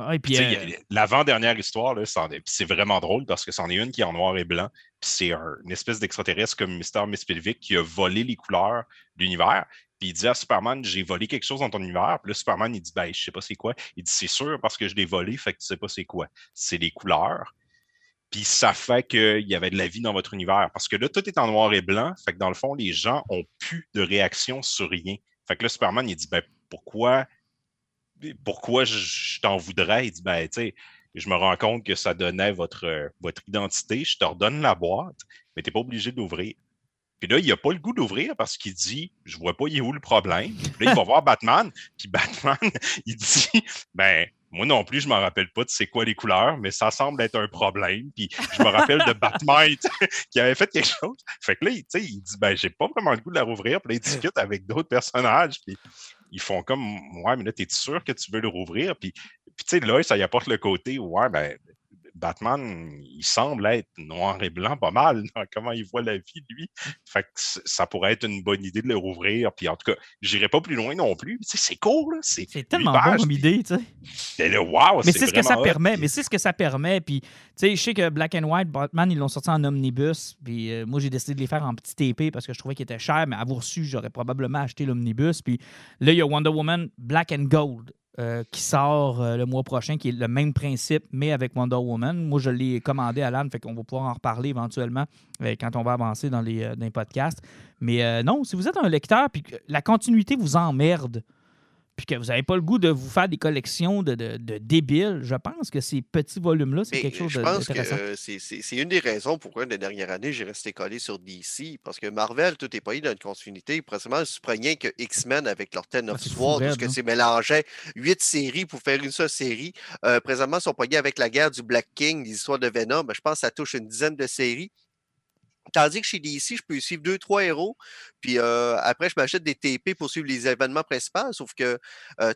D: Ah, euh, l'avant-dernière histoire, c'est vraiment drôle parce que c'en est une qui est en noir et blanc. Puis c'est une espèce d'extraterrestre comme Mister Mispelvic qui a volé les couleurs de l'univers. Puis il dit à Superman, j'ai volé quelque chose dans ton univers. Puis là, Superman, il dit, ben, je sais pas c'est quoi. Il dit, c'est sûr parce que je l'ai volé, fait que tu sais pas c'est quoi. C'est les couleurs. Puis ça fait qu'il y avait de la vie dans votre univers. Parce que là, tout est en noir et blanc. Fait que dans le fond, les gens ont plus de réaction sur rien. Fait que là, Superman, il dit, ben, pourquoi pourquoi je, t'en voudrais? Il dit, ben, tu sais, je me rends compte que ça donnait votre, votre identité, je te redonne la boîte, mais tu n'es pas obligé d'ouvrir. Puis là, il n'a pas le goût d'ouvrir parce qu'il dit Je vois pas, il est où le problème? Puis là, il va voir Batman. Puis Batman, il dit Ben, moi non plus, je ne me rappelle pas de c'est quoi les couleurs, mais ça semble être un problème. Puis je me rappelle de Batman qui avait fait quelque chose. Fait que là, il, il dit Ben, j'ai pas vraiment le goût de la rouvrir. Puis là, il discute avec d'autres personnages. Puis ils font comme Ouais, mais là, t'es sûr que tu veux le rouvrir? Puis, puis tu sais, là, ça y apporte le côté Ouais, ben, Batman, il semble être noir et blanc pas mal dans comment il voit la vie, lui. Fait que ça pourrait être une bonne idée de le rouvrir. Puis en tout cas, j'irai pas plus loin non plus. c'est cool. C'est
A: tellement bon comme idée, tu
D: sais. wow,
A: mais c'est ce que ça permet. Mais c'est ce que ça permet. Puis, tu sais, je sais que Black and White, Batman, ils l'ont sorti en omnibus. Puis euh, moi, j'ai décidé de les faire en petit TP parce que je trouvais qu'ils étaient chers. Mais vous reçu, j'aurais probablement acheté l'omnibus. Puis là, il y a Wonder Woman Black and Gold. Euh, qui sort euh, le mois prochain, qui est le même principe, mais avec Wonder Woman. Moi, je l'ai commandé à l'âne, fait qu'on va pouvoir en reparler éventuellement euh, quand on va avancer dans les, podcasts. Mais non, si vous êtes un lecteur puis la continuité vous emmerde, puis que vous n'avez pas le goût de vous faire des collections de, de, débiles, je pense que ces petits volumes-là, c'est quelque chose d'intéressant.
C: C'est une des raisons pourquoi, la dernière année, j'ai resté collé sur DC, parce que Marvel, tout est payé dans une continuité. Précisément, je rien que X-Men avec leur Ten of ah, Sword, parce que c'est mélangé huit séries pour faire une seule série. Euh, présentement, ils sont payés avec la guerre du Black King, les histoires de Venom. Ben, je pense que ça touche une dizaine de séries. Tandis que chez DC, je peux suivre deux, trois héros, puis après, je m'achète des TP pour suivre les événements principaux, sauf que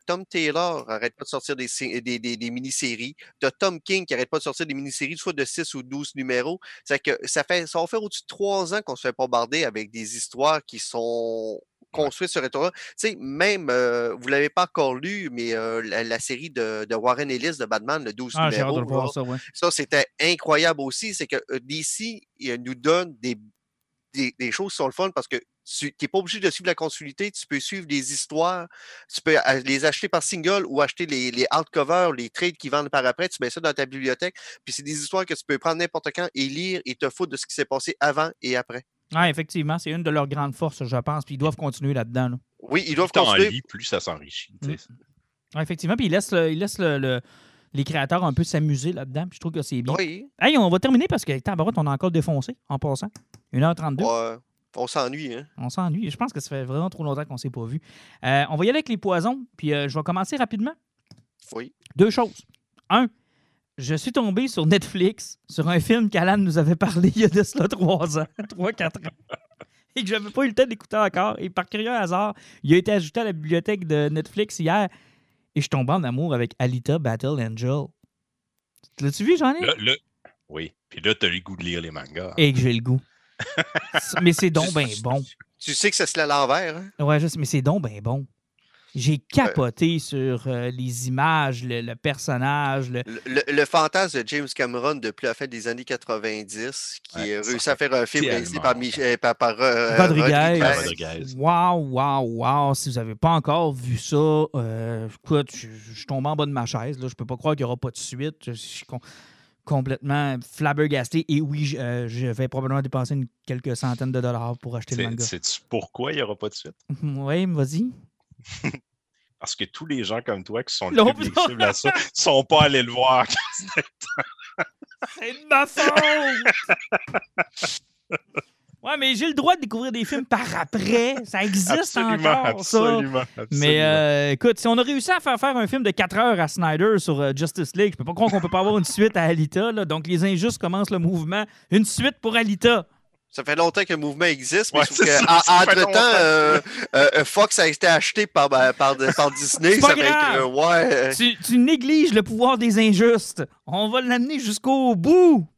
C: Tom Taylor n'arrête pas de sortir des, mini-séries. Tu Tom King qui n'arrête pas de sortir des mini-séries, soit de 6 ou 12 numéros. C'est que ça, fait, ça va faire au-dessus de trois ans qu'on se fait bombarder avec des histoires qui sont construit ce retour-là. Tu sais, même, euh, vous ne l'avez pas encore lu, mais euh, la, série de, Warren Ellis de Batman, le 12 ah, numéro, de voir ça, ouais. ça c'était incroyable aussi. C'est que euh, DC nous donne des, des, choses qui sont le fun parce que tu n'es pas obligé de suivre la continuité, tu peux suivre des histoires, tu peux les acheter par single ou acheter les, les hardcovers, les trades qui vendent par après, tu mets ça dans ta bibliothèque, puis c'est des histoires que tu peux prendre n'importe quand et lire et te foutre de ce qui s'est passé avant et après.
A: Ah, effectivement, c'est une de leurs grandes forces, je pense. Puis ils doivent continuer là-dedans.
C: Oui, ils doivent continuer.
D: plus ça s'enrichit.
A: Mm. effectivement, puis ils laissent, les créateurs un peu s'amuser là-dedans. je trouve que c'est bien.
C: Oui.
A: Hey, on va terminer parce que tabarouette, on a encore défoncé en passant. 1h32.
C: on s'ennuie, hein?
A: On s'ennuie. Je pense que ça fait vraiment trop longtemps qu'on ne s'est pas vu. Euh, on va y aller avec les poisons, puis euh, je vais commencer rapidement.
C: Oui.
A: Deux choses. Un, je suis tombé sur Netflix sur un film qu'Alan nous avait parlé il y a de cela trois ans, trois, quatre ans, et que je n'avais pas eu le temps d'écouter encore. Et par curieux hasard, il a été ajouté à la bibliothèque de Netflix hier, et je suis tombé en amour avec Alita Battle Angel. L'as-tu vu, Jean-Yves?
D: Oui. Puis là, tu as le goût de lire les mangas.
A: Et que j'ai le goût. Mais c'est donc bien bon.
C: Tu sais que ça se l'a à l'envers, hein?
A: Ouais, sais, mais c'est donc ben bon. J'ai capoté sur euh, les images, le, le personnage. Le...
C: Le, le- le fantasme de James Cameron depuis la fin des années 90, qui
D: Ouais,
C: a
D: ça
C: réussi à faire un film réalisé par. Michel, par, par, euh,
A: Rodriguez.
C: Rodriguez.
A: Wow, wow, wow. Si vous n'avez pas encore vu ça, euh, écoute, je, je suis tombé en bas de ma chaise. Là. Je peux pas croire qu'il n'y aura pas de suite. Je suis com- complètement flabbergasté. Et oui, je, euh, je vais probablement dépenser une- quelques centaines de dollars pour acheter le
D: C'est-
A: manga.
D: Sais-tu pourquoi il n'y aura pas de suite?
A: Oui, vas-y.
D: Parce que tous les gens comme toi qui sont le public cible à ça sont pas allés le voir.
A: C'est de ma faute! ouais, mais j'ai le droit de découvrir des films par après. Ça existe
D: absolument,
A: encore, ça.
D: absolument,
A: Mais
D: absolument.
A: euh, écoute, si on a réussi à faire faire un film de 4 heures à Snyder sur euh, Justice League, je peux pas croire qu'on peut pas avoir une suite à Alita. là. Donc, les injustes commencent le mouvement. Une suite pour Alita.
C: Ça fait longtemps que le mouvement existe, mais
D: Ouais,
C: que,
D: ça,
C: en-
D: ça fait
C: entre-temps,
D: longtemps.
C: euh, euh, Fox a été acheté par, par, par, par Disney.
A: Pas
C: ça fait
A: grave.
C: que, ouais. euh,
A: Tu, tu négliges le pouvoir des injustes. On va l'amener jusqu'au bout.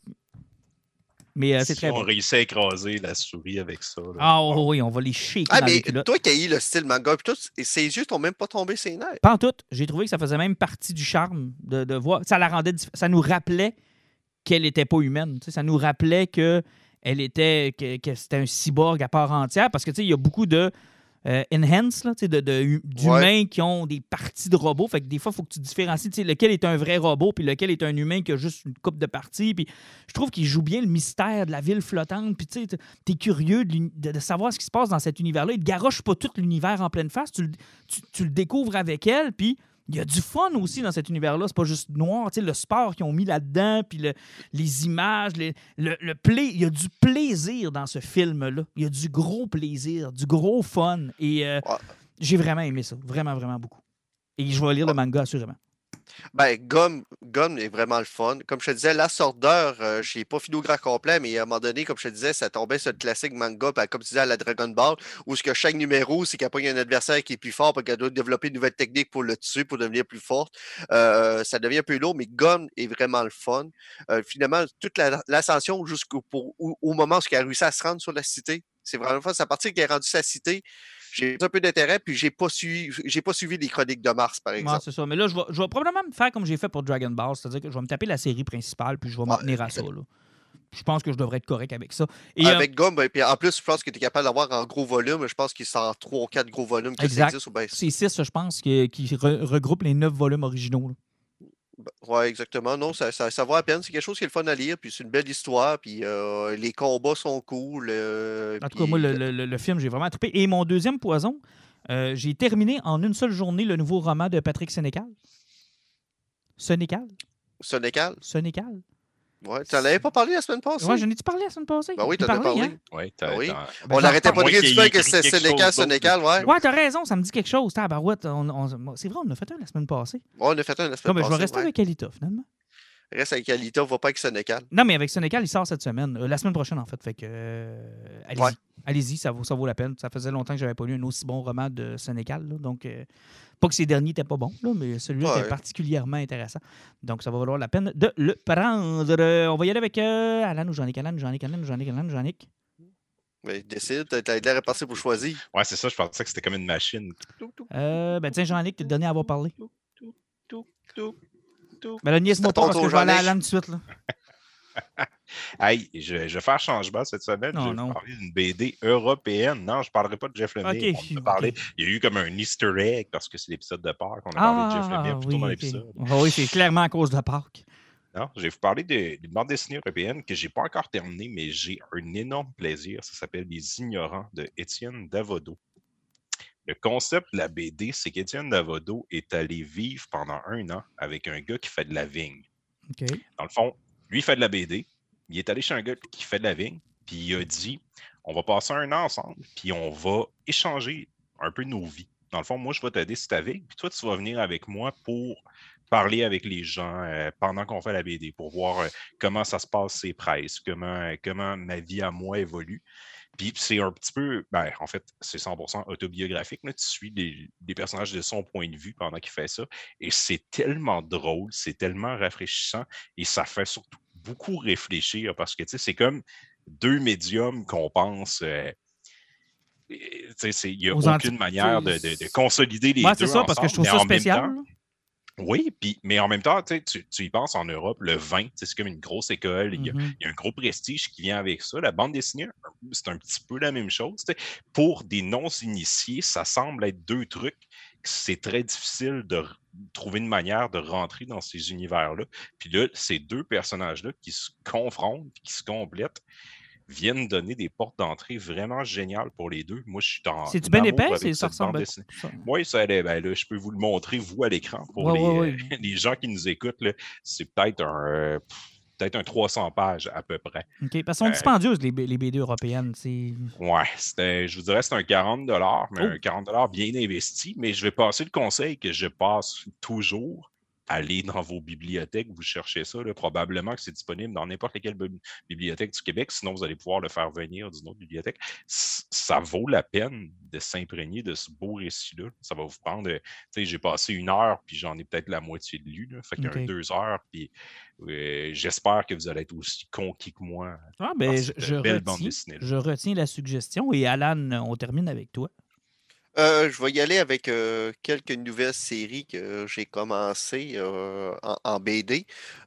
A: Mais euh, c'est
D: Si
A: très
D: on réussit à écraser la souris avec ça. là.
A: Ah oh, oui, on va les shaker
C: Ah,
A: dans
C: mais
A: les
C: toi qui as eu le style manga, pis tout, et ses yeux t'ont même pas tombé ses nerfs.
A: Pas en tout. J'ai trouvé que ça faisait même partie du charme de, de voir. Ça la rendait Ça nous rappelait qu'elle n'était pas humaine. Ça nous rappelait que elle était que, que c'était un cyborg à part entière. Parce que tu sais, il y a beaucoup de euh, enhance, là, tu sais, de, de hu- d'humains qui ont des parties de robots. Fait que des fois, il faut que tu différencies tu sais, lequel est un vrai robot puis lequel est un humain qui a juste une coupe de parties. Puis je trouve qu'il joue bien le mystère de la ville flottante. Puis tu sais, t'es curieux de, l'uni- de- de savoir ce qui se passe dans cet univers-là. Il te garoche pas tout l'univers en pleine face. Tu, le- tu- tu le découvres avec elle. Puis il y a du fun aussi dans cet univers-là. C'est pas juste noir. Tu sais, le sport qu'ils ont mis là-dedans, puis le- les images, les- le, le play. Il y a du plaisir dans ce film-là. Il y a du gros plaisir, du gros fun. Et euh,
C: Ouais.
A: j'ai vraiment aimé ça. Vraiment, vraiment beaucoup. Et je vais lire le manga, assurément.
C: Ben, Gomme, Gomme est vraiment le fun. Comme je te disais, La Sordeur, euh, je n'ai pas fini au grand complet, mais à un moment donné, comme je te disais, ça tombait sur le classique manga, ben, comme tu disais, à la Dragon Ball, où ce que chaque numéro, c'est qu'il n'y a pas un adversaire qui est plus fort, puis qu'elle doit développer une nouvelle technique pour le tuer, pour devenir plus forte. Euh, ça devient un peu lourd, mais Gomme est vraiment le fun. Euh, finalement, toute la- l'ascension jusqu'au moment où il a réussi à se rendre sur la cité, c'est vraiment le fun. C'est à partir qu'il est rendu sa cité, j'ai un peu d'intérêt, puis j'ai pas suivi, j'ai pas suivi les chroniques de Mars, par
A: Ouais,
C: exemple.
A: c'est ça. Mais là, je vais, je vais probablement me faire comme j'ai fait pour Dragon Ball, c'est-à-dire que je vais me taper la série principale, puis je vais m'en
C: Ouais,
A: tenir à ça. là. Je pense que je devrais être correct avec ça. Et, euh,
C: Avec Gomme, ben, puis en plus, je pense que tu es capable d'avoir en gros volume. Je pense qu'il sort 3 ou 4 gros volumes que
A: Exact.
C: ça existe. ou ben,
A: c'est six, je pense, qui, qui re- regroupe les neuf volumes originaux. là.
C: Ouais, exactement. Non, ça, ça, ça vaut la peine. C'est quelque chose qui est le fun à lire. Puis c'est une belle histoire. Puis euh, les combats sont cool. euh,
A: En tout cas, moi, le, le- le- le film, j'ai vraiment trippé. Et mon deuxième poison, euh, j'ai terminé en une seule journée le nouveau roman de Patrick Sénécal. Sénécal?
C: Sénécal?
A: Sénécal?
C: Ouais, tu n'en avais pas parlé la semaine passée?
A: Ouais, j'en ai-tu parlé la semaine passée?
C: Ben oui, t'en as parlé.
A: hein?
D: Ouais,
C: oui.
A: Ben,
C: On n'arrêtait pas de rire du fait que
D: chose d'autre
C: Sénécal, ouais.
A: Ouais, t'as raison, ça me dit quelque chose. Tabarouette, on, on- c'est vrai, on en a fait un la semaine passée.
C: Ouais, on a fait un la semaine
A: Comme, je vais
C: passée,
A: rester
C: ouais.
A: avec Alita, finalement.
C: Reste avec Alita, on va pas avec Sénécal.
A: Non, mais avec Sénécal, il sort cette semaine. Euh, la semaine prochaine, en fait. Fait que. euh, allez-y.
C: Ouais.
A: Allez-y, ça vaut, ça vaut la peine. Ça faisait longtemps que j'avais pas lu un aussi bon roman de Sénécal. là. donc, euh, pas que ces derniers n'étaient pas bons, là, mais celui-là
C: Ouais.
A: était particulièrement intéressant. Donc, ça va valoir la peine de le prendre. On va y aller avec euh, Alan ou Jean-Nic. Alan, Jean-Nic, Alan, Jean-Nic, Alan, Jean-Nic?
C: Mais décide, t'as l'air à passer pour choisir.
D: Ouais, c'est ça, je pensais que c'était comme une machine.
A: Euh, ben, tiens, Jean-Nic, t'es le dernier à avoir parlé.
D: Tout.
A: Ben, là, niaise-moi pas parce que je vais aller à. Alan tout de suite. Là.
D: Hey, je, je vais faire changement cette semaine.
A: Non,
D: je vais
A: non.
D: vous parler d'une BD européenne. Non, je ne parlerai pas de Jeff Lemire.
A: Ok,
D: On en a
A: ok.
D: parlé. Il y a eu comme un Easter egg parce que c'est l'épisode de Pâques. On a parlé de Jeff Lemire plus tôt
A: oui,
D: dans l'épisode.
A: Ah oui, c'est clairement à cause de Pâques.
D: Non, je vais vous parler de- d'une bande dessinée européenne que j'ai pas encore terminée, mais j'ai un énorme plaisir. Ça s'appelle Les Ignorants de Étienne Davodo. Le concept de la BD, c'est qu'Étienne Davodo est allé vivre pendant un an avec un gars qui fait de la vigne. Dans le fond, lui, fait de la BD. Il est allé chez un gars qui fait de la vigne, puis il a dit on va passer un an ensemble, puis on va échanger un peu nos vies. Dans le fond, moi, je vais t'aider sur ta vigne, puis toi, tu vas venir avec moi pour parler avec les gens euh, pendant qu'on fait la BD, pour voir euh, comment ça se passe ces presses, comment, comment ma vie à moi évolue. Puis c'est un petit peu, ben, en fait, c'est 100% autobiographique. Là. Tu suis des, des personnages de son point de vue pendant qu'il fait ça. Et c'est tellement drôle, c'est tellement rafraîchissant et ça fait surtout beaucoup réfléchir parce que tu sais, c'est comme deux médiums qu'on pense. euh, Il n'y a
A: Aux
D: aucune manière de, de- de consolider les
A: Ouais,
D: deux
A: c'est ça, parce que je trouve ça spécial.
D: temps-. Oui, puis, mais en même temps, tu, y penses en Europe, le vin, c'est comme une grosse école. Il y, a,
A: Mhm.
D: il y a un gros prestige qui vient avec ça. La bande dessinée, c'est un petit peu la même chose. Pour des non-initiés, ça semble être deux trucs. que C'est très difficile de trouver une manière de rentrer dans ces univers-là. Puis là, ces deux personnages-là qui se confrontent, qui se complètent, viennent donner des portes d'entrée vraiment géniales pour les deux. Moi, je suis en.
A: C'est-tu bien épais? Ça ressemble.
D: Oui, ça allait. Ben là, je peux vous le montrer, vous, à l'écran. Pour
A: Ouais,
D: les,
A: ouais, ouais.
D: les gens qui nous écoutent, c'est peut-être un, euh, peut-être un 300 pages à peu près.
A: OK. Parce qu'elles sont
D: Euh,
A: dispendieuses, les, les BD européennes.
D: C'était, je vous dirais, c'est un 40 mais
A: Oh.
D: un 40 bien investi. Mais je vais passer le conseil que je passe toujours. Allez dans vos bibliothèques, vous cherchez ça. là. Probablement que c'est disponible dans n'importe quelle bi- bibliothèque du Québec. Sinon, vous allez pouvoir le faire venir d'une autre bibliothèque. Ça vaut la peine de s'imprégner de ce beau récit-là. Ça va vous prendre. euh, Tu sais, j'ai passé une heure, puis j'en ai peut-être la moitié de lu. Là. Fait qu'il y a
A: Ok.
D: un deux heures, puis euh, j'espère que vous allez être aussi conquis que moi.
A: Ah, ben, je,
D: belle bande
A: retiens, je retiens la suggestion. Et Alan, on termine avec toi.
C: Euh, je vais y aller avec euh, quelques nouvelles séries que j'ai commencées euh, en, en BD.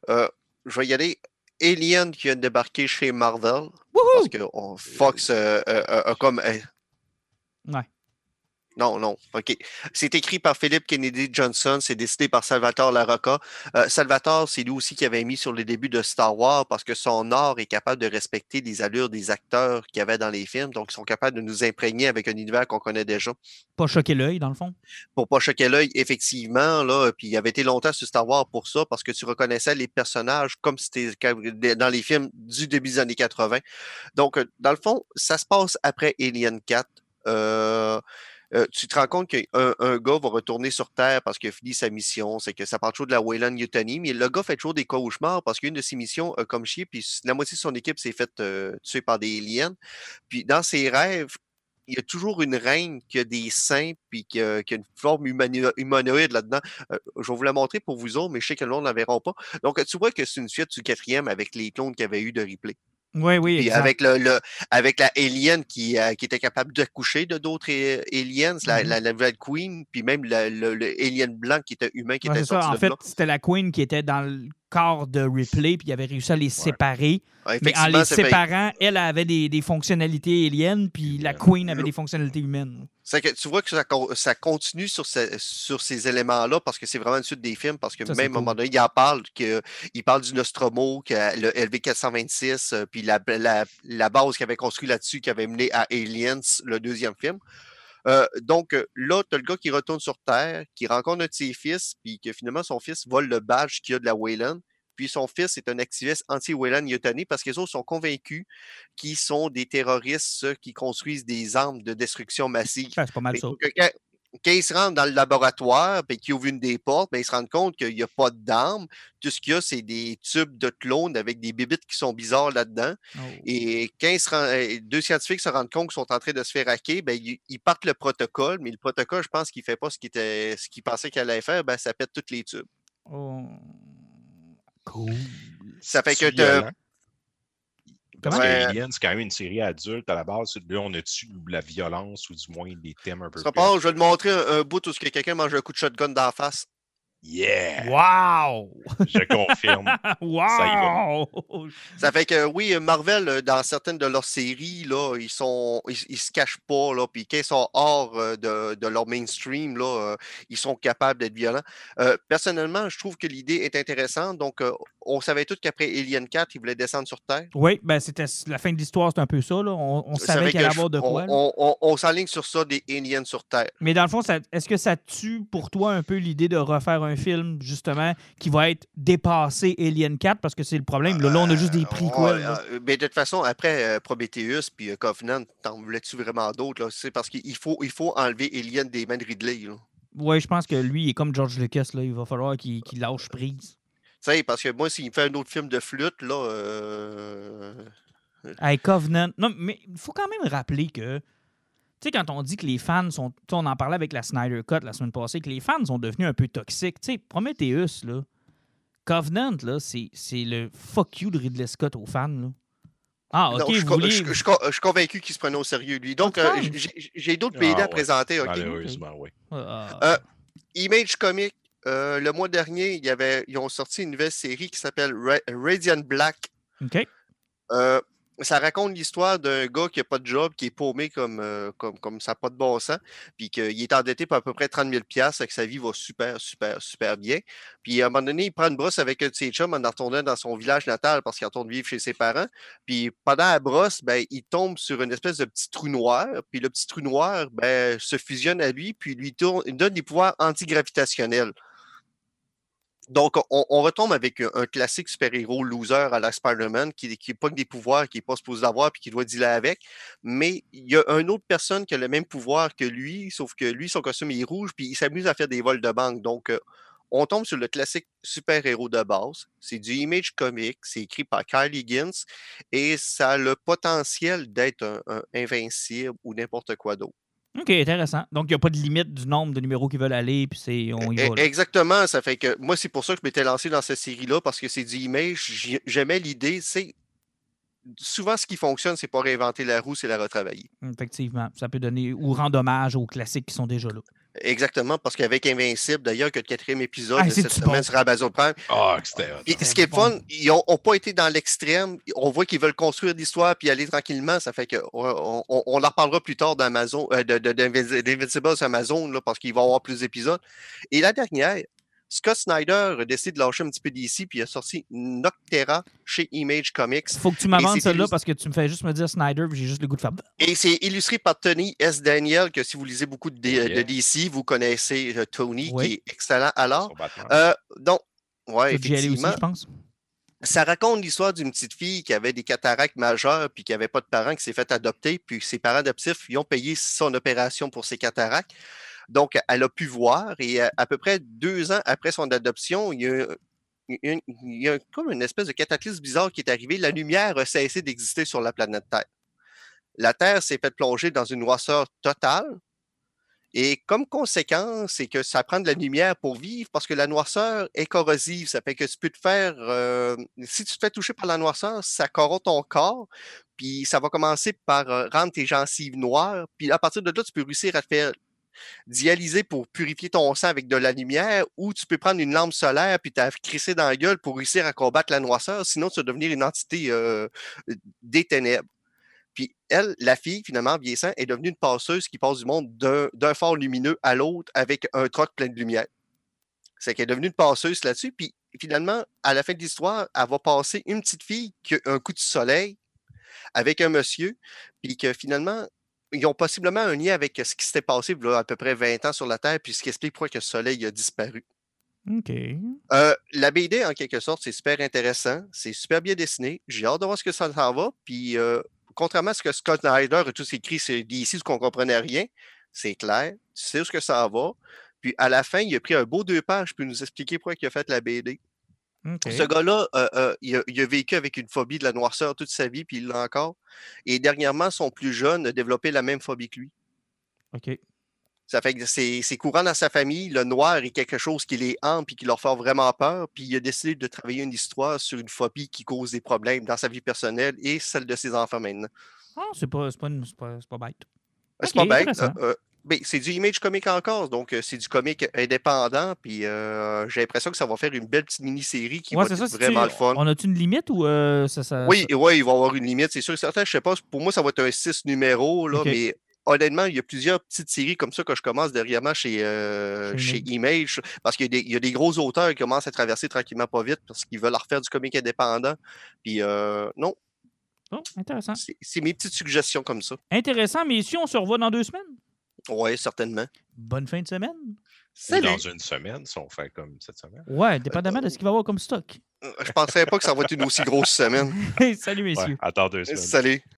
C: Euh, je vais y aller. Alien qui vient de débarquer chez Marvel. Parce que on- Fox euh, euh, euh, a comme. euh,
A: Ouais.
C: Non, non, OK. C'est écrit par Philip Kennedy Johnson, c'est décidé par Salvatore Larocca. Euh, Salvatore, c'est lui aussi qui avait mis sur les débuts de Star Wars parce que son art est capable de respecter les allures des acteurs qu'il y avait dans les films. Donc, ils sont capables de nous imprégner avec un univers qu'on connaît déjà
A: Pas choquer l'œil, dans le fond?
C: pour pas choquer l'œil, effectivement, là, puis il avait été longtemps sur Star Wars pour ça, parce que tu reconnaissais les personnages comme c'était dans les films du début des années 80. Donc, euh, dans le fond, ça se passe après Alien 4. Euh, euh, tu te rends compte qu'un un gars va retourner sur Terre parce qu'il a fini sa mission, c'est que ça parle toujours de la Wayland Yutani, mais le gars fait toujours des cauchemars parce qu'une de ses missions a comme chier, puis la moitié de son équipe s'est faite euh, tuer par des aliens. Puis dans ses rêves, il y a toujours une reine qui a des seins puis qui a, une forme humanoïde là-dedans. Euh, je vais vous la montrer pour vous autres, mais je sais que le monde ne la verra pas. Donc, tu vois que c'est une suite du quatrième avec les clones qu'il y avait eu de Ripley.
A: Oui, oui,
C: Puis
A: exact.
C: avec, le, le- avec la alien qui, euh, qui était capable d'accoucher de d'autres euh, aliens, la,
A: Mhm.
C: la, la nouvelle queen, puis même le, le- le alien blanc qui était humain qui
A: Ouais,
C: était
A: c'est ça.
C: sorti
A: En
C: de
A: fait, c'était la Queen qui était dans le corps de Ripley, puis il avait réussi à les séparer.
C: Ouais,
A: Mais en les
C: fait-
A: séparant, elle avait des, des fonctionnalités aliens, puis la Queen avait des fonctionnalités humaines.
C: Que tu vois que ça, ça continue sur, ce- sur ces éléments-là parce que c'est vraiment une suite des films parce que
A: Ça,
C: même à un moment donné, il en parle que il parle du Nostromo, que le LV426, euh, puis la, la, la base qu'il avait construit là-dessus qui avait mené à Aliens, le deuxième film. Euh, donc euh, là, tu as le gars qui retourne sur Terre, qui rencontre un de ses fils, puis que finalement son fils vole le badge qu'il y a de la Wayland. Puis son fils est un activiste anti-Wayland Yutani parce qu'ils autres sont convaincus qu'ils sont des terroristes ceux qui construisent des armes de destruction massive.
A: Ouais, c'est pas mal
C: Mais
A: ça.
C: que quand, ils se rendent dans le laboratoire et qu'ils ouvrent une des portes, ben, ils se rendent compte qu'il n'y a pas d'armes. Tout ce qu'il y a, c'est des tubes de clones avec des bébites qui sont bizarres là-dedans.
A: Oh.
C: Et quand ils se rend- euh, deux scientifiques se rendent compte qu'ils sont en train de se faire hacker, ben, ils, ils partent le protocole, mais le protocole, je pense qu'il ne fait pas ce qu'il était- ce qu'il pensait qu'il allait faire, ben, ça pète tous les tubes.
A: Oh. Cool.
C: Ça fait que Ouais.
D: Alien, c'est quand même une série adulte à la base? Là, on a-tu la violence ou du moins des thèmes un peu plus-
C: pas, je vais te montrer un, un bout où ce que quelqu'un mange un coup de shotgun d'en face.
D: Yeah!
A: Wow!
D: Je confirme.
A: wow!
C: Ça fait que oui, Marvel, euh, dans certaines de leurs séries, là, ils sont. Ils, ils se cachent pas, là. Puis quand ils sont hors euh, de, de leur mainstream, là, euh, ils sont capables d'être violents. Euh, personnellement, je trouve que l'idée est intéressante. Donc, euh, on savait tous qu'après Alien 4, ils voulaient descendre sur Terre.
A: Oui, ben c'était la fin de l'histoire, c'est un peu ça. Là. On, savait qu'il allait y avoir de quoi.
C: On, on- on- on s'enligne sur ça, des aliens sur Terre.
A: Mais dans le fond, ça- est-ce que ça tue pour toi un peu l'idée de refaire un film, justement, qui va être dépassé Alien 4? Parce que c'est le problème. Là, là, on a juste des prix, quoi.
C: Ouais, euh, mais de toute façon, après euh, Prometheus puis euh, Covenant, t'en voulais-tu vraiment d'autres? C'est parce qu'il faut, il faut enlever Alien des mains de Ridley. là.
A: Oui, je pense que lui, il est comme George Lucas. Là. Il va falloir qu'il lâche prise.
C: Tu sais, parce que moi, s'il me fait un autre film de flûte, là. euh,
A: Hey, Covenant. Non, mais il faut quand même rappeler que. Tu sais, quand on dit que les fans sont. On en parlait avec la Snyder Cut la semaine passée, que les fans sont devenus un peu toxiques. Tu sais, Prometheus, là. Covenant, là, c'est c'est le fuck you de Ridley Scott aux fans, là. Ah,
C: Non,
A: ok,
C: je, suis
A: vous
C: co-
A: vouliez-
C: je- je suis co- je suis convaincu qu'il se prenait au sérieux, lui. Donc,
A: Ah,
C: euh, j'ai- d'autres BD
D: Ah,
C: à
D: ouais.
C: présenter. ok?
D: Malheureusement, oui.
A: Ah,
C: Euh, Image Comics, euh, le mois dernier, il y avait, ils ont sorti une nouvelle série qui s'appelle Ra- Radiant Black.
A: ok.
C: Ça raconte l'histoire d'un gars qui n'a pas de job, qui est paumé comme, euh, comme, comme ça, pas de bon sens, puis qu'il est endetté pour à peu près 30 000 et que sa vie va super, super, super bien. Puis à un moment donné, il prend une brosse avec un de ses chums en retournant dans son village natal parce qu'il retourne vivre chez ses parents. Puis pendant la brosse, ben, il tombe sur une espèce de petit trou noir. Puis le petit trou noir ben, se fusionne à lui, puis lui tourne, il donne des pouvoirs antigravitationnels. Donc, on, retombe avec un, un classique super-héros loser à la Spider-Man qui, qui pogne des pouvoirs qu'il n'est pas supposé avoir puis qui doit dealer avec. Mais il y a une autre personne qui a le même pouvoir que lui, sauf que lui, son costume est rouge puis il s'amuse à faire des vols de banque. Donc, euh, on tombe sur le classique super-héros de base. C'est du Image Comics, c'est écrit par Kyle Higgins et ça a le potentiel d'être un invincible ou n'importe quoi d'autre.
A: Ok, intéressant. Donc, il n'y a pas de limite du nombre de numéros qui veulent aller, puis c'est on y
C: E-
A: va. là.
C: Exactement, ça fait que moi, c'est pour ça que je m'étais lancé dans cette série-là, parce que c'est du image. J'ai- J'aimais l'idée, c'est souvent ce qui fonctionne, c'est pas réinventer la roue, c'est la retravailler.
A: Effectivement, ça peut donner ou rendre hommage aux classiques qui sont déjà là.
C: Exactement, parce qu'avec Invincible, d'ailleurs, que le quatrième épisode
A: Ah,
C: de cette semaine
A: bon.
C: sera Amazon Prime.
D: Ah, que c'était
A: C'était
C: ce qui est
A: bon.
C: fun, ils n'ont pas été dans l'extrême. On voit qu'ils veulent construire l'histoire puis aller tranquillement. Ça fait que on, on- on en reparlera plus tard d'Amazon, euh, d'Invincible sur Amazon, là, parce qu'il va y avoir plus d'épisodes. Et la dernière, Scott Snyder a décidé de lâcher un petit peu d'ici, puis il a sorti Noctera chez Image Comics.
A: Faut que tu m'avances celle-là parce que tu me fais juste me dire Snyder, puis j'ai juste le goût de faire.
C: Et c'est illustré par Tony S. Daniel, que si vous lisez beaucoup de, D- de
D: yeah.
C: DC, vous connaissez euh, Tony,
A: Oui.
C: qui est excellent. Alors, euh, donc, ouais,
A: aller aussi,
C: effectivement.
A: je pense.
C: ça raconte l'histoire d'une petite fille qui avait des cataractes majeures puis qui n'avait pas de parents, qui s'est fait adopter, puis ses parents adoptifs lui ont payé son opération pour ses cataractes. Donc, elle a pu voir et à, à peu près deux ans après son adoption, il y a, une- il y a comme une espèce de cataclysme bizarre qui est arrivé. La lumière a cessé d'exister sur la planète Terre. La Terre s'est fait plonger dans une noirceur totale. Et comme conséquence, c'est que ça prend de la lumière pour vivre parce que la noirceur est corrosive. Ça fait que tu peux te faire. euh, si tu te fais toucher par la noirceur, ça corrompt ton corps. Puis ça va commencer par rendre tes gencives noires. Puis à partir de là, tu peux réussir à te faire dialyser pour purifier ton sang avec de la lumière ou tu peux prendre une lampe solaire puis t'as crissé dans la gueule pour réussir à combattre la noirceur. Sinon, tu vas devenir une entité euh, des ténèbres. Puis elle, la fille, finalement, en vieillissant, est devenue une passeuse qui passe du monde d'un phare lumineux à l'autre avec un troc plein de lumière. C'est qu'elle est devenue une passeuse là-dessus. Puis finalement, à la fin de l'histoire, elle va passer une petite fille qui a un coup de soleil avec un monsieur. Puis que finalement, ils ont possiblement un lien avec ce qui s'était passé il y a à peu près 20 ans sur la Terre, puis ce qui explique pourquoi que le soleil a disparu.
A: OK.
C: Euh, la BD, en quelque sorte, c'est super intéressant. C'est super bien dessiné. J'ai hâte de voir ce que ça s'en va. Puis, euh, contrairement à ce que Scott Snyder a tous écrit c'est d'ici, ce qu'on comprenait rien, c'est clair. Tu sais où ce que ça va. Puis, à la fin, il a pris un beau deux pages pour nous expliquer pourquoi il a fait la BD. Ce gars-là, euh, euh, il, a, il a vécu avec une phobie de la noirceur toute sa vie, puis il l'a encore. Et dernièrement, son plus jeune a développé la même phobie que lui.
A: OK.
C: Ça fait que c'est courant dans sa famille. Le noir est quelque chose qui les hante puis qui leur fait vraiment peur. Puis il a décidé de travailler une histoire sur une phobie qui cause des problèmes dans sa vie personnelle et celle de ses enfants maintenant.
A: Ah, c'est pas, bête.
C: C'est pas bête. euh, c'est du image comic encore, donc euh, c'est du comic indépendant. Puis euh, j'ai l'impression que ça va faire une belle petite mini-série qui
A: Ouais,
C: va être
A: ça.
C: vraiment le fun.
A: On a-tu une limite ou euh, ça, ça.
C: Oui, oui, il va y avoir une limite, c'est sûr et certain. Je sais pas, pour moi, ça va être un 6 numéros, là, mais honnêtement, il y a plusieurs petites séries comme ça que je commence derrière moi chez, euh,
A: Chez
C: chez Image, parce qu'il y, a des- il y a des gros auteurs qui commencent à traverser tranquillement pas vite parce qu'ils veulent refaire du comic indépendant. Puis euh, non,
A: Oh, intéressant.
C: c'est mes petites suggestions comme ça.
A: Intéressant, messieurs, on se revoit dans deux semaines?
C: Oui, certainement.
A: Bonne fin de semaine.
C: Salut!
D: Dans une semaine, si on fait comme cette semaine.
A: Ouais, dépendamment de ce qu'il va y avoir comme stock.
C: Je penserais pas que ça va être une aussi grosse semaine.
A: Salut, messieurs.
D: Ouais, attends deux semaines.
C: Salut!